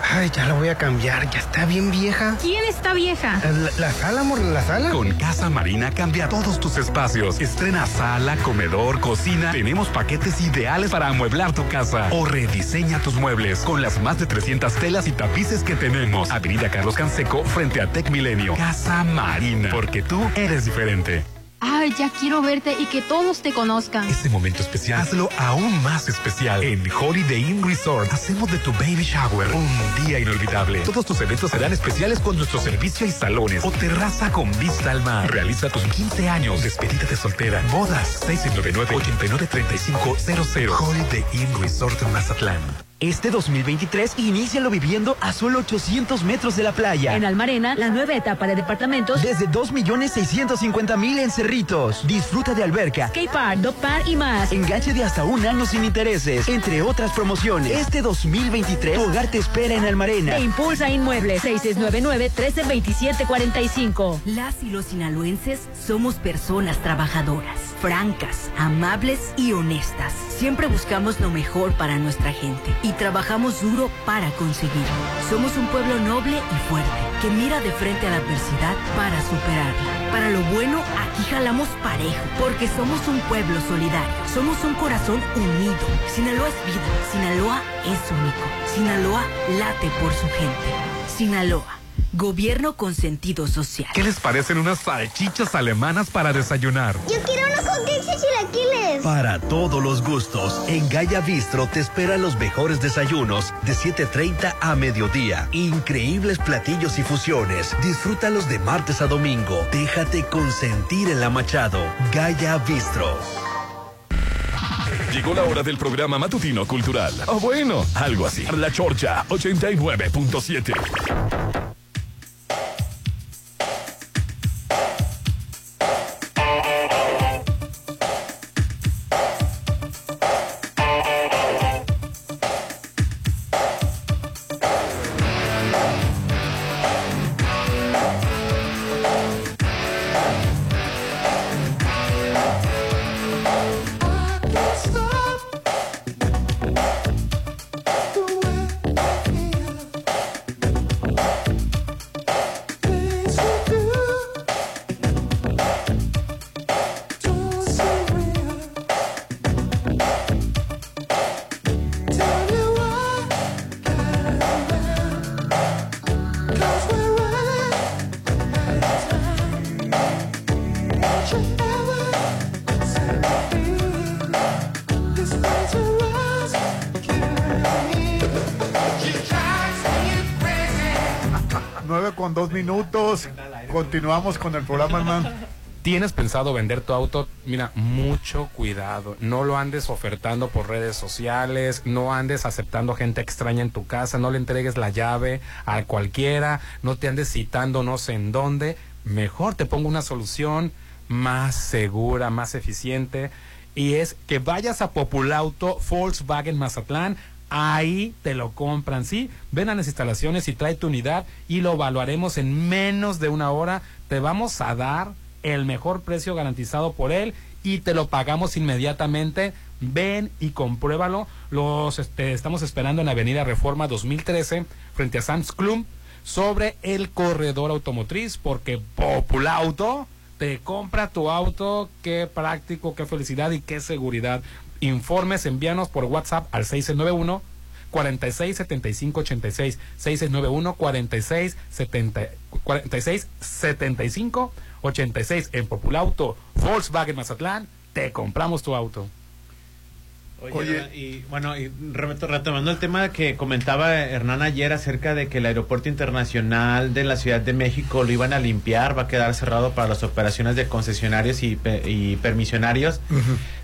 Ay, ya la voy a cambiar, ya está bien vieja. ¿Quién está vieja? La, la sala, amor, la sala. Con Casa Marina cambia todos tus espacios. Estrena sala, comedor, cocina. Tenemos paquetes ideales para amueblar tu casa. O rediseña tus muebles con las más de 300 telas y tapices que tenemos. Avenida Carlos Canseco frente a Tec Milenio. Casa Marina, porque tú eres diferente. Ay, ya quiero verte y que todos te conozcan. Este momento especial, hazlo aún más especial. En Holiday Inn Resort, hacemos de tu baby shower un día inolvidable. Todos tus eventos serán especiales con nuestro servicio y salones o terraza con vista al mar. Realiza tus 15 años, despedida de soltera, bodas, 699-893500. Holiday Inn Resort Mazatlán. Este 2023, inícialo viviendo a solo 800 metros de la playa. En Almarena, la nueva etapa de departamentos. Desde 2.650.000 en Cerritos. Disfruta de alberca, K-Park, Dog Park y más. enganche de hasta un año sin intereses, entre otras promociones. Este 2023, tu hogar te espera en Almarena. Te impulsa Inmuebles 6699-132745. Las y los sinaloenses somos personas trabajadoras, francas, amables y honestas. Siempre buscamos lo mejor para nuestra gente y trabajamos duro para conseguirlo. Somos un pueblo noble y fuerte que mira de frente a la adversidad para superarla. Para lo bueno, aquí jalamos parejo, porque somos un pueblo solidario. Somos un corazón unido. Sinaloa es vida. Sinaloa es único. Sinaloa late por su gente. Sinaloa. Gobierno con sentido social. ¿Qué les parecen unas salchichas alemanas para desayunar? Yo quiero unos hotcakes y chilaquiles. Para todos los gustos, en Gaya Bistro te esperan los mejores desayunos de 7.30 a mediodía. Increíbles platillos y fusiones. Disfrútalos de martes a domingo. Déjate consentir en la Machado. Gaya Bistro. Llegó la hora del programa matutino cultural. O bueno, algo así. La Chorcha 89.7. minutos. Continuamos con el programa, hermano. ¿Tienes pensado vender tu auto? Mira, mucho cuidado. No lo andes ofertando por redes sociales, no andes aceptando gente extraña en tu casa, no le entregues la llave a cualquiera, no te andes citando no sé en dónde. Mejor te pongo una solución más segura, más eficiente. Y es que vayas a Populauto Volkswagen Mazatlán. Ahí te lo compran, ¿sí? Ven a las instalaciones y trae tu unidad y lo evaluaremos en menos de una hora. Te vamos a dar el mejor precio garantizado por él y te lo pagamos inmediatamente. Ven y compruébalo. Los este, estamos esperando en Avenida Reforma 2013 frente a Sam's Club sobre el corredor automotriz porque Populauto te compra tu auto. Qué práctico, qué felicidad y qué seguridad. Informes, envíanos por WhatsApp al 691 46 75 86 691 46 70 46 75 86 en Populauto Volkswagen Mazatlán te compramos tu auto Oye, y bueno, y re- retomando el tema que comentaba Hernán ayer acerca de que el aeropuerto internacional de la Ciudad de México lo iban a limpiar, va a quedar cerrado para las operaciones de concesionarios y, y permisionarios.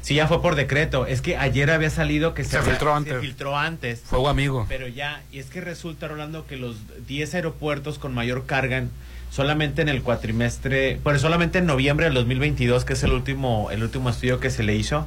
Sí, ya fue por decreto. Es que ayer había salido que se, filtró antes. se filtró antes. Fuego amigo. Pero ya, y es que resulta, Rolando, que los 10 aeropuertos con mayor carga en- solamente en el cuatrimestre, bueno, solamente en noviembre del 2022, que es el último, el último estudio que se le hizo,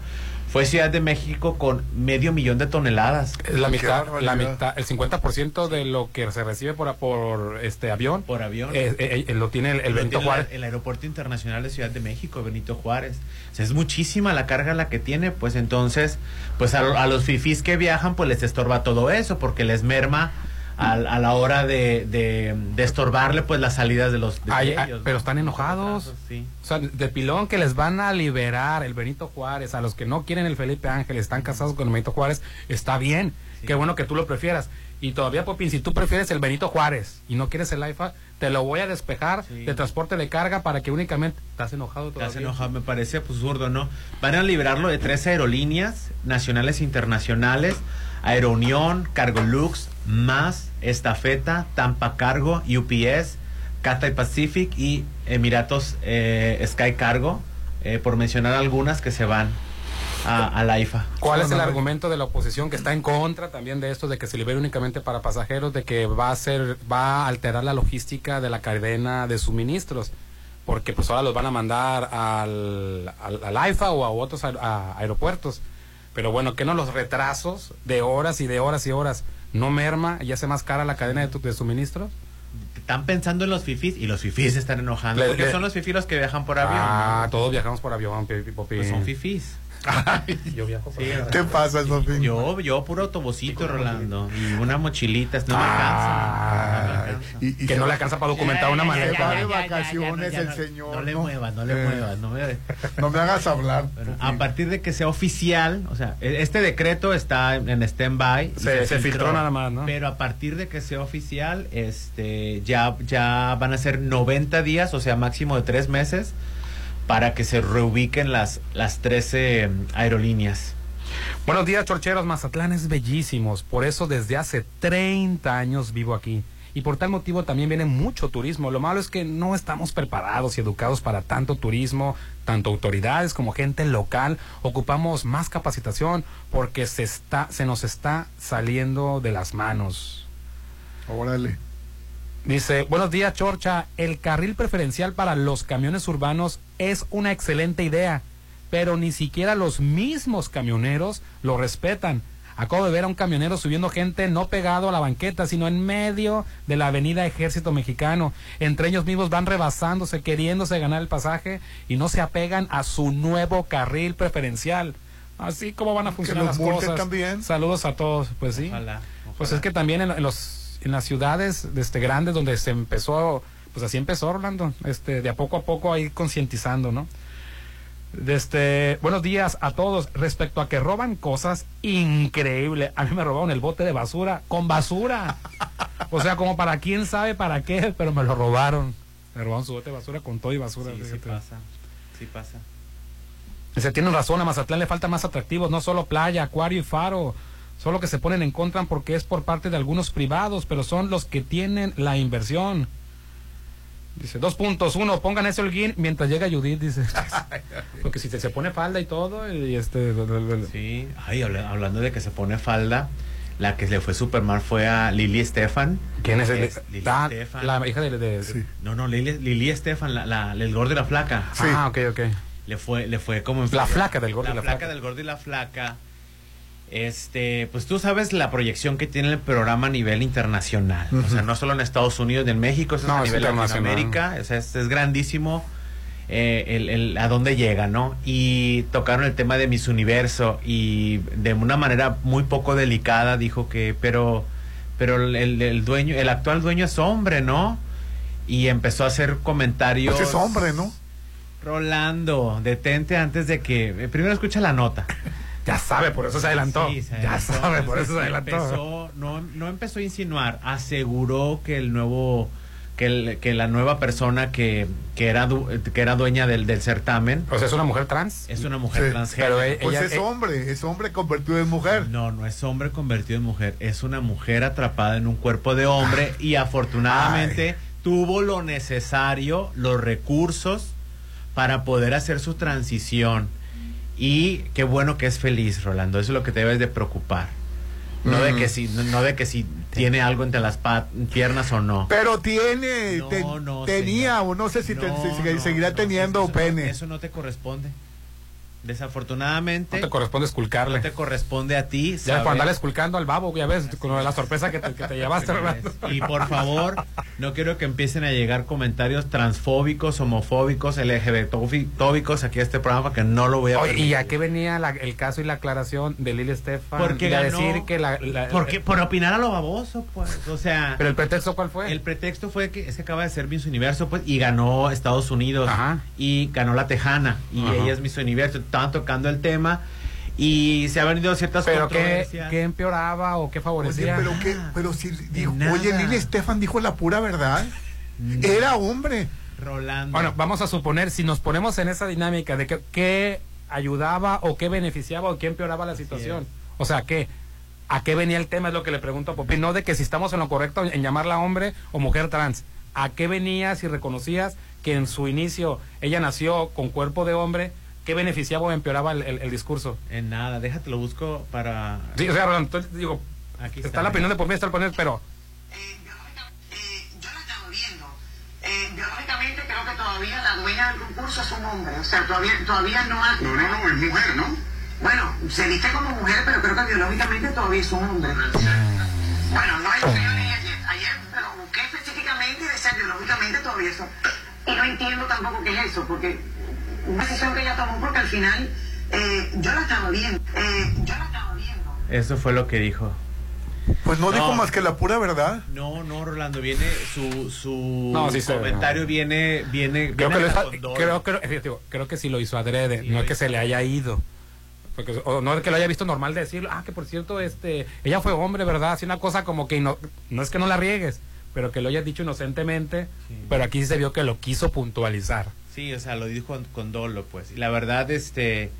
fue Ciudad de México con medio millón de toneladas. La mitad, la mitad, el 50% de lo que se recibe por, por este avión, por avión, eh, eh, eh, lo tiene el, el Lo Benito tiene Juárez. la- El Aeropuerto Internacional de Ciudad de México, Benito Juárez. O sea, es muchísima la carga la que tiene, pues entonces, pues a, a los fifís que viajan, pues les estorba todo eso, porque les merma a, a la hora de, de, de estorbarle, pues las salidas de los de Ay, ellos, ay, ¿no? pero están enojados. Sí. O sea, de pilón que les van a liberar el Benito Juárez, a los que no quieren el Felipe Ángel, están casados con el Benito Juárez, está bien. Qué bueno que tú lo prefieras. Y todavía, Popín, si tú prefieres el Benito Juárez y no quieres el AIFA, te lo voy a despejar de transporte de carga para que únicamente... ¿Estás enojado todavía? Estás enojado, me parece absurdo, ¿no? Van a librarlo de tres aerolíneas nacionales e internacionales, Aerounión, Cargolux, Más, Estafeta, Tampa Cargo, UPS, Cathay Pacific y Emiratos eh, Sky Cargo, eh, por mencionar algunas que se van a, a la IFA. ¿Cuál es el argumento de la oposición que está en contra también de esto de que se libere únicamente para pasajeros, de que va a ser, va a alterar la logística de la cadena de suministros? Porque pues ahora los van a mandar al, al, al AIFA o a otros aer- a aeropuertos. Pero bueno, que no los retrasos de horas y de horas y horas no merma y hace más cara la cadena de, tu- de suministros. Están pensando en los fifís y los fifís se están enojando. Le- porque le- son los fifís los que viajan por avión. Ah, ¿no? todos viajamos por avión. Pues son Yo viajo por Sí, avión. ¿Qué pasa, Sofín? Yo, yo puro autobusito, Rolando. Y una mochilita, no me Ah, alcanza. y- y que se no le alcanza para documentar una Se maleta. de vacaciones ya, ya, el no, señor. No le muevas, no le Eh, muevas. No me, No me hagas hablar. a partir de que sea oficial, o sea, e- este decreto está en stand-by. y Se- se filtró nada más, ¿no? Pero a partir de que sea oficial, este, ya, ya van a ser 90 días, o sea, máximo de tres meses, para que se reubiquen las, las 13 aerolíneas. Buenos días, chorcheros. Mazatlán es bellísimos. Por eso desde hace 30 años vivo aquí. Y por tal motivo también viene mucho turismo. Lo malo es que no estamos preparados y educados para tanto turismo. Tanto autoridades como gente local ocupamos más capacitación porque se, está, se nos está saliendo de las manos. Órale. Dice, buenos días, Chorcha. El carril preferencial para los camiones urbanos es una excelente idea, pero ni siquiera los mismos camioneros lo respetan. Acabo de ver a un camionero subiendo gente no pegado a la banqueta, sino en medio de la avenida Ejército Mexicano. Entre ellos mismos van rebasándose, queriéndose ganar el pasaje y no se apegan a su nuevo carril preferencial. Así como van a funcionar los las cosas. también. Saludos a todos. Pues sí. Ojalá, Pues es que también en, en los en las ciudades de este grandes donde se empezó, pues así empezó Orlando, este de a poco a poco ahí concientizando, ¿no? De este, buenos días a todos. Respecto a que roban cosas, increíble. A mí me robaron el bote de basura con basura. O sea, como para quién sabe para qué, pero me lo robaron. Me robaron su bote de basura con todo y basura. Sí, sí pasa. Sí pasa. Se tienen razón, a Mazatlán le falta más atractivos, no solo playa, acuario y faro. Solo que se ponen en contra porque es por parte de algunos privados, pero son los que tienen la inversión. Dice, dos puntos. Uno, pongan ese holguín mientras llega Judith, dice. *laughs* porque si se, se pone falda y todo, y este... Sí. Ay, habla- hablando de que se pone falda, la que le fue super mal fue a Lili Estefan. ¿Quién es el- Lili Ah, Estefan. la hija de... de- No, no, Lili, Lili Estefan, la, la, el gordo y la flaca. Ah, ok, ok. Le fue, le fue como en La flaca del gordo y la la flaca flaca. del gordo y la flaca. Este, pues tú sabes la proyección que tiene el programa a nivel internacional. O sea, no solo en Estados Unidos, en México, eso No, es a nivel internacional. Latinoamérica. O sea, es, es grandísimo eh, el, el- a dónde llega, ¿no? Y tocaron el tema de Miss Universo y de una manera muy poco delicada dijo que, pero, pero el, el dueño, el actual dueño es hombre, ¿no? Y empezó a hacer comentarios. Pues es hombre, ¿no? Rolando, detente antes de que. eh, Primero escucha la nota. Ya sabe, por eso se adelantó. Sí, se Ya sabe, por eso se adelantó. empezó- no, no empezó a insinuar, aseguró que el nuevo. Que, el- que la nueva persona que, que era du- que era dueña del, del certamen O sea, es una mujer trans. es una mujer Sí. transgénero. Pero, eh, Pues ella- es eh, hombre, es hombre convertido en mujer. No, no es hombre convertido en mujer, es una mujer atrapada en un cuerpo de hombre y afortunadamente tuvo lo necesario, los recursos para poder hacer su transición. Y qué bueno que es feliz, Rolando, eso es lo que te debes de preocupar. No de Mm. que si no, no de que si tiene algo entre las piernas o no. Pero tiene, No, te- no, tenía, o no sé si, te- si- seguirá teniendo eso no- pene. eso no te corresponde. Desafortunadamente no te corresponde esculcarle. no te corresponde a ti. Ya por andarle esculcando al babo, ya ves, con la sorpresa que te, que te llevaste. Y por favor, no quiero que empiecen a llegar comentarios transfóbicos, homofóbicos, LGBTóbicos aquí a este programa porque no lo voy a Oye, ¿y a qué venía la- el caso y la aclaración de Lili Estefan? Porque de ganó- decir que la, la- Porque por opinar a lo baboso, pues, o sea, Pero el pretexto, ¿cuál fue? el pretexto fue que es que acaba de ser Miss Universo, pues, y ganó Estados Unidos Ajá. y ganó la Tejana y Ajá. ella es Miss Universo, estaban tocando el tema y se han venido ciertas pero qué, controversias. qué empeoraba o qué Oye, favorecía pero qué, pero si dijo, oye, Lili Estefan dijo la pura verdad. Era hombre. Rolando. Bueno, vamos a suponer, si nos ponemos en esa dinámica de que, qué ayudaba o qué beneficiaba o qué empeoraba la situación. O sea, ¿qué? ¿A qué venía el tema? Es lo que le pregunto a Popín. No de que si estamos en lo correcto en llamarla hombre o mujer trans. ¿A qué venía si reconocías que en su inicio ella nació con cuerpo de hombre? ¿Qué beneficiaba o empeoraba el, el- el discurso? En nada, déjate lo busco para. Sí, o sea, Rolando, entonces digo, Aquí está, la opinión de Popín, está la opinión, pero Eh, biológicamente creo que todavía la dueña del concurso es un hombre, o sea, todavía, todavía no ha... No, no, no, es mujer, ¿no? Bueno, se viste como mujer, pero creo que biológicamente todavía es un hombre. Bueno, no es yo ayer, ayer lo busqué específicamente y decía biológicamente todavía eso. Y no entiendo tampoco qué es eso, porque una decisión que ella tomó porque al final eh, yo la estaba viendo, eh, yo la estaba viendo. Eso fue lo que dijo. Pues no, No. dijo más que la pura verdad. No, no, Rolando, viene su, su No, sí comentario no. viene, viene, creo viene que, dolo. creo, creo, eh, digo, creo que sí lo hizo adrede, no es que se le haya ido. Porque, o no es que lo haya visto normal de decirlo, ah, que por cierto, este, ella fue hombre, ¿verdad? Así una cosa como que no, no es que no la riegues, pero que lo hayas dicho inocentemente, pero aquí sí se vio que lo quiso puntualizar. Sí, o sea, lo dijo con, con dolo, pues. Y la verdad, este.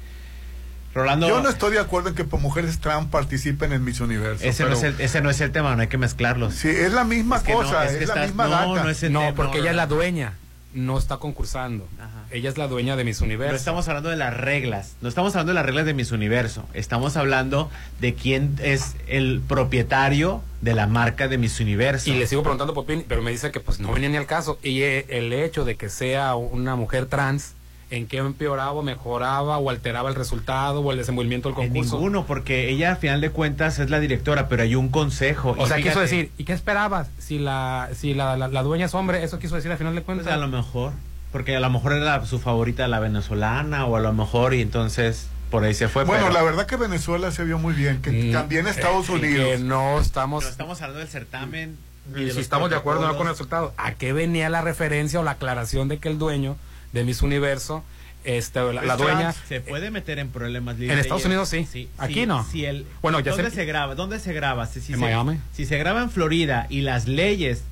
Rolando. Yo no estoy de acuerdo en que por mujeres trans participen en Miss Universo. ese, no pero- es el, ese no es el tema, no hay que mezclarlos. Sí, es la misma Es que no, cosa, es es, que la estás- misma no, data. no es el No, tema, porque ella es la dueña, no está concursando. Ella es la dueña de Miss No Universo. estamos hablando de las reglas, no estamos hablando de las reglas de Miss Universo, estamos hablando de quién es el propietario de la marca de Miss Universo. Y le sigo preguntando Popín, pero me dice que pues no venía ni al caso. Y eh, el hecho de que sea una mujer trans, ¿en qué empeoraba, o mejoraba o alteraba el resultado o el desenvolvimiento del En concurso? ninguno, porque ella a final de cuentas es la directora, pero hay un consejo. O y sea, quiso decir, ¿y qué esperabas? Si la si la, la- la dueña es hombre, eso quiso decir al final de cuentas. Pues a lo mejor, porque a lo mejor era la- su favorita la venezolana, o a lo mejor, y entonces por ahí se fue. Bueno, pero- la verdad que Venezuela se vio muy bien, que Mm, también Estados eh, Unidos. Que no estamos... Estamos hablando del certamen. Y de si estamos de acuerdo o no con el resultado, ¿a qué venía la referencia o la aclaración de que el dueño de Miss Universo, este, la, la Es dueña... se puede meter en problemas. Lili En Estados Reyes. Unidos sí. Aquí no. Si el, Bueno, ya ¿Dónde sé- se graba? ¿Dónde se graba? Si, si ¿En se, Miami? Si se graba en Florida y las leyes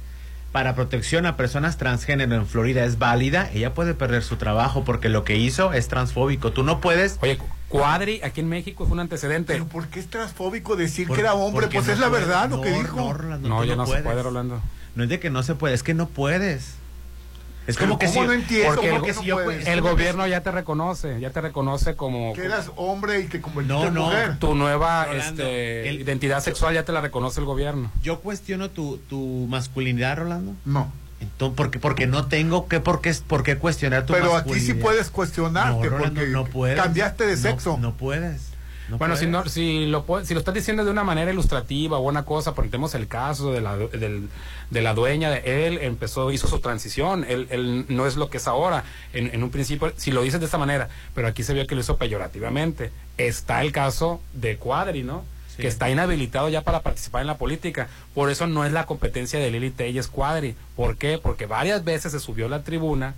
para protección a personas transgénero en Florida es válida, ella puede perder su trabajo porque lo que hizo es transfóbico. Tú no puedes. Oye, Cuadri aquí en México fue un antecedente. Pero ¿por qué es transfóbico decir Por- que era hombre? porque Pues no es la puede- verdad lo no, que dijo. No, Rolando, No, tú ya no se puede, Rolando. No es de que no se puede, es que no puedes. Es como que ¿cómo si, no entiendo? porque El gobierno ya te reconoce, ya te reconoce como Que eras hombre y te convertiste No, en no. mujer. tu nueva Rolando, este, el- identidad sexual ya te la reconoce el gobierno. yo cuestiono tu, tu masculinidad, Rolando. No. Entonces, porque, porque no tengo que, por qué, por qué cuestionar tu Pero aquí sí puedes cuestionarte No, Rolando, porque no puedes. cambiaste de No, sexo. No, puedes. No bueno, si, no, si, lo, si lo estás diciendo de una manera ilustrativa o una cosa, ponemos el caso de la, del- de la dueña, de él empezó, hizo su transición, él, él no es lo que es ahora. En, en un principio, si lo dices de esta manera, pero aquí se vio que lo hizo peyorativamente. Está el caso de Cuadri, ¿no? Sí. Que está inhabilitado ya para participar en la política. Por eso no es la competencia de Lili Telles Cuadri. ¿Por qué? Porque varias veces se subió a la tribuna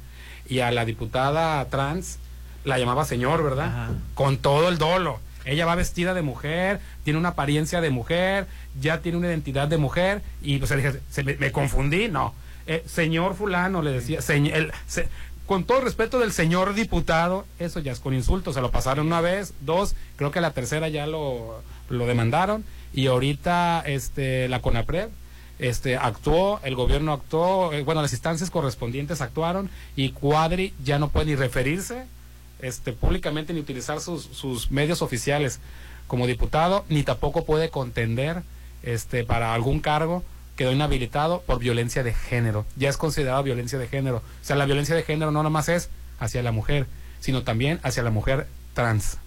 y a la diputada trans la llamaba señor, ¿verdad? Ajá. Con todo el dolo. Ella va vestida de mujer, tiene una apariencia de mujer, ya tiene una identidad de mujer, y pues dije, ¿se me, confundí? No. Eh, señor fulano, le decía, el- se- con todo respeto del señor diputado, eso ya es con insultos, se lo pasaron una vez, dos, creo que la tercera ya lo, lo demandaron, y ahorita este la CONAPRED este actuó, el gobierno actuó, eh, bueno, las instancias correspondientes actuaron, y Cuadri ya no puede ni referirse este, públicamente ni utilizar sus, sus medios oficiales como diputado, ni tampoco puede contender este, para algún cargo, quedó inhabilitado por violencia de género. Ya es considerado violencia de género. O sea, la violencia de género no nomás es hacia la mujer, sino también hacia la mujer trans.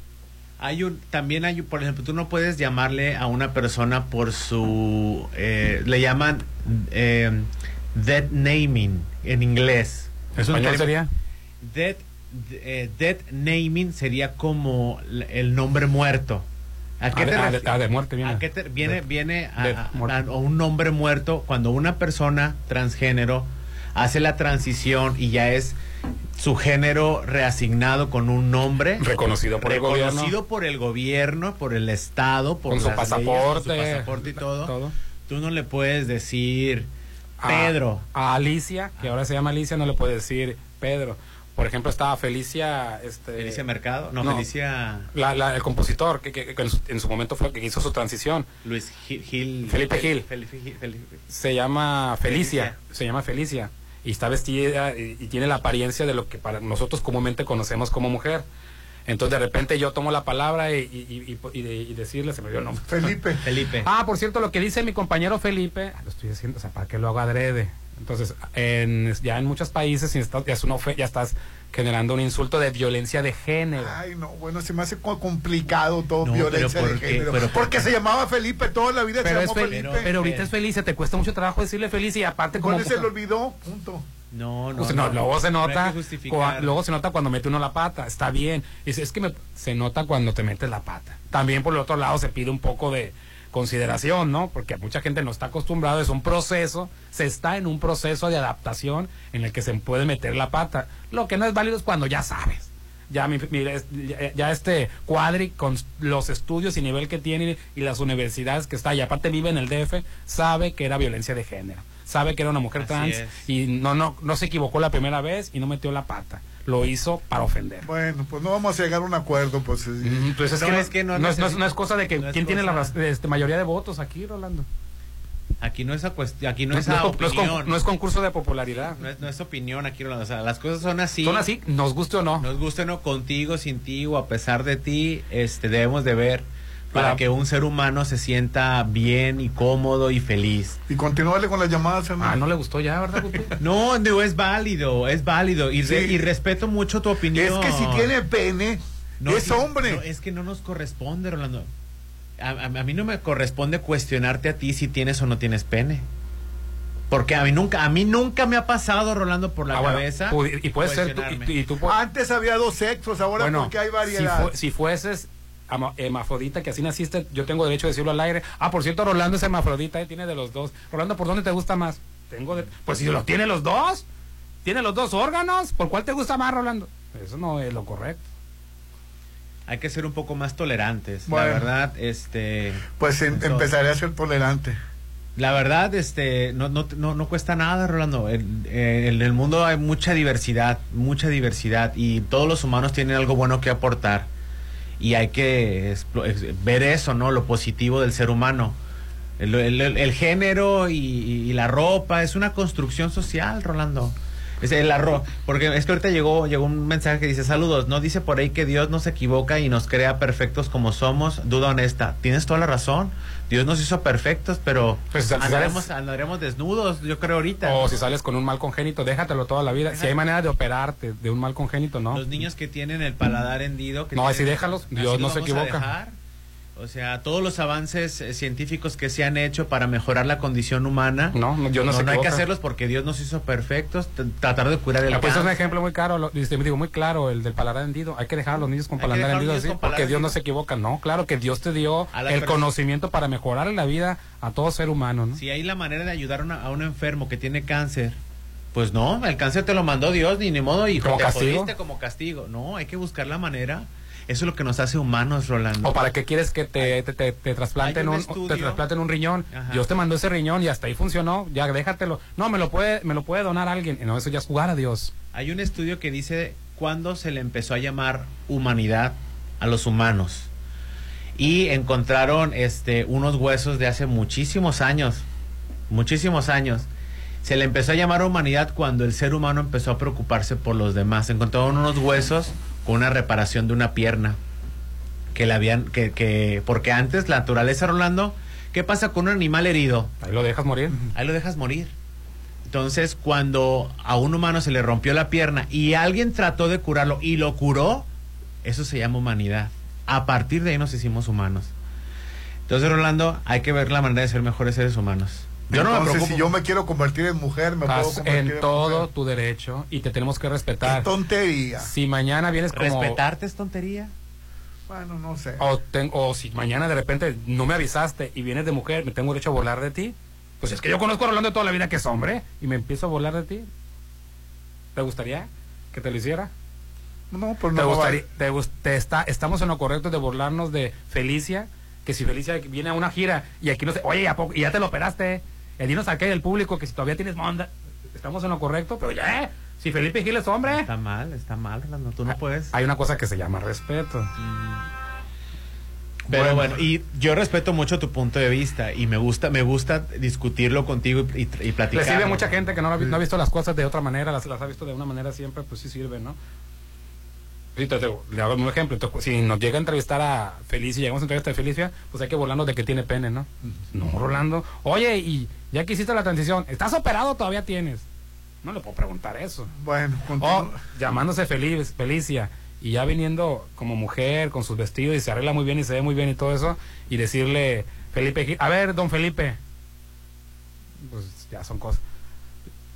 Hay un, también hay, un- por ejemplo, tú no puedes llamarle a una persona por su, eh, le llaman eh, dead naming en inglés. ¿En español término- sería? Dead, eh, dead naming sería como el nombre muerto. ¿A Ah, de- te ah, ref- de- ah, de muerte viene. ¿A qué te- viene viene a, a- a un nombre muerto cuando una persona transgénero hace la transición y ya es su género reasignado con un nombre reconocido por el gobierno. reconocido por el gobierno, por el estado, por Con su leyes, pasaporte. con su pasaporte y todo, Todo. Tú no le puedes decir A- Pedro. A, Alicia, que ahora se llama Alicia, no le puede decir Pedro. Por ejemplo, estaba Felicia. Este, Felicia Mercado, no, Felicia La, la- el compositor que, que- que en, su, en su momento fue el que hizo su transición. Luis Gil, Gil- Felipe Gil. Felipe Gil- Felipe- Se llama Felicia, Felicia. Se llama Felicia. Y está vestida y, y tiene la apariencia de lo que para nosotros comúnmente conocemos como mujer. Entonces de repente yo tomo la palabra y, y- y- y de- y decirle, se me dio el nombre. Felipe. Felipe. Ah, por cierto, lo que dice mi compañero Felipe, lo estoy diciendo, o sea, ¿para qué lo hago adrede? Entonces, en, ya en muchos países ya, es una ya estás generando un insulto de violencia de género. Ay, no, bueno, se me hace co- complicado todo No, violencia pero de género. Pero ¿por porque se llamaba Felipe, toda la vida pero, se es llamó fel- Felipe. pero ahorita es Felicia, te cuesta mucho trabajo decirle Felicia y aparte como... Se le olvidó, punto. No, no, Pues no, no. luego se nota, cua- luego se nota cuando mete uno la pata, está bien. Es, es que me- se nota cuando te metes la pata. También por el otro lado se pide un poco de consideración, ¿no? Porque mucha gente no está acostumbrado, es un proceso, se está en un proceso de adaptación en el que se puede meter la pata. Lo que no es válido es cuando ya sabes. Ya, mi- es- ya, ya este cuadri con los estudios y nivel que tiene y las universidades que está y aparte vive en el DF, sabe que era violencia de género, sabe que era una mujer Así trans es. y no, no, no se equivocó la primera vez y no metió la pata. Lo hizo para ofender. Bueno, pues no vamos a llegar a un acuerdo, pues. Pues es, No, que no, es que no no es, no es- necesita- no es cosa de que quién tiene la este, mayoría de votos aquí, Rolando. Aquí no es a cuestión, aquí no, No, es no a es con- no es con- opinión. no es concurso de popularidad. No es, no es opinión aquí, Rolando. O sea, las cosas son así. Son así, nos guste o no. Nos guste o no, contigo, sin ti o a pesar de ti, este, debemos de ver para que un ser humano se sienta bien y cómodo y feliz. Y continúale con las llamadas, hermano. Ah, no le gustó ya, ¿verdad, Guti? *laughs* No, es válido, es válido. Y, re- Sí. y respeto mucho tu opinión. Es que si tiene pene, No, es hombre. no, es que no nos corresponde, Rolando. A, a- a mí no me corresponde cuestionarte a ti si tienes o no tienes pene. Porque a mí nunca, a mí nunca me ha pasado, Rolando, por la Ah, cabeza. y puede ser tú- y, y tú pu- Antes había dos sexos, ahora bueno, porque hay si, variedad. fue- si fueses hermafrodita, que así naciste, yo tengo derecho a decirlo al aire. Ah, por cierto, Rolando es hermafrodita, eh, tiene de los dos. Rolando, ¿por dónde te gusta más? Tengo de- Pues si los tiene los dos, tiene los dos órganos, ¿por cuál te gusta más, Rolando? Eso no es lo correcto. Hay que ser un poco más tolerantes. Bueno. La verdad, este. Pues em- empezaré a ser tolerante. La verdad, este, no, no, no, no cuesta nada, Rolando. En, en el mundo hay mucha diversidad, mucha diversidad y todos los humanos tienen algo bueno que aportar y hay que ver eso, ¿no? Lo positivo del ser humano. El, el- el- género y la ropa es una construcción social, Rolando. Es el arro porque es que ahorita llegó llegó un mensaje que dice saludos, no dice por ahí que Dios nos equivoca y nos crea perfectos como somos, duda honesta. Tienes toda la razón. Dios nos hizo perfectos, pero Pues, si andaremos, sales- andaremos desnudos, yo creo ahorita. O si sales con un mal congénito, déjatelo toda la vida. Si hay manera de operarte de un mal congénito, no. Los niños que tienen el paladar hendido. Que No, así déjalos, Dios no se equivoca. O sea, todos los avances eh, científicos que se han hecho para mejorar la condición humana. No, no, Dios no hay que hacerlos porque Dios nos hizo perfectos. Tratar de curar el Ah, pues es un ejemplo muy lo- dice- digo muy claro, el del paladar hendido. Hay que dejar a los niños con paladar hendido así, porque Dios no se equivoca. No, claro que Dios te dio el persona- conocimiento para mejorar la vida a todo ser humano, ¿no? Si hay la manera de ayudar a, una- a un enfermo que tiene cáncer, pues no, el cáncer te lo mandó Dios, ni ni modo, y ¿Como te castigo? jodiste como castigo. No, hay que buscar la manera. Eso es lo que nos hace humanos, Rolando. O para qué quieres que te, te, te, te trasplanten un un, te trasplanten un riñón. Ajá. Dios te mandó ese riñón y hasta ahí funcionó. Ya déjatelo. No, me lo puede, me lo puede donar alguien. No, eso ya es jugar a Dios. Hay un estudio que dice cuándo se le empezó a llamar humanidad a los humanos. Y encontraron este unos huesos de hace muchísimos años. Muchísimos años. Se le empezó a llamar humanidad cuando el ser humano empezó a preocuparse por los demás. Encontraron unos huesos una reparación de una pierna. Que le habían. Que, que, porque antes la naturaleza, Rolando. ¿Qué pasa con un animal herido? Ahí lo dejas morir. Ahí lo dejas morir. Entonces, cuando a un humano se le rompió la pierna y alguien trató de curarlo y lo curó, eso se llama humanidad. A partir de ahí nos hicimos humanos. Entonces, Rolando, hay que ver la manera de ser mejores seres humanos. Yo no me Entonces, preocupo. si yo me quiero convertir en mujer, me puedo Estás convertir en, en todo mujer. tu derecho y te tenemos que respetar. Qué tontería. Si mañana vienes como... ¿Respetarte es tontería? Bueno, no sé. O, ten- o si mañana de repente no me avisaste y vienes de mujer, me tengo derecho a volar de ti. Pues es que yo conozco a Rolando de toda la vida que es hombre y me empiezo a volar de ti. ¿Te gustaría? que te lo hiciera? No, pues ¿Te no. gustaría, te gust- te está, estamos en lo correcto de burlarnos de Felicia, que si Felicia viene a una gira y aquí no sé, oye, ¿a poco- y ya te lo operaste, y dinos aquí del público que si todavía tienes monda, estamos en lo correcto, pero ya, eh, si Felipe Gil es hombre, Está mal, está mal, Rolando, tú no puedes. hay una cosa que se llama respeto. Pero bueno, y yo respeto mucho tu punto de vista y me gusta me gusta discutirlo contigo y, y, y Le platicar. sirve a mucha gente que no, ha no ha visto las cosas de otra manera, las, las ha visto de una manera siempre, pues sí sirve, ¿no? Sí, te- le hago un ejemplo. entonces, si nos llega a entrevistar a Felicia y llegamos a entrevistar a Felicia, pues hay que burlarnos de que tiene pene, ¿no? No, Rolando. Oye, y ya que hiciste la transición, ¿estás operado o todavía tienes? No le puedo preguntar eso. Bueno, O continúa. llamándose Feliz, Felicia y ya viniendo como mujer con sus vestidos y se arregla muy bien y se ve muy bien y todo eso y decirle Felipe a ver, don Felipe, pues ya son cosas,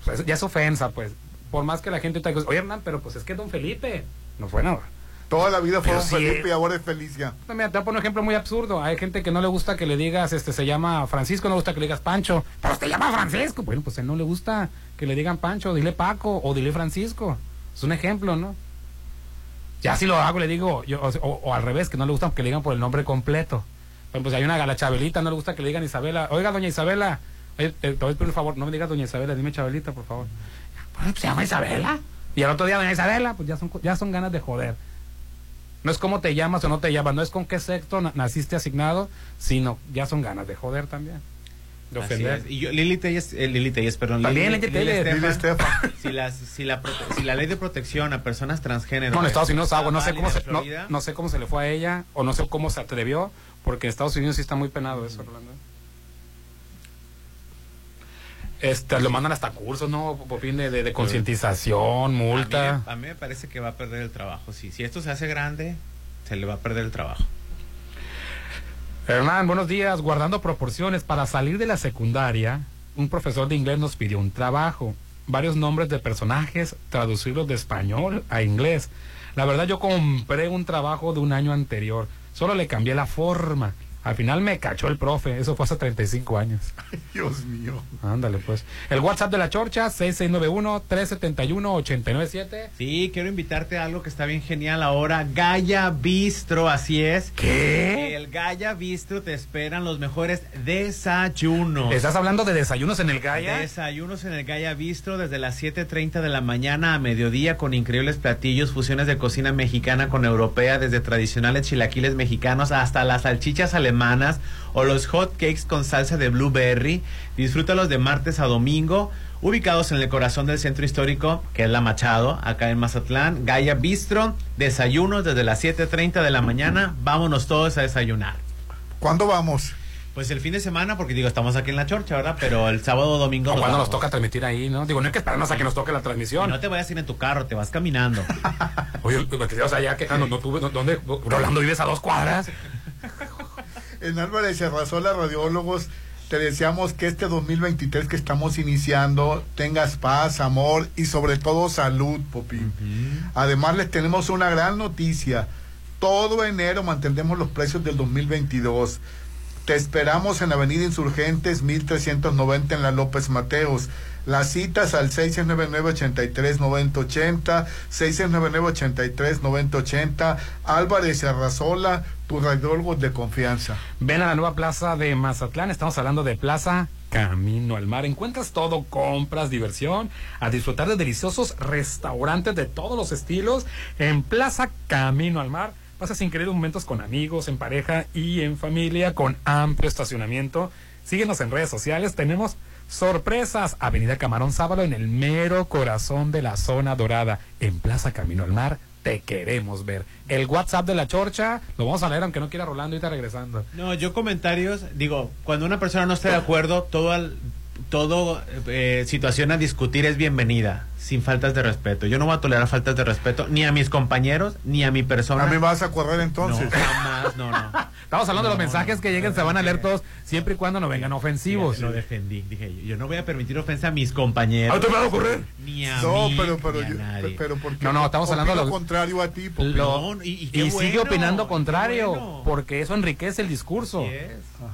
pues, ya es ofensa, pues, por más que la gente te diga, oye Hernán, pero pues es que don Felipe, no fue nada. Toda la vida fue sí, Felipe y ahora es Felicia. No, mira, te voy a poner un ejemplo muy absurdo. Hay gente que no le gusta que le digas, este, se llama Francisco, no le gusta que le digas Pancho. Pero te llama Francisco. Bueno, pues a él no le gusta que le digan Pancho, dile Paco o dile Francisco. Es un ejemplo, ¿no? Ya si lo hago, le digo, yo, o, o- al revés, que no le gusta que le digan por el nombre completo. Bueno, pues hay una gala Chabelita, no le gusta que le digan Isabela. Oiga, doña Isabela, oye, te, te voy a pedir un favor, no me digas doña Isabela, dime Chabelita, por favor. Bueno, pues se llama Isabela. Y al otro día, doña Isabela, pues ya son, ya son ganas de joder. No es cómo te llamas o no te llamas, no es con qué sexo na- naciste asignado, sino ya son ganas de joder también. De Así ofender. es. Y yo, Lili Telles, eh, Lili Telles, perdón. También Lili, Lili Lili Estefan. *laughs* Si, las, si, la, prote- si la ley de protección a personas transgénero. No, en Estados Unidos agua, no sé cómo se, no, no sé cómo se le fue a ella o no sé cómo se atrevió, porque en Estados Unidos sí está muy penado eso, Rolando. Este, lo mandan hasta cursos, ¿no? De, de, de concientización, a mí, multa. a mí me parece que va a perder el trabajo. Si, si esto se hace grande, se le va a perder el trabajo. Hernán, buenos días. Guardando proporciones, para salir de la secundaria, un profesor de inglés nos pidió un trabajo. Varios nombres de personajes, traducirlos de español a inglés. La verdad, yo compré un trabajo de un año anterior. Solo le cambié la forma. Al final me cachó el profe. Eso fue hace 35 años. *laughs* Dios mío. Ándale, pues. El WhatsApp de la Chorcha, 6691-371-897. Sí, quiero invitarte a algo que está bien genial ahora. Gaya Bistro, así es. ¿Qué? El Gaya Bistro te esperan los mejores desayunos. ¿Estás hablando de desayunos en el Gaya? Desayunos en el Gaya Bistro desde las 7.30 de la mañana a mediodía con increíbles platillos, fusiones de cocina mexicana con europea, desde tradicionales chilaquiles mexicanos hasta las salchichas alemanas o los hot cakes con salsa de blueberry. Disfrútalos de martes a domingo, ubicados en el corazón del centro histórico, que es la Machado, acá en Mazatlán. Gaya Bistro, desayunos desde las 7.30 de la mañana. Vámonos todos a desayunar. ¿Cuándo vamos? Pues el fin de semana, porque digo, estamos aquí en la chorcha, ¿verdad? Pero el sábado o domingo. O nos cuando nos toca transmitir ahí, ¿no? Digo, no hay que esperarnos a que nos toque la Y transmisión. no te vayas a ir en tu carro, te vas caminando. *laughs* Oye, o sea, ya que ah, no, no tuve, no- ¿dónde? Rolando, ¿vives a dos cuadras? En Álvarez Serrazola, radiólogos, te deseamos que este 2023 que estamos iniciando tengas paz, amor y sobre todo salud, Popín. Además, les tenemos una gran noticia. Todo enero mantendremos los precios del 2022. Te esperamos en la Avenida Insurgentes 1390 en la López Mateos. Las citas al 699-83-9080, 699-83-9080, Álvarez Arrazola, tu radiólogo de confianza. Ven a la nueva plaza de Mazatlán. Estamos hablando de Plaza Camino al Mar. Encuentras todo, compras, diversión, a disfrutar de deliciosos restaurantes de todos los estilos en Plaza Camino al Mar. Pasas increíbles momentos con amigos, en pareja y en familia, con amplio estacionamiento. Síguenos en redes sociales. Tenemos sorpresas. Avenida Camarón Sábalo en el mero corazón de la zona dorada, en Plaza Camino al Mar. Te queremos ver. El WhatsApp de la Chorcha lo vamos a leer, aunque no quiera Rolando, ahorita regresando. No, yo comentarios, digo, cuando una persona no está de acuerdo, todo al- todo eh, situación a discutir es bienvenida, sin faltas de respeto. Yo no voy a tolerar faltas de respeto ni a mis compañeros ni a mi persona. ¿A mí vas a correr entonces? No, jamás, no, no. *laughs* Estamos hablando de los mensajes no, que lleguen, se van a leer todos, siempre y cuando no vengan ofensivos. Lo defendí, dije yo, yo no voy a permitir ofensa a mis compañeros. ¿Ah, te vas a correr? Ni a No, mí, pero, pero, ni a yo- nadie. pero ¿por qué No, no, estamos hablando de lo- contrario a ti? Lo- y- y y sigue opinando contrario, bueno. porque eso enriquece el discurso.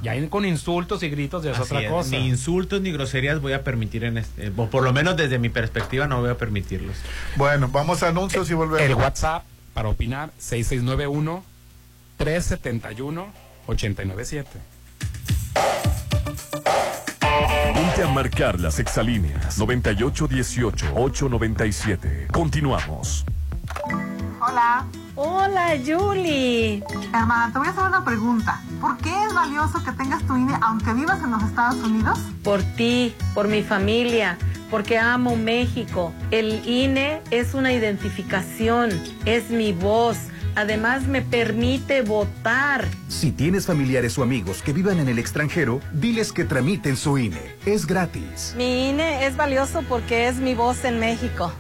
Y ahí con insultos y gritos ya es Así otra es, cosa. Ni insultos ni groserías voy a permitir en este, o por lo menos desde mi perspectiva no no voy a permitirlos. Bueno, vamos a anuncios y volvemos. El WhatsApp para opinar 6691 371 897. Ponte a marcar las exalíneas 9818-897. Continuamos. Hola. Hola, Julie. Hermana, te voy a hacer una pregunta. ¿Por qué es valioso que tengas tu INE aunque vivas en los Estados Unidos? Por ti, por mi familia, porque amo México. El INE es una identificación, es mi voz. Además me permite votar. Si tienes familiares o amigos que vivan en el extranjero, diles que tramiten su INE. Es gratis. Mi INE es valioso porque es mi voz en México.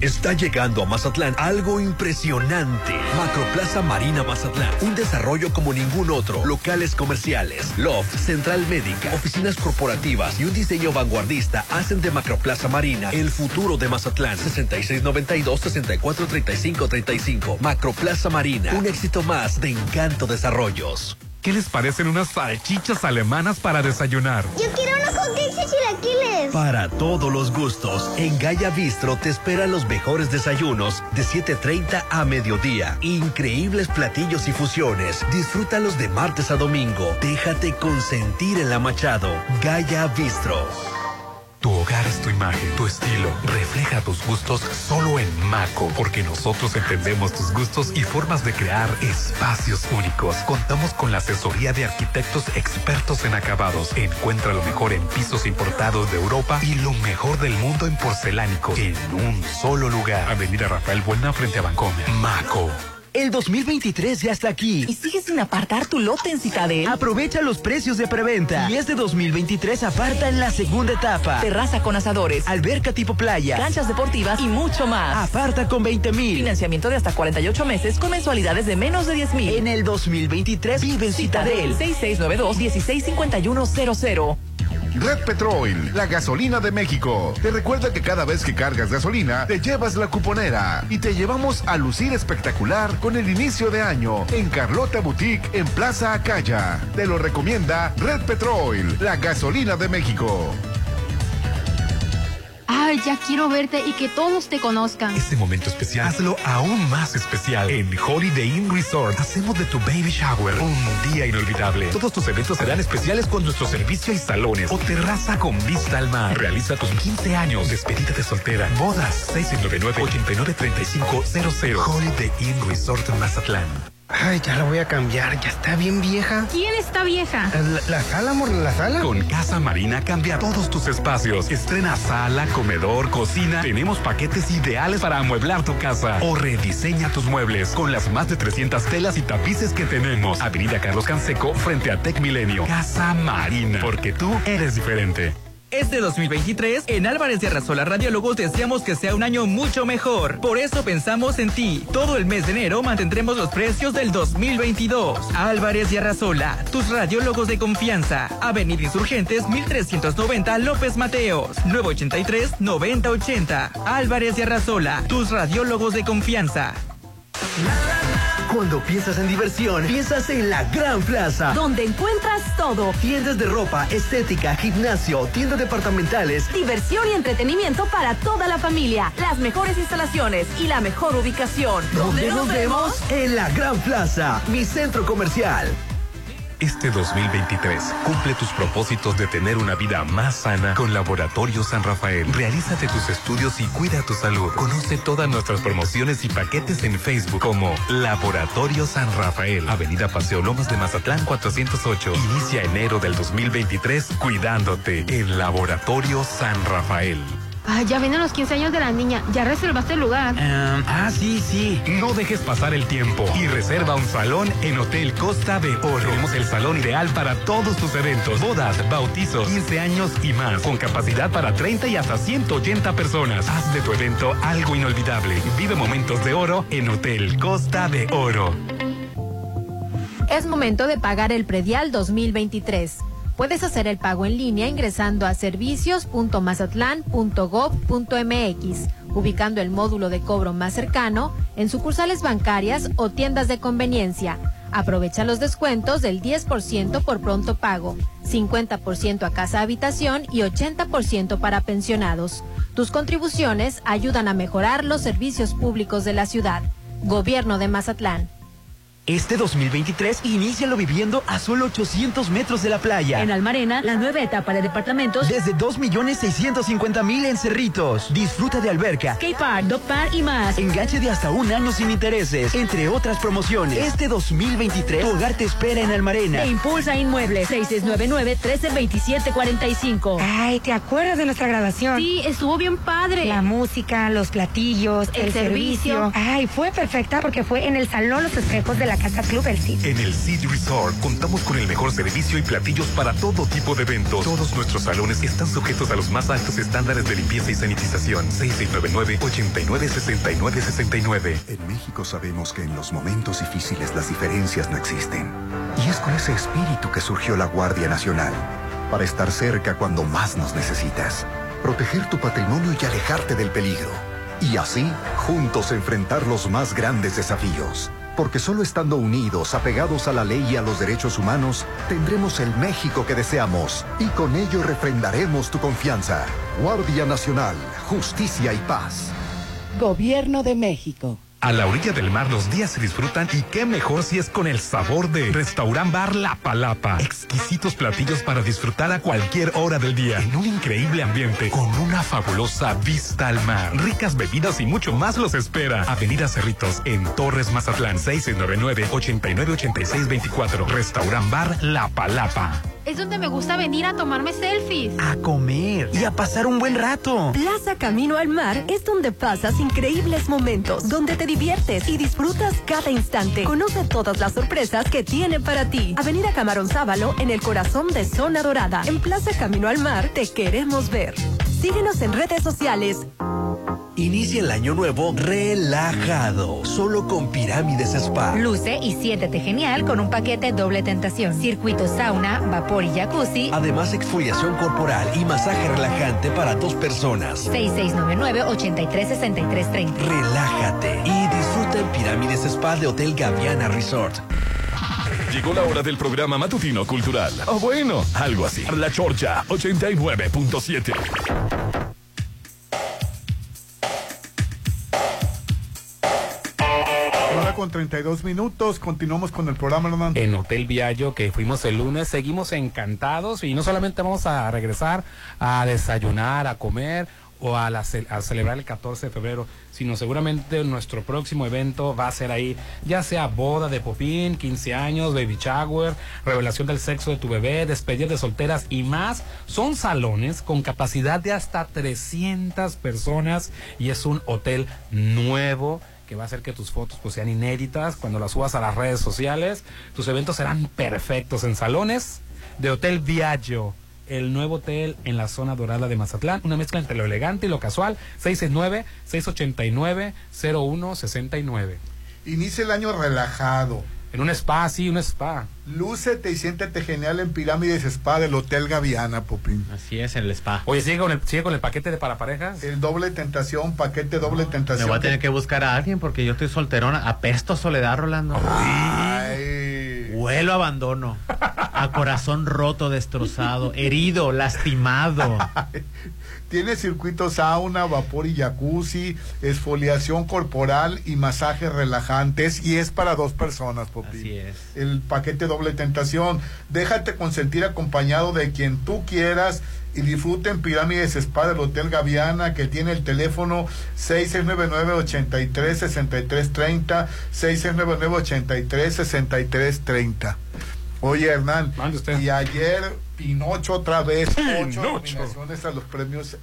Está llegando a Mazatlán algo impresionante. Macroplaza Marina Mazatlán. Un desarrollo como ningún otro. Locales comerciales, loft, central médica, oficinas corporativas y un diseño vanguardista hacen de Macroplaza Marina el futuro de Mazatlán. 6692-643535. Macroplaza Marina. Un éxito más de Encanto Desarrollos. ¿Qué les parecen unas salchichas alemanas para desayunar? Yo quiero unos hotcakes chilaquiles. Para todos los gustos, en Gaya Bistro te esperan los mejores desayunos de 7.30 a mediodía. Increíbles platillos y fusiones. Disfrútalos de martes a domingo. Déjate consentir en la Machado. Gaya Bistro. Tu hogar es tu imagen, tu estilo. Refleja tus gustos solo en Maco, porque nosotros entendemos tus gustos y formas de crear espacios únicos. Contamos con la asesoría de arquitectos expertos en acabados. Encuentra lo mejor en pisos importados de Europa y lo mejor del mundo en porcelánicos en un solo lugar. Avenida Rafael Buena frente a Bancomer. Maco. El 2023 ya está aquí. ¿Y sigues sin apartar tu lote en Citadel? Aprovecha los precios de preventa. Y este 2023 aparta en la segunda etapa. Terraza con asadores, Alberca tipo playa. canchas deportivas y mucho más. Aparta con 20 mil. Financiamiento de hasta 48 meses con mensualidades de menos de 10 mil. En el 2023 vive en Citadel. 6692-165100. Red Petrol, la gasolina de México. Te recuerda que cada vez que cargas gasolina, te llevas la cuponera y te llevamos a lucir espectacular con el inicio de año en Carlota Boutique en Plaza Acaya. Te lo recomienda Red Petrol, la gasolina de México. Ay, ya quiero verte y que todos te conozcan. Este momento especial, hazlo aún más especial. En Holiday Inn Resort, hacemos de tu baby shower un día inolvidable. Todos tus eventos serán especiales con nuestro servicio y salones o terraza con vista al mar. Realiza tus 15 años, despedida de soltera, bodas, 699-893500. Holiday Inn Resort Mazatlán. Ay, ya la voy a cambiar, ya está bien vieja. ¿Quién está vieja? La, la sala, amor, la sala. Con Casa Marina cambia todos tus espacios. Estrena sala, comedor, cocina. Tenemos paquetes ideales para amueblar tu casa. O rediseña tus muebles con las más de 300 telas y tapices que tenemos. Avenida Carlos Canseco frente a Tech Milenio. Casa Marina. Porque tú eres diferente. Este 2023, en Álvarez de Arrasola Radiólogos deseamos que sea un año mucho mejor. Por eso pensamos en ti. Todo el mes de enero mantendremos los precios del 2022. Álvarez de Arrasola, tus radiólogos de confianza. Avenida Insurgentes 1390 López Mateos. 983-9080. Álvarez de Arrasola, tus radiólogos de confianza. Cuando piensas en diversión, piensas en la Gran Plaza. Donde encuentras todo. Tiendas de ropa, estética, gimnasio, tiendas departamentales. Diversión y entretenimiento para toda la familia. Las mejores instalaciones y la mejor ubicación. ¿Dónde nos vemos? En la Gran Plaza, mi centro comercial. Este 2023, cumple tus propósitos de tener una vida más sana con Laboratorio San Rafael. Realízate tus estudios y cuida tu salud. Conoce todas nuestras promociones y paquetes en Facebook como Laboratorio San Rafael. Avenida Paseo Lomas de Mazatlán 408. Inicia enero del 2023 cuidándote en Laboratorio San Rafael. Ay, ya vienen los 15 años de la niña. ¿Ya reservaste el lugar? ah, sí, sí. No dejes pasar el tiempo y reserva un salón en Hotel Costa de Oro. Tenemos el salón ideal para todos tus eventos, bodas, bautizos, 15 años y más, con capacidad para 30 y hasta 180 personas. Haz de tu evento algo inolvidable. Vive momentos de oro en Hotel Costa de Oro. Es momento de pagar el predial 2023. Puedes hacer el pago en línea ingresando a servicios.mazatlán.gov.mx, ubicando el módulo de cobro más cercano en sucursales bancarias o tiendas de conveniencia. Aprovecha los descuentos del 10% por pronto pago, 50% a casa habitación y 80% para pensionados. Tus contribuciones ayudan a mejorar los servicios públicos de la ciudad. Gobierno de Mazatlán. Este 2023, inícialo viviendo a solo 800 metros de la playa. En Almarena, la nueva etapa de departamentos. Desde 2.650.000 en Cerritos. Disfruta de alberca, skate park, dog park y más. Enganche de hasta un año sin intereses, entre otras promociones. Este 2023, tu hogar te espera en Almarena. Te impulsa Inmuebles, 6699-132745. Ay, ¿te acuerdas de nuestra grabación? Sí, estuvo bien padre. La música, los platillos, el, El servicio. servicio. Ay, fue perfecta porque fue en el Salón Los Espejos de la Casa Club El Cid. En el Cid Resort contamos con el mejor servicio y platillos para todo tipo de eventos. Todos nuestros salones están sujetos a los más altos estándares de limpieza y sanitización. 6699-896969. En México sabemos que en los momentos difíciles las diferencias no existen. Y es con ese espíritu que surgió la Guardia Nacional, para estar cerca cuando más nos necesitas, proteger tu patrimonio y alejarte del peligro. Y así, juntos enfrentar los más grandes desafíos. Porque solo estando unidos, apegados a la ley y a los derechos humanos, tendremos el México que deseamos. Y con ello refrendaremos tu confianza. Guardia Nacional, Justicia y Paz. Gobierno de México. A la orilla del mar los días se disfrutan y qué mejor si es con el sabor de Restaurant Bar La Palapa. Exquisitos platillos para disfrutar a cualquier hora del día en un increíble ambiente con una fabulosa vista al mar. Ricas bebidas y mucho más los espera. Avenida Cerritos en Torres Mazatlán 699-898624. Restaurant Bar La Palapa. Es donde me gusta venir a tomarme selfies. A comer y a pasar un buen rato. Plaza Camino al Mar es donde pasas increíbles momentos, donde te diviertes y disfrutas cada instante. Conoce todas las sorpresas que tiene para ti. Avenida Camarón Sábalo en el corazón de Zona Dorada. En Plaza Camino al Mar te queremos ver. Síguenos en redes sociales. Inicia el año nuevo relajado, solo con Pirámides Spa. Luce y siéntete genial con un paquete doble tentación. Circuito sauna, vapor y jacuzzi. Además, exfoliación corporal y masaje relajante para dos personas. 6699-836330. Relájate y disfruta en Pirámides Spa de Hotel Gaviana Resort. Llegó la hora del programa matutino cultural. O bueno, algo así. La Chorcha 89.7. con 32 minutos, continuamos con el programa, hermano. En Hotel Viallo, que fuimos el lunes, seguimos encantados y no solamente vamos a regresar a desayunar, a comer o a, la celebrar el 14 de febrero, sino seguramente nuestro próximo evento va a ser ahí, ya sea boda de popín, 15 años, baby shower, revelación del sexo de tu bebé, despedida de solteras y más. Son salones con capacidad de hasta 300 personas y es un hotel nuevo que va a hacer que tus fotos pues sean inéditas cuando las subas a las redes sociales. Tus eventos serán perfectos en salones de Hotel Viaggio, el nuevo hotel en la zona dorada de Mazatlán, una mezcla entre lo elegante y lo casual, 669-689-0169. Inicia el año relajado. En un spa, sí, un spa. Lúcete y siéntete genial en Pirámides Spa del Hotel Gaviana, Popín. Así es, en el spa. Oye, ¿sigue con el, sigue con el paquete de para parejas? El doble tentación, paquete doble Me tentación. voy a tener que buscar a alguien porque yo estoy solterona. Apesto a soledad, Rolando. Ay. Huelo a abandono. A corazón roto, destrozado, herido, lastimado. *laughs* Tiene circuito sauna, vapor y jacuzzi, esfoliación corporal y masajes relajantes y es para dos personas, Popín. Así es. El paquete doble tentación. Déjate consentir acompañado de quien tú quieras y disfruten Pirámides Spa del Hotel Gaviana que tiene el teléfono 6699-836330, 6699-836330. Oye, Hernán, y ayer Pinocho otra vez, ocho Pinocho. nominaciones a los premios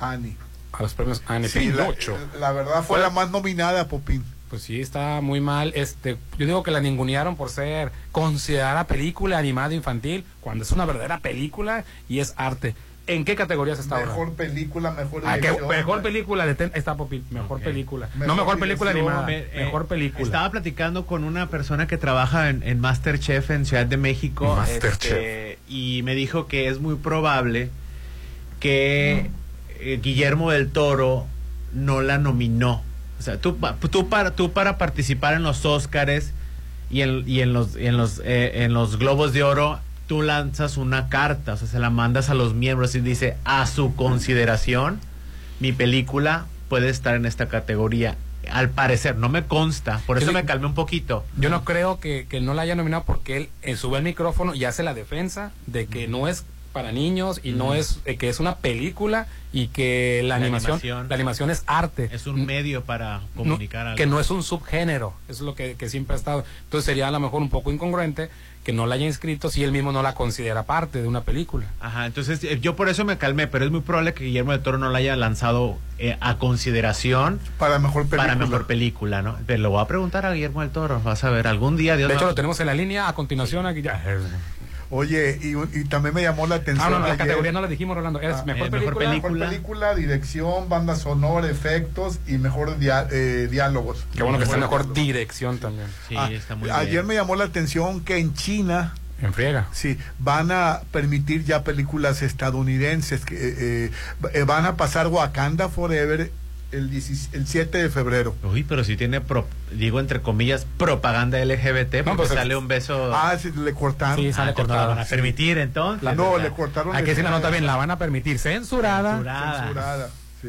Annie. A los premios Sí, la, Pinocho. la verdad fue la más nominada, Popín. Pues sí, está muy mal. Este, yo digo que la ningunearon por ser considerada película animada infantil, cuando es una verdadera película y es arte. ¿En qué categorías está ahora? Mejor película, mejor Ah, que- mejor película de ten- está mejor película. Mejor no mejor película animada, Me- eh, mejor película. Estaba platicando con una persona que trabaja en, en Masterchef en Ciudad de México. Masterchef. este, y me dijo que es muy probable que eh, Guillermo del Toro no la nominó. O sea, tú, pa- tú, para, tú para participar en los Óscares y en, y en los, y en los, eh, en los globos de oro tú lanzas una carta, o sea, se la mandas a los miembros y dice, a su consideración, mi película puede estar en esta categoría. Al parecer, no me consta, por eso me calmé un poquito. Yo no creo que, que no la haya nominado porque él eh, sube el micrófono y hace la defensa de que no es para niños y no es eh, que es una película y que la, La animación, animación. la animación es arte Es un medio para No, comunicar algo. que no es un subgénero eso es lo que, que siempre ha estado entonces sería a lo mejor un poco incongruente que no la haya inscrito si él mismo no la considera parte de una película Ajá, entonces eh, yo por eso me calmé, pero es muy probable que Guillermo del Toro no la haya lanzado eh, a consideración para mejor película. para mejor película, ¿no? Pero lo voy a preguntar a Guillermo del Toro, vas a ver, algún día Dios de va- hecho lo tenemos en la línea a continuación aquí ya Oye, y, y también me llamó la atención. ah no, no, la categoría no la dijimos Rolando es Ah, mejor, eh, película, mejor Mejor película, dirección, banda sonora, efectos y mejor dia- eh, diálogos. qué bueno que está mejor dirección también Sí, Ah, está muy ayer bien. me llamó la atención que en China en friega Sí, van a permitir ya películas estadounidenses que eh, eh, van a pasar Wakanda Forever el, 17 el 7 de febrero. Uy, pero si tiene, pro- digo entre comillas, propaganda LGBT, porque pues, sale un beso... Ah, sí, le cortaron. Sí, Ah, sale entonces no la van a permitir entonces. no, le cortaron. que decir la nota bien la van a permitir censurada, censurada. censurada. Sí,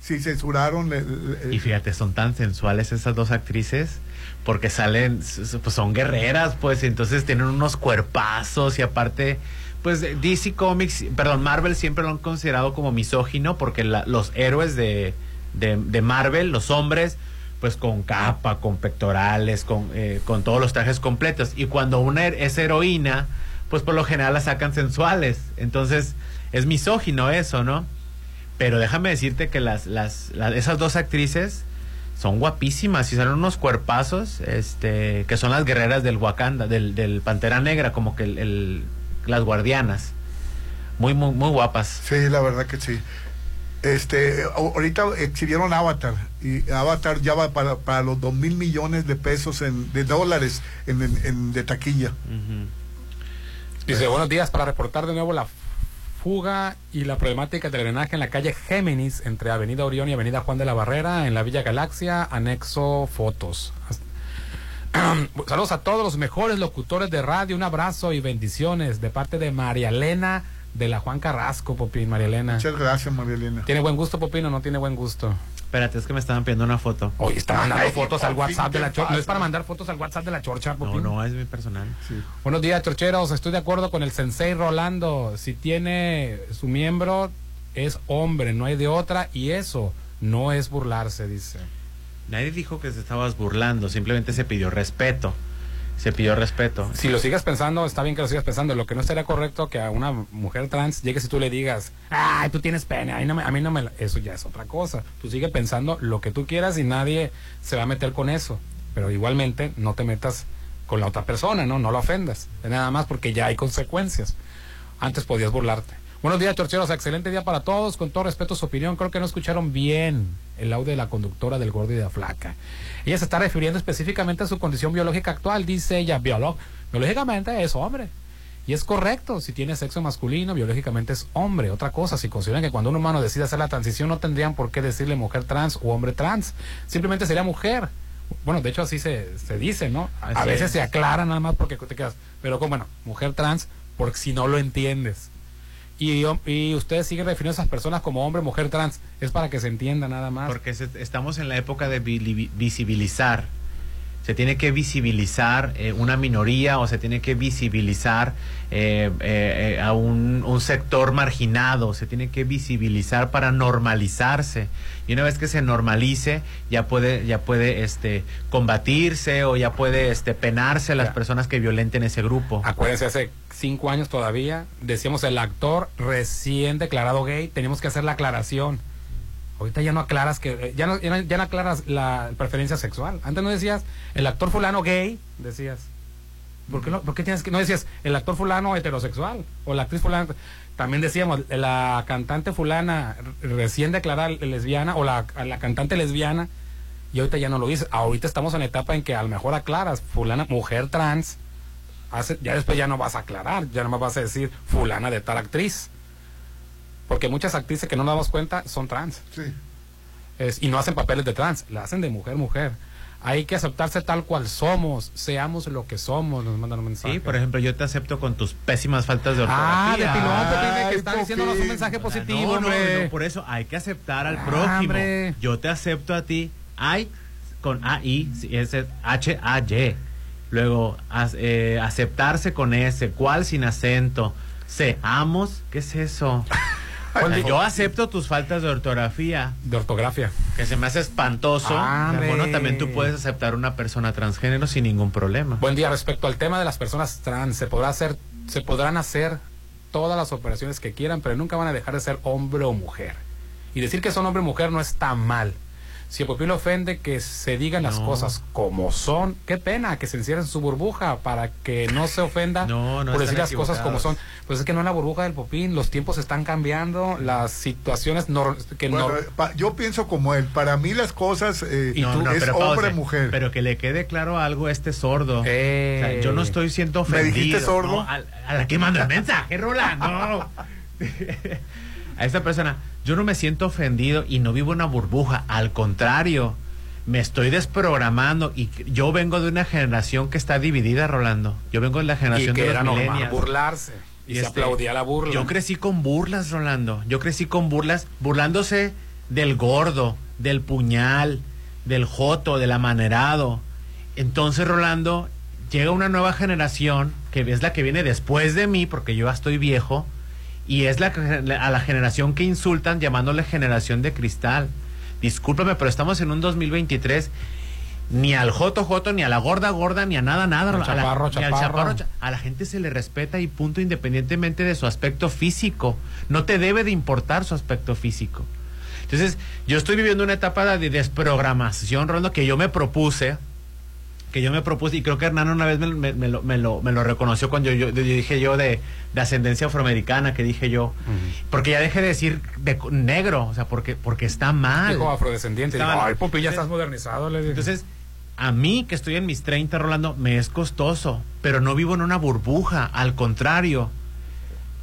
sí censuraron. le- le- Y fíjate, son tan sensuales esas dos actrices porque salen, pues son guerreras, pues, y entonces tienen unos cuerpazos y aparte, pues DC Comics, perdón, Marvel siempre lo han considerado como misógino porque la- los héroes de, de, de Marvel, los hombres, pues con capa, con pectorales, con, eh, con todos los trajes completos. Y cuando una es heroína, pues por lo general la sacan sensuales. Entonces, es misógino eso, ¿no? Pero déjame decirte que las, las, esas dos actrices son guapísimas y son unos cuerpazos, este, que son las guerreras del Wakanda, del, del Pantera Negra, como que el- las guardianas. Muy, muy, muy guapas. Sí, la verdad que sí. Este, ahorita exhibieron Avatar y Avatar ya va para, para los dos mil millones de pesos en, de dólares en- en- de taquilla. Dice, buenos días para reportar de nuevo la fuga y la problemática del drenaje en la calle Géminis entre Avenida Orión y Avenida Juan de la Barrera en la Villa Galaxia, anexo fotos. *clears throat* Saludos a todos los mejores locutores de radio, un abrazo y bendiciones de parte de María Elena de la Juan Carrasco, Popín, María Elena. Muchas gracias, María Elena. ¿Tiene buen gusto, Popín, o no tiene buen gusto? Espérate, es que me estaban pidiendo una foto. Hoy está mandando Ay, fotos al WhatsApp de ¿qué la Chorcha. No es para mandar fotos al WhatsApp de la Chorcha, No, Popín. no, es mi personal. Buenos días, chorcheros. Estoy de acuerdo con el sensei Rolando. Si tiene su miembro, es hombre, no hay de otra. Y eso no es burlarse, dice. Nadie dijo que se estabas burlando, simplemente se pidió respeto. Se pidió respeto. Si lo sigues pensando, está bien que lo sigas pensando. Lo que no sería correcto que a una mujer trans llegues y tú le digas, ay, tú tienes pene, a mí no me, a mí no me la-". Eso ya es otra cosa. Tú sigue pensando lo que tú quieras y nadie se va a meter con eso. Pero igualmente no te metas con la otra persona, ¿no? No la ofendas. Nada más porque ya hay consecuencias. Antes podías burlarte. Buenos días, chorcheros. Excelente día para todos. Con todo respeto su opinión, creo que no escucharon bien el audio de la conductora del gordo y de la flaca. Ella se está refiriendo específicamente a su condición biológica actual. Dice ella, biológicamente es hombre. Y es correcto, si tiene sexo masculino, biológicamente es hombre. Otra cosa, si consideran que cuando un humano decide hacer la transición, no tendrían por qué decirle mujer trans o hombre trans. Simplemente sería mujer. Bueno, de hecho así se, se dice, ¿no? A, veces es. se aclara nada más porque te quedas. Pero como, bueno, mujer trans, porque si no lo entiendes. Y, y ustedes siguen refiriendo a esas personas como hombre, mujer trans. Es para que se entienda nada más. Porque estamos en la época de visibilizar. Se tiene que visibilizar eh, una minoría o se tiene que visibilizar eh, eh, eh, a un, un sector marginado, se tiene que visibilizar para normalizarse. Y una vez que se normalice, ya puede, ya puede este, combatirse o ya puede este, penarse a las Ya. personas que violenten ese grupo. Acuérdense, hace cinco años todavía decíamos el actor recién declarado gay, teníamos que hacer la aclaración. Ahorita ya no aclaras que, eh, ya no, ya no, aclaras la preferencia sexual. Antes no decías el actor fulano gay, decías. ¿Por qué, no, por qué tienes que, no decías el actor fulano heterosexual? O la actriz fulana. También decíamos la cantante fulana recién declarada lesbiana o la, la cantante lesbiana. Y ahorita ya no lo dices. Ahorita estamos en la etapa en que a lo mejor aclaras fulana, mujer trans, hace- ya después ya no vas a aclarar, ya no vas a decir fulana de tal actriz. Porque muchas actrices que no nos damos cuenta son trans. Sí. Es- y no hacen papeles de trans, la hacen de mujer, mujer. Hay que aceptarse tal cual somos, seamos lo que somos, nos mandan un mensaje. Sí, por ejemplo, yo te acepto con tus pésimas faltas de Ah, ortografía. de pilón, Popín, que Ay, está diciéndonos un mensaje positivo, No, no, no, por eso hay que aceptar al Ah, prójimo. hombre. Yo te acepto a ti. Hay con A I sí, S H A Y. Luego as- eh, aceptarse con S, ¿cuál sin acento? Seamos, ¿qué es eso? Yo acepto tus faltas de ortografía, De ortografía. que se me hace espantoso. Ah, bueno, también tú puedes aceptar una persona transgénero sin ningún problema. Buen día, respecto al tema de las personas trans, se podrá hacer, se podrán hacer todas las operaciones que quieran, pero nunca van a dejar de ser hombre o mujer. Y decir que son hombre o mujer no está mal. Si a Popín le ofende que se digan las cosas como son, qué pena que se encierren en su burbuja para que no se ofenda *laughs* No, no por decir las cosas como son. Pues es que no es la burbuja del Popín, los tiempos están cambiando, las situaciones que Bueno, no... pa- yo pienso como él. Para mí las cosas eh, No, no, es hombre-mujer. Pero que le quede claro algo a este sordo. Eh. O sea, yo no estoy siendo ¿Me ofendido. dijiste sordo? No, a, a la que manda el mensaje, Rola. *laughs* A esta persona, yo no me siento ofendido y no vivo una burbuja. Al contrario, me estoy desprogramando y yo vengo de una generación que está dividida, Rolando. Yo vengo de la Y generación que de era los normal millennials. burlarse. Y, se este, aplaudía la burla. Yo crecí con burlas, Rolando. Yo crecí con burlas, burlándose del gordo, del puñal, del joto, del amanerado. Entonces, Rolando, llega una nueva generación, que es la que viene después de mí, porque yo ya estoy viejo, y es la, a la generación que insultan llamándole generación de cristal. Discúlpame, pero estamos en un 2023 ni al joto joto, ni a la gorda gorda, ni a nada nada. Al a la- chaparro, ni al chaparro. chaparro, cha- a la gente se le respeta y punto independientemente de su aspecto físico. No te debe de importar su aspecto físico. Entonces, yo estoy viviendo una etapa de desprogramación, Rolando, que yo me propuse, que yo me propuse, y creo que Hernán una vez me, me- me lo, me lo- me lo reconoció cuando yo, yo dije yo de, de ascendencia afroamericana, que dije yo, porque ya dejé de decir de negro, o sea, porque, porque está mal. Dijo afrodescendiente. Está Dijo, mal. Ay, Popín, ya estás modernizado. Le dije. Entonces, a mí que estoy en mis 30, Rolando, me es costoso, pero no vivo en una burbuja, al contrario.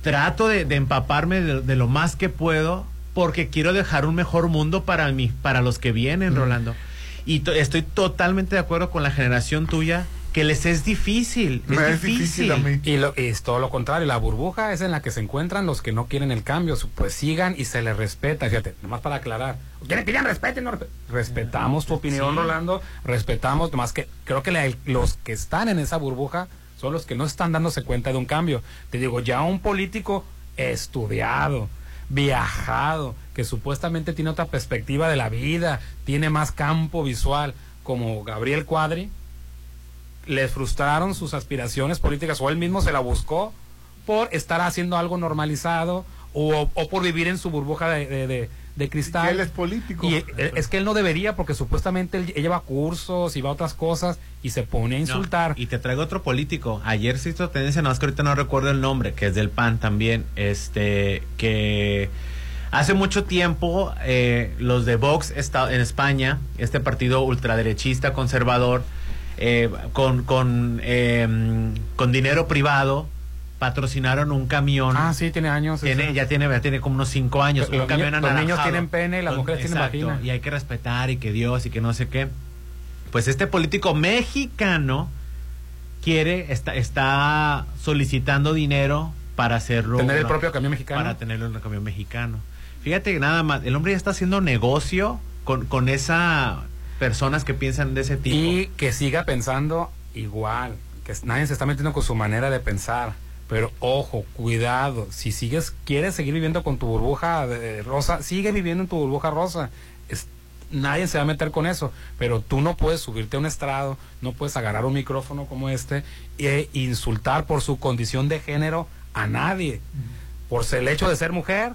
Trato de, de empaparme de, de lo más que puedo porque quiero dejar un mejor mundo para mí, para los que vienen, Rolando. Y to- estoy totalmente de acuerdo con la generación tuya que les es difícil. Es, Me es difícil. difícil a mí. Y lo, es todo lo contrario, la burbuja es en la que se encuentran los que no quieren el cambio, pues sigan y se les respeta, fíjate, nomás para aclarar. Quieren que respeten, no respe- respetamos tu opinión, Sí. Rolando, respetamos, nomás que creo que la- los que están en esa burbuja son los que no están dándose cuenta de un cambio. Te digo, ya un político estudiado, viajado, que supuestamente tiene otra perspectiva de la vida, tiene más campo visual, como Gabriel Cuadri, les frustraron sus aspiraciones políticas o él mismo se la buscó por estar haciendo algo normalizado o, por vivir en su burbuja de- de cristal. Que él es político. Y eh, es que él no debería porque supuestamente él, lleva cursos y va a otras cosas y se pone a No, insultar. y te traigo otro político. Ayer se hizo tendencia, no es que ahorita no recuerdo el nombre, que es del PAN también, este, que hace mucho tiempo eh, los de Vox esta- en España, este partido ultraderechista conservador, eh, con, con, eh, con dinero privado, patrocinaron un camión. Ah, sí, tiene años. Tiene, eso. ya tiene, ya tiene como unos cinco años. Los un camión niños- los niños tienen pene y las mujeres tienen vagina. Y hay que respetar y que Dios y que no sé qué. Pues este político mexicano quiere, está, está solicitando dinero para hacerlo. Tener el una- propio camión mexicano. Para tenerlo en el camión mexicano. Fíjate que nada más, el hombre ya está haciendo negocio con, con esa personas que piensan de ese tipo. Y que siga pensando igual, que nadie se está metiendo con su manera de pensar. Pero ojo, cuidado, si sigues, quieres seguir viviendo con tu burbuja de- rosa, sigue viviendo en tu burbuja rosa. Es- nadie se va a meter con eso, pero tú no puedes subirte a un estrado, no puedes agarrar un micrófono como este e insultar por su condición de género a nadie, por el hecho de ser mujer,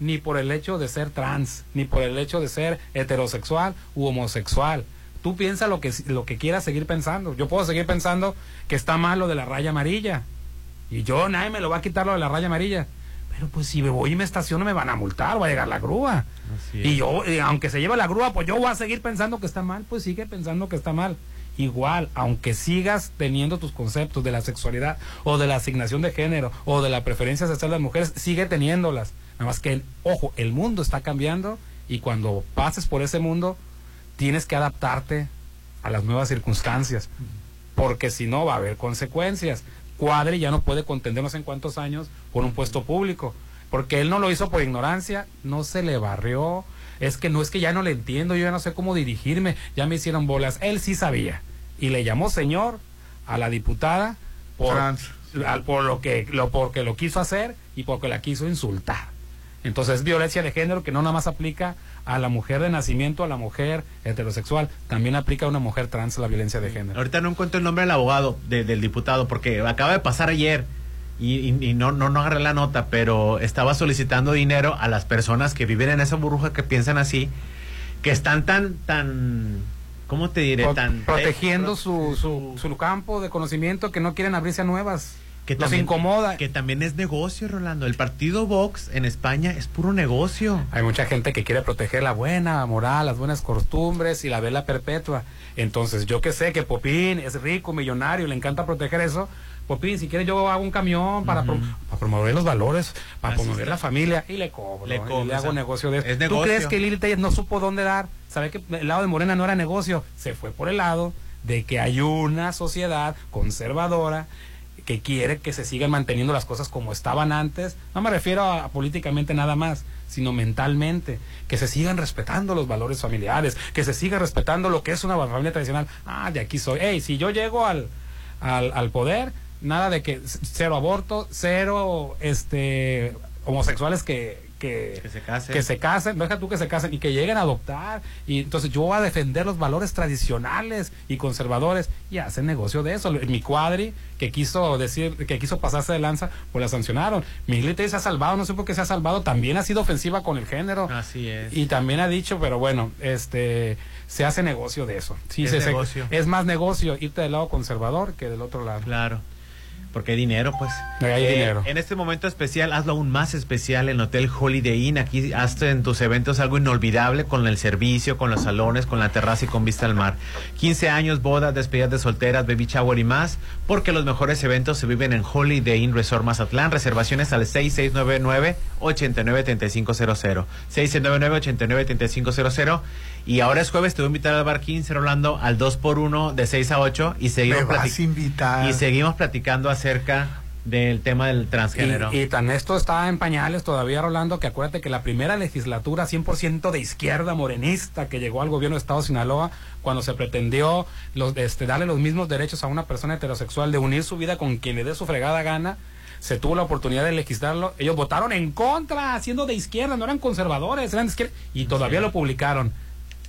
ni por el hecho de ser trans, ni por el hecho de ser heterosexual u homosexual. Tú piensa lo que, lo que quieras seguir pensando. Yo puedo seguir pensando que está mal lo de la raya amarilla. Y yo, nadie me lo va a quitar lo de la raya amarilla. Pero pues si me voy y me estaciono me van a multar, va a llegar la grúa. Y yo, eh, aunque se lleve la grúa, pues yo voy a seguir pensando que está mal, pues sigue pensando que está mal. Igual, aunque sigas teniendo tus conceptos de la sexualidad o de la asignación de género o de la preferencia sexual de las mujeres, sigue teniéndolas. Nada más que, ojo, el mundo está cambiando y cuando pases por ese mundo, tienes que adaptarte a las nuevas circunstancias, porque si no va a haber consecuencias. Cuadri ya no puede contender no sé en cuántos años por un puesto público, porque él no lo hizo por ignorancia, no se le barrió, es que no es que ya no le entiendo, yo ya no sé cómo dirigirme, ya me hicieron bolas, él sí sabía. Y le llamó señor a la diputada por, al- por lo que lo porque lo quiso hacer y porque la quiso insultar. Entonces es violencia de género que no nada más aplica a la mujer de nacimiento, a la mujer heterosexual, también aplica a una mujer trans la violencia de género. Ahorita no encuentro el nombre del abogado, de- del diputado, porque acaba de pasar ayer y, no, no, no agarré la nota, pero estaba solicitando dinero a las personas que viven en esa burbuja que piensan así, que están tan, tan, ¿cómo te diré? Tan protegiendo su, su, su campo de conocimiento que no quieren abrirse a nuevas. Que también, incomoda. Que también es negocio, Rolando. El partido Vox en España es puro negocio. Hay mucha gente que quiere proteger la buena moral, las buenas costumbres y la vela perpetua. Entonces, yo que sé que Popín es rico, millonario, le encanta proteger eso. Popín, si quieres yo hago un camión para, pro- para promover los valores, para Así promover es. la familia y le cobro. Le y cobro, le o hago sea, negocio de eso. es ¿Tú crees que Lili Telles no supo dónde dar? ¿Sabe que el lado de Morena no era negocio? Se fue por el lado de que hay una sociedad conservadora que quiere que se sigan manteniendo las cosas como estaban antes. No me refiero a, políticamente nada más, sino mentalmente. Que se sigan respetando los valores familiares, que se siga respetando lo que es una familia tradicional. Ah, de aquí soy. Hey, si yo llego al, al, poder, nada de que cero aborto, cero este homosexuales que, que, Que se casen. que se casen, deja tú que se casen y que lleguen a adoptar. Y entonces yo voy a defender los valores tradicionales y conservadores y hacen negocio de eso. Mi cuadri, que quiso decir, que quiso pasarse de lanza, pues la sancionaron. Miguel Telles se ha salvado, no sé por qué se ha salvado, también ha sido ofensiva con el género. Así es. Y también ha dicho, pero bueno, este se hace negocio de eso. Sí, Es se- se- negocio. es más negocio irte del lado conservador que del otro lado. Claro. Porque hay dinero, pues. Hay Eh, dinero. En este momento especial, hazlo aún más especial en Hotel Holiday Inn. Aquí hazte en tus eventos algo inolvidable con el servicio, con los salones, con la terraza y con vista al mar. 15 años, bodas, despedidas de solteras, baby shower y más. Porque los mejores eventos se viven en Holiday Inn Resort Mazatlán. Reservaciones al 6699-893500. 6699-893500. Y ahora es jueves, te voy a invitar al bar 15, Rolando, al 2x1 de 6 a 8 y seguimos, Me vas plati- a invitar. y seguimos platicando acerca del tema del transgénero. Y, y tan esto está en pañales todavía, Rolando, que acuérdate que la primera legislatura 100% de izquierda morenista que llegó al gobierno de Estado de Sinaloa, cuando se pretendió los, este, darle los mismos derechos a una persona heterosexual de unir su vida con quien le dé su fregada gana, se tuvo la oportunidad de legislarlo. Ellos votaron en contra, siendo de izquierda, no eran conservadores, eran de izquierda, y todavía lo publicaron.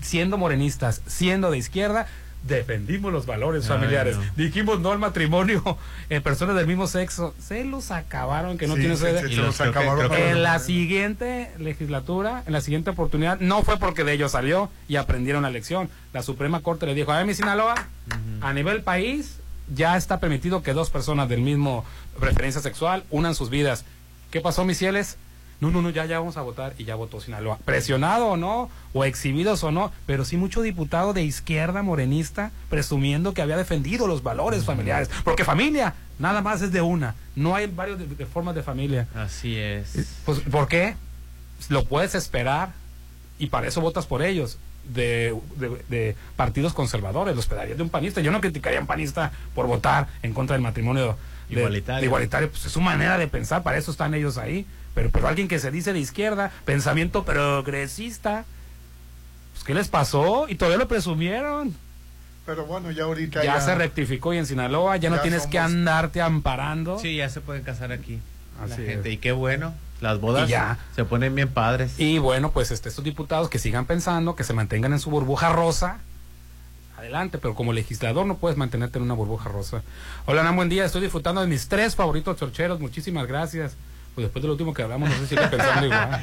Siendo morenistas, siendo de izquierda, defendimos los valores Ay, familiares. no. Dijimos no al matrimonio *laughs* en personas del mismo sexo. Se los acabaron, que no Sí, tiene se- sede. los acabaron que- En la siguiente legislatura, en la siguiente oportunidad, no fue porque de ellos salió y aprendieron la lección. La Suprema Corte le dijo, a ver, mi Sinaloa, a nivel país ya está permitido que dos personas del mismo preferencia sexual unan sus vidas. ¿Qué pasó, mis fieles? No, no, no, ya, ya vamos a votar y ya votó Sinaloa. Presionado o no, o exhibidos o no, pero sí mucho diputado de izquierda morenista presumiendo que había defendido los valores familiares. Porque familia, nada más es de una. No hay de formas de familia. Así es. Pues, ¿por qué? Lo puedes esperar y para eso votas por ellos. De, de- de partidos conservadores, los pedarías de un panista. Yo no criticaría a un panista por votar en contra del matrimonio de- Igualitario. igualitario. Pues es su manera de pensar, para eso están ellos ahí. Pero, pero alguien que se dice de izquierda, pensamiento progresista, pues ¿qué les pasó? Y todavía lo presumieron. Pero bueno, ya ahorita Ya, ya, se rectificó y en Sinaloa ya, no tienes que andarte amparando. Sí, ya se pueden casar aquí. la gente. es. Y qué bueno. Las bodas Y ya. se ponen bien padres. Y bueno, pues este, estos diputados que sigan pensando, que se mantengan en su burbuja rosa, adelante, pero como legislador no puedes mantenerte en una burbuja rosa. Hola, Nan, buen día, estoy disfrutando de mis tres favoritos chorcheros, muchísimas gracias. Pues después de lo último que hablamos, no sé si sigue pensando igual.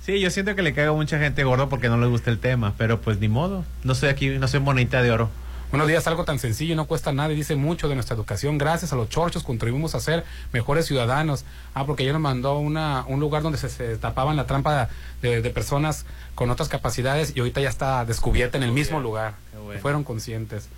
Sí, yo siento que le caga a mucha gente gordo porque no les gusta el tema, pero pues ni modo. No soy aquí, no soy monita de oro. Buenos días, algo tan sencillo y no cuesta nada y dice mucho de nuestra educación. Gracias a los chorchos contribuimos a ser mejores ciudadanos. Ah, porque ella nos mandó una, un lugar donde se, se tapaban la trampa de, de personas con otras capacidades y ahorita ya está descubierta en el mismo lugar. Bueno. Fueron conscientes.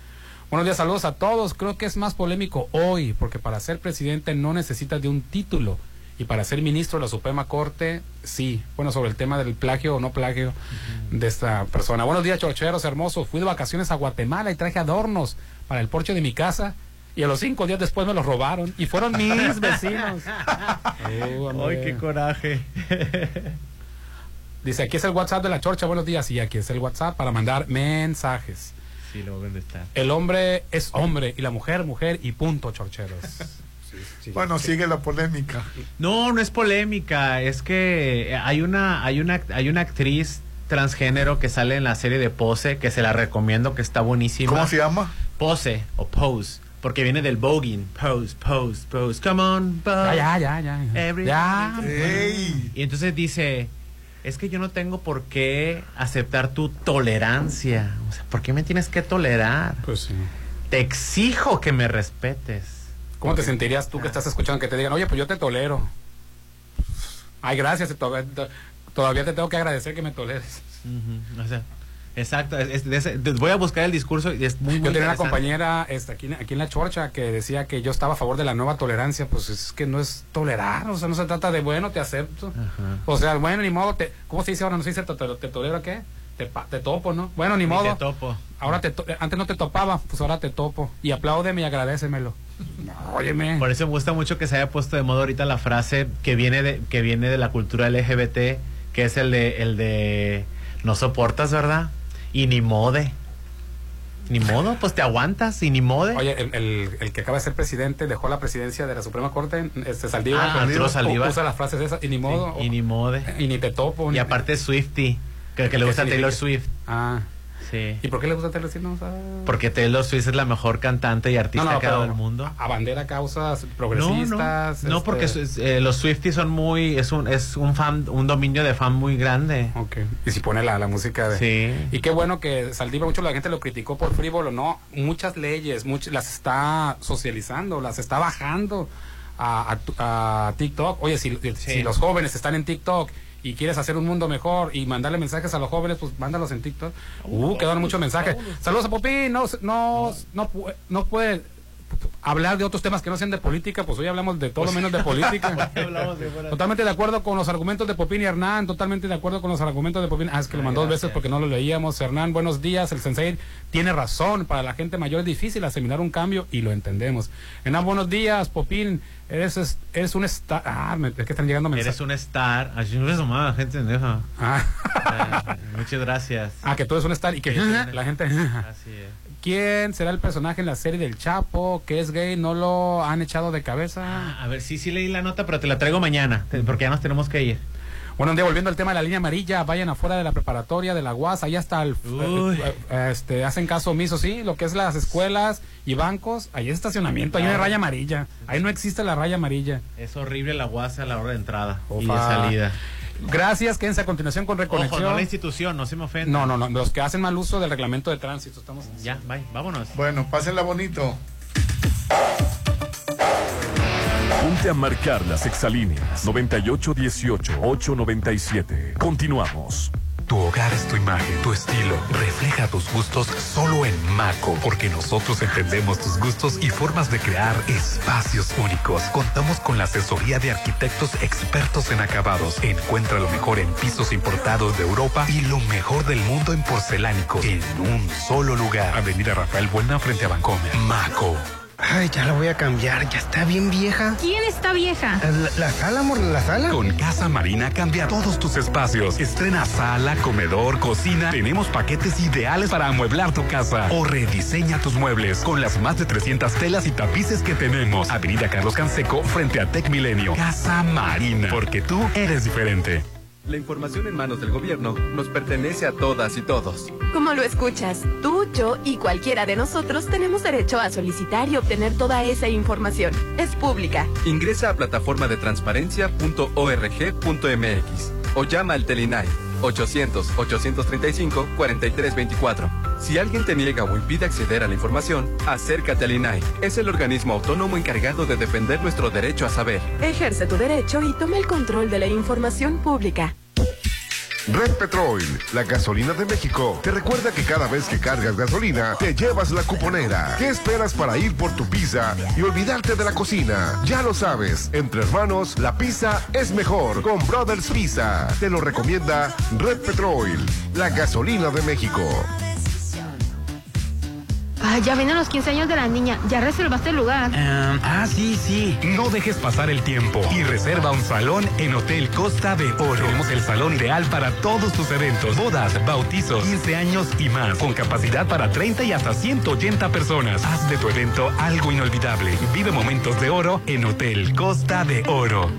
Buenos días, saludos a todos. Creo que es más polémico hoy porque para ser presidente no necesitas de un título Y para ser ministro de la Suprema Corte, sí. Bueno, sobre el tema del plagio o no plagio de esta persona. Buenos días, chorcheros hermosos. Fui de vacaciones a Guatemala y traje adornos para el porche de mi casa. Y a los cinco días después me los robaron. Y fueron mis *laughs* vecinos. Oh. Ay, qué coraje. *laughs* Dice, aquí es el WhatsApp de la chorcha, buenos días. Y aquí es el WhatsApp para mandar mensajes. Sí, luego dónde está. El hombre es hombre y la mujer, mujer y punto, chorcheros. *laughs* Bueno, sigue la polémica. No, no es polémica, es que hay una, hay una, hay una actriz transgénero que sale en la serie de Pose, que se la recomiendo, que está buenísima. ¿Cómo se llama? Pose o Pose, porque viene del voguing. Pose, pose, pose. Come on, pose. Ya, ya, ya, ya. Every- Ya. Ey. Y entonces dice, es que yo no tengo por qué aceptar tu tolerancia. O sea, ¿por qué me tienes que tolerar? Pues sí. Te exijo que me respetes. ¿Cómo te sentirías tú que estás escuchando que te digan, oye, pues yo te tolero? Ay, gracias, todavía, te tengo que agradecer que me toleres. O sea, exacto. es- es voy a buscar el discurso y es muy, muy Yo tenía una compañera este, aquí, en- aquí en la Chorcha que decía que yo estaba a favor de la nueva tolerancia. Pues es que no es tolerar, o sea, no se trata de, bueno, te acepto. O sea, bueno, ni modo, te, ¿cómo se dice ahora? No se dice te, te- te tolero, ¿qué? Te, topo, ¿no? Bueno, ni Ni modo. te topo. Ahora te to- antes no te topaba, pues ahora te topo. Y apláudeme y agradecemelo. Óyeme. Por eso me gusta mucho que se haya puesto de moda ahorita la frase que viene de, que viene de la cultura LGBT, que es el de, el de no soportas, ¿verdad? Y ni mode. Ni modo, pues te aguantas y ni mode. Oye, el, el- el que acaba de ser presidente dejó la presidencia de la Suprema Corte, este Saldívar. Ah, Arturo Saldívar. Usa las frases esas y ni modo. Sí, y ni mode. y ni te topo. Y ni- aparte Swifty, que, que le ¿Qué gusta Taylor significa? Swift. Ah. Sí. ¿Y por qué le gusta Taylor Swift? No, o sea, Porque Taylor Swift es la mejor cantante y artista No, no, que ha dado el mundo. A bandera causas No, no, progresistas. no, este- porque eh, los Swifties son muy, es un, es un fan, un dominio de fan muy grande. Ok. Y si pone la, la música de... Sí. Y qué bueno que Saldívar, mucho la gente lo criticó por frívolo, no, muchas leyes, muchas, las está socializando, las está bajando a, a a TikTok. Oye, si, si los jóvenes están en TikTok y quieres hacer un mundo mejor y mandarle mensajes a los jóvenes, pues mándalos en TikTok. Uh, quedaron muchos mensajes. Saludos a Popín, no, no, no, no puede hablar de otros temas que no sean de política, pues hoy hablamos de todo lo menos de política. *laughs* Totalmente de acuerdo con los argumentos de Popín y Hernán, totalmente de acuerdo con los argumentos de Popín. Ah, es que lo mandó dos veces porque no lo leíamos. Hernán, buenos días. El sensei tiene razón. Para la gente mayor es difícil asimilar un cambio y lo entendemos. Hernán, buenos días. Popín, eres, es- eres un star. Ah, es que están llegando mensajes. Eres un star. Así no es nomás, gente. Eh, muchas gracias. Ah, que tú eres un star y que *laughs* la gente. Así es. ¿Quién será el personaje en la serie del Chapo? Que es gay, no lo han echado de cabeza. A ver, sí, sí leí la nota, pero te la traigo mañana, porque ya nos tenemos que ir. Bueno, un día volviendo al tema de la línea amarilla, vayan afuera de la preparatoria, de la UAS, allá está el, Uy. eh, eh, este, hacen caso omiso, sí, lo que es las escuelas y bancos, ahí es estacionamiento, ahí no hay raya amarilla, ahí no existe la raya amarilla. Es horrible la guasa a la hora de entrada y de salida. Gracias, quédense a continuación con Ojo, Reconexión. no la institución, no se me ofenda. no, no, no, los que hacen mal uso del reglamento de tránsito, estamos... Ya, bye, vámonos. Bueno, pásenla bonito. Ponte a marcar las exalíneas 9818-897. Continuamos. Tu hogar es tu imagen, tu estilo. Refleja tus gustos solo en Maco, porque nosotros entendemos tus gustos y formas de crear espacios únicos. Contamos con la asesoría de arquitectos expertos en acabados. Encuentra lo mejor en pisos importados de Europa y lo mejor del mundo en porcelánicos en un solo lugar. Avenida Rafael Buena frente a Bancomer. Maco. Ay, ya la voy a cambiar, ya está bien vieja. ¿Quién está vieja? La, la sala, amor, la sala. Con Casa Marina cambia todos tus espacios. Estrena sala, comedor, cocina. Tenemos paquetes ideales para amueblar tu casa. O rediseña tus muebles con las más de 300 telas y tapices que tenemos. Avenida Carlos Canseco frente a Tech Milenio. Casa Marina. Porque tú eres diferente. La información en manos del gobierno nos pertenece a todas y todos. Como lo escuchas, tú, yo y cualquiera de nosotros tenemos derecho a solicitar y obtener toda esa información. Es pública. Ingresa a plataforma de transparencia.org.mx o llama al Telinai 800-835-4324. Si alguien te niega o impide acceder a la información, acércate al INAI. Es el organismo autónomo encargado de defender nuestro derecho a saber. Ejerce tu derecho y toma el control de la información pública. Red Petrol, la gasolina de México, te recuerda que cada vez que cargas gasolina, te llevas la cuponera. ¿Qué esperas para ir por tu pizza y olvidarte de la cocina? Ya lo sabes, entre hermanos, la pizza es mejor con Brothers Pizza. Te lo recomienda Red Petrol, la gasolina de México. Ay, ya vienen los 15 años de la niña. ¿Ya reservaste el lugar? Em, ah, sí, sí. No dejes pasar el tiempo y reserva un salón en Hotel Costa de Oro. Tenemos el salón ideal para todos tus eventos, bodas, bautizos, 15 años y más, con capacidad para 30 y hasta 180 personas. Haz de tu evento algo inolvidable. Vive momentos de oro en Hotel Costa de Oro.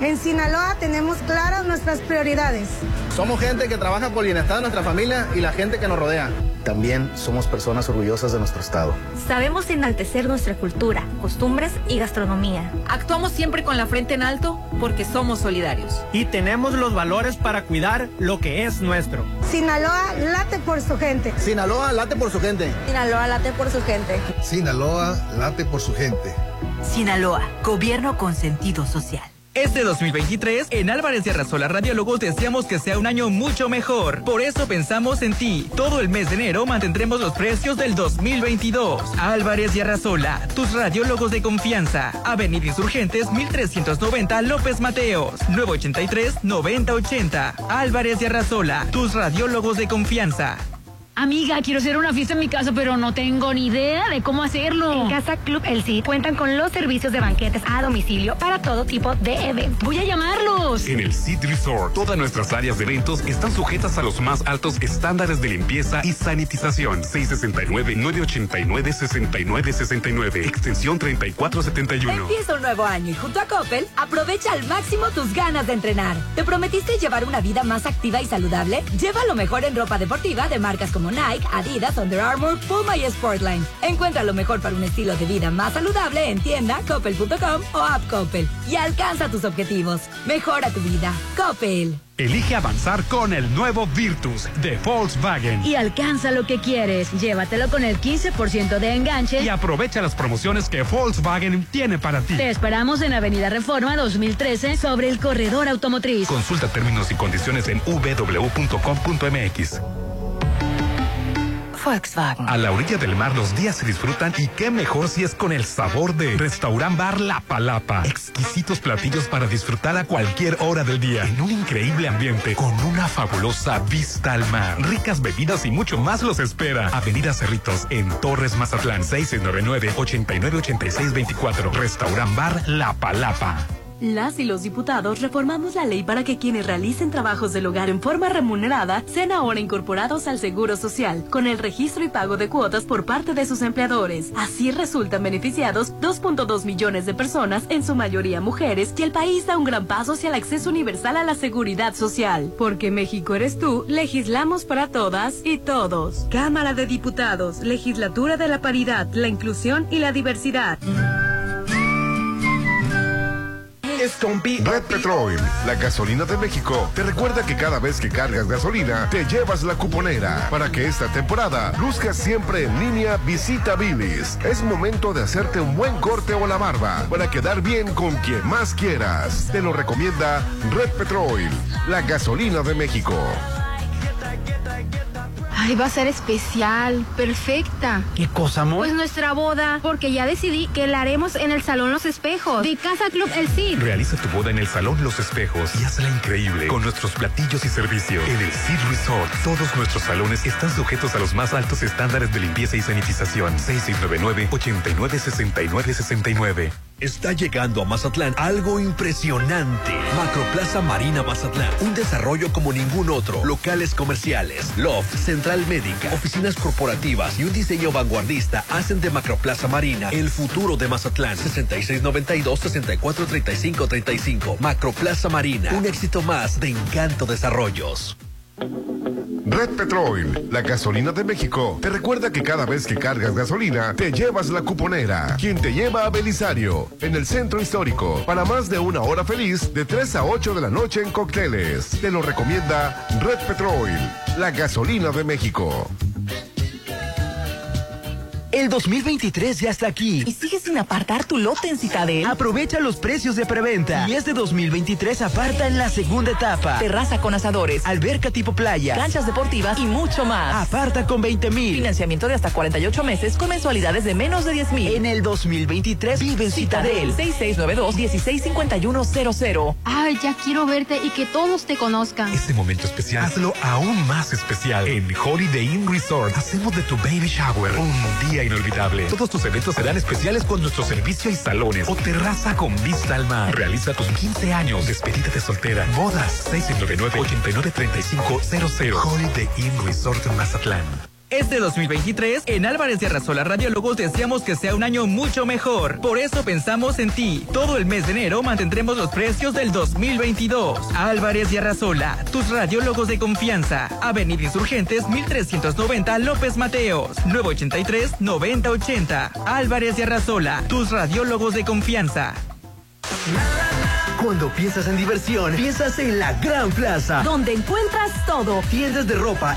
En Sinaloa tenemos claras nuestras prioridades. Somos gente que trabaja por el bienestar de nuestra familia y la gente que nos rodea. También somos personas orgullosas de nuestro estado. Sabemos enaltecer nuestra cultura, costumbres y gastronomía. Actuamos siempre con la frente en alto porque somos solidarios. Y tenemos los valores para cuidar lo que es nuestro. Sinaloa late por su gente. Sinaloa late por su gente. Sinaloa late por su gente. Sinaloa late por su gente. Sinaloa, gobierno con sentido social. Este 2023, en Álvarez de Arrasola Radiólogos deseamos que sea un año mucho mejor. Por eso pensamos en ti. Todo el mes de enero mantendremos los precios del 2022. Álvarez y Arrasola, tus radiólogos de confianza. Avenida Insurgentes 1390 López Mateos. 983-9080. Álvarez y Arrasola, tus radiólogos de confianza. Amiga, quiero hacer una fiesta en mi casa, pero no tengo ni idea de cómo hacerlo. En Casa Club El Cid cuentan con los servicios de banquetes a domicilio para todo tipo de eventos. Voy a llamarlos. En el Cid Resort, todas nuestras áreas de eventos están sujetas a los más altos estándares de limpieza y sanitización. 669-989-6969, extensión 3471. Empieza un nuevo año y junto a Coppel, aprovecha al máximo tus ganas de entrenar. ¿Te prometiste llevar una vida más activa y saludable? Lleva lo mejor en ropa deportiva de marcas como Nike, Adidas, Under Armour, Puma y Sportline. Encuentra lo mejor para un estilo de vida más saludable en tienda, coppel.com o app Coppel. Y alcanza tus objetivos. Mejora tu vida. Coppel. Elige avanzar con el nuevo Virtus de Volkswagen. Y alcanza lo que quieres. Llévatelo con el 15% de enganche. Y aprovecha las promociones que Volkswagen tiene para ti. Te esperamos en Avenida Reforma 2013 sobre el corredor automotriz. Consulta términos y condiciones en www.com.mx. Volkswagen. A la orilla del mar los días se disfrutan y qué mejor si es con el sabor de Restaurant Bar La Palapa. Exquisitos platillos para disfrutar a cualquier hora del día en un increíble ambiente con una fabulosa vista al mar. Ricas bebidas y mucho más los espera. Avenida Cerritos en Torres Mazatlán 699-898624. Restaurant Bar La Palapa. Las y los diputados reformamos la ley para que quienes realicen trabajos del hogar en forma remunerada sean ahora incorporados al Seguro Social, con el registro y pago de cuotas por parte de sus empleadores. Así resultan beneficiados 2.2 millones de personas, en su mayoría mujeres, y el país da un gran paso hacia el acceso universal a la seguridad social. Porque México eres tú, legislamos para todas y todos. Cámara de Diputados, Legislatura de la Paridad, la Inclusión y la Diversidad. Red Petrol, la gasolina de México, te recuerda que cada vez que cargas gasolina, te llevas la cuponera. Para que esta temporada luzcas siempre en línea, visita Billy's. Es momento de hacerte un buen corte o la barba para quedar bien con quien más quieras. Te lo recomienda Red Petrol, la gasolina de México. Ay, va a ser especial, perfecta. ¿Qué cosa, amor? Pues nuestra boda, porque ya decidí que la haremos en el Salón Los Espejos, de Casa Club El Cid. Realiza tu boda en el Salón Los Espejos y hazla increíble con nuestros platillos y servicios. En el Cid Resort, todos nuestros salones están sujetos a los más altos estándares de limpieza y sanitización. 6699-896969. Está llegando a Mazatlán algo impresionante. Macroplaza Marina Mazatlán. Un desarrollo como ningún otro. Locales comerciales, loft, central médica, oficinas corporativas y un diseño vanguardista hacen de Macroplaza Marina el futuro de Mazatlán. 6692-643535. Macroplaza Marina. Un éxito más de Encanto Desarrollos. Red Petrol, la gasolina de México, te recuerda que cada vez que cargas gasolina, te llevas la cuponera, quien te lleva a Belisario, en el centro histórico, para más de una hora feliz de 3 a 8 de la noche en cócteles. Te lo recomienda Red Petrol, la gasolina de México. El 2023 ya está aquí. ¿Y sigues sin apartar tu lote en Citadel? Aprovecha los precios de preventa. Y este 2023 aparta en la segunda etapa. Terraza con asadores, Alberca tipo playa. canchas deportivas y mucho más. Aparta con 20 mil. Financiamiento de hasta 48 meses con mensualidades de menos de 10 mil. En el 2023 vive en Citadel. 6692-165100. Ay, ya quiero verte y que todos te conozcan. Este momento especial, hazlo aún más especial. En Holiday Inn Resort, hacemos de tu baby shower un día inolvidable. Todos tus eventos serán especiales con nuestro servicio y salones o terraza con vista al mar. Realiza tus 15 años, despedida de soltera, bodas, 699-893500. Holiday Inn Resort Mazatlán. Este 2023, en Álvarez de Arrasola Radiólogos deseamos que sea un año mucho mejor. Por eso pensamos en ti. Todo el mes de enero mantendremos los precios del 2022. Álvarez de Arrasola, tus radiólogos de confianza. Avenida Insurgentes 1390 López Mateos, 983-9080. Álvarez de Arrasola, tus radiólogos de confianza. Cuando piensas en diversión, piensas en la Gran Plaza, Donde encuentras todo. tiendas de ropa,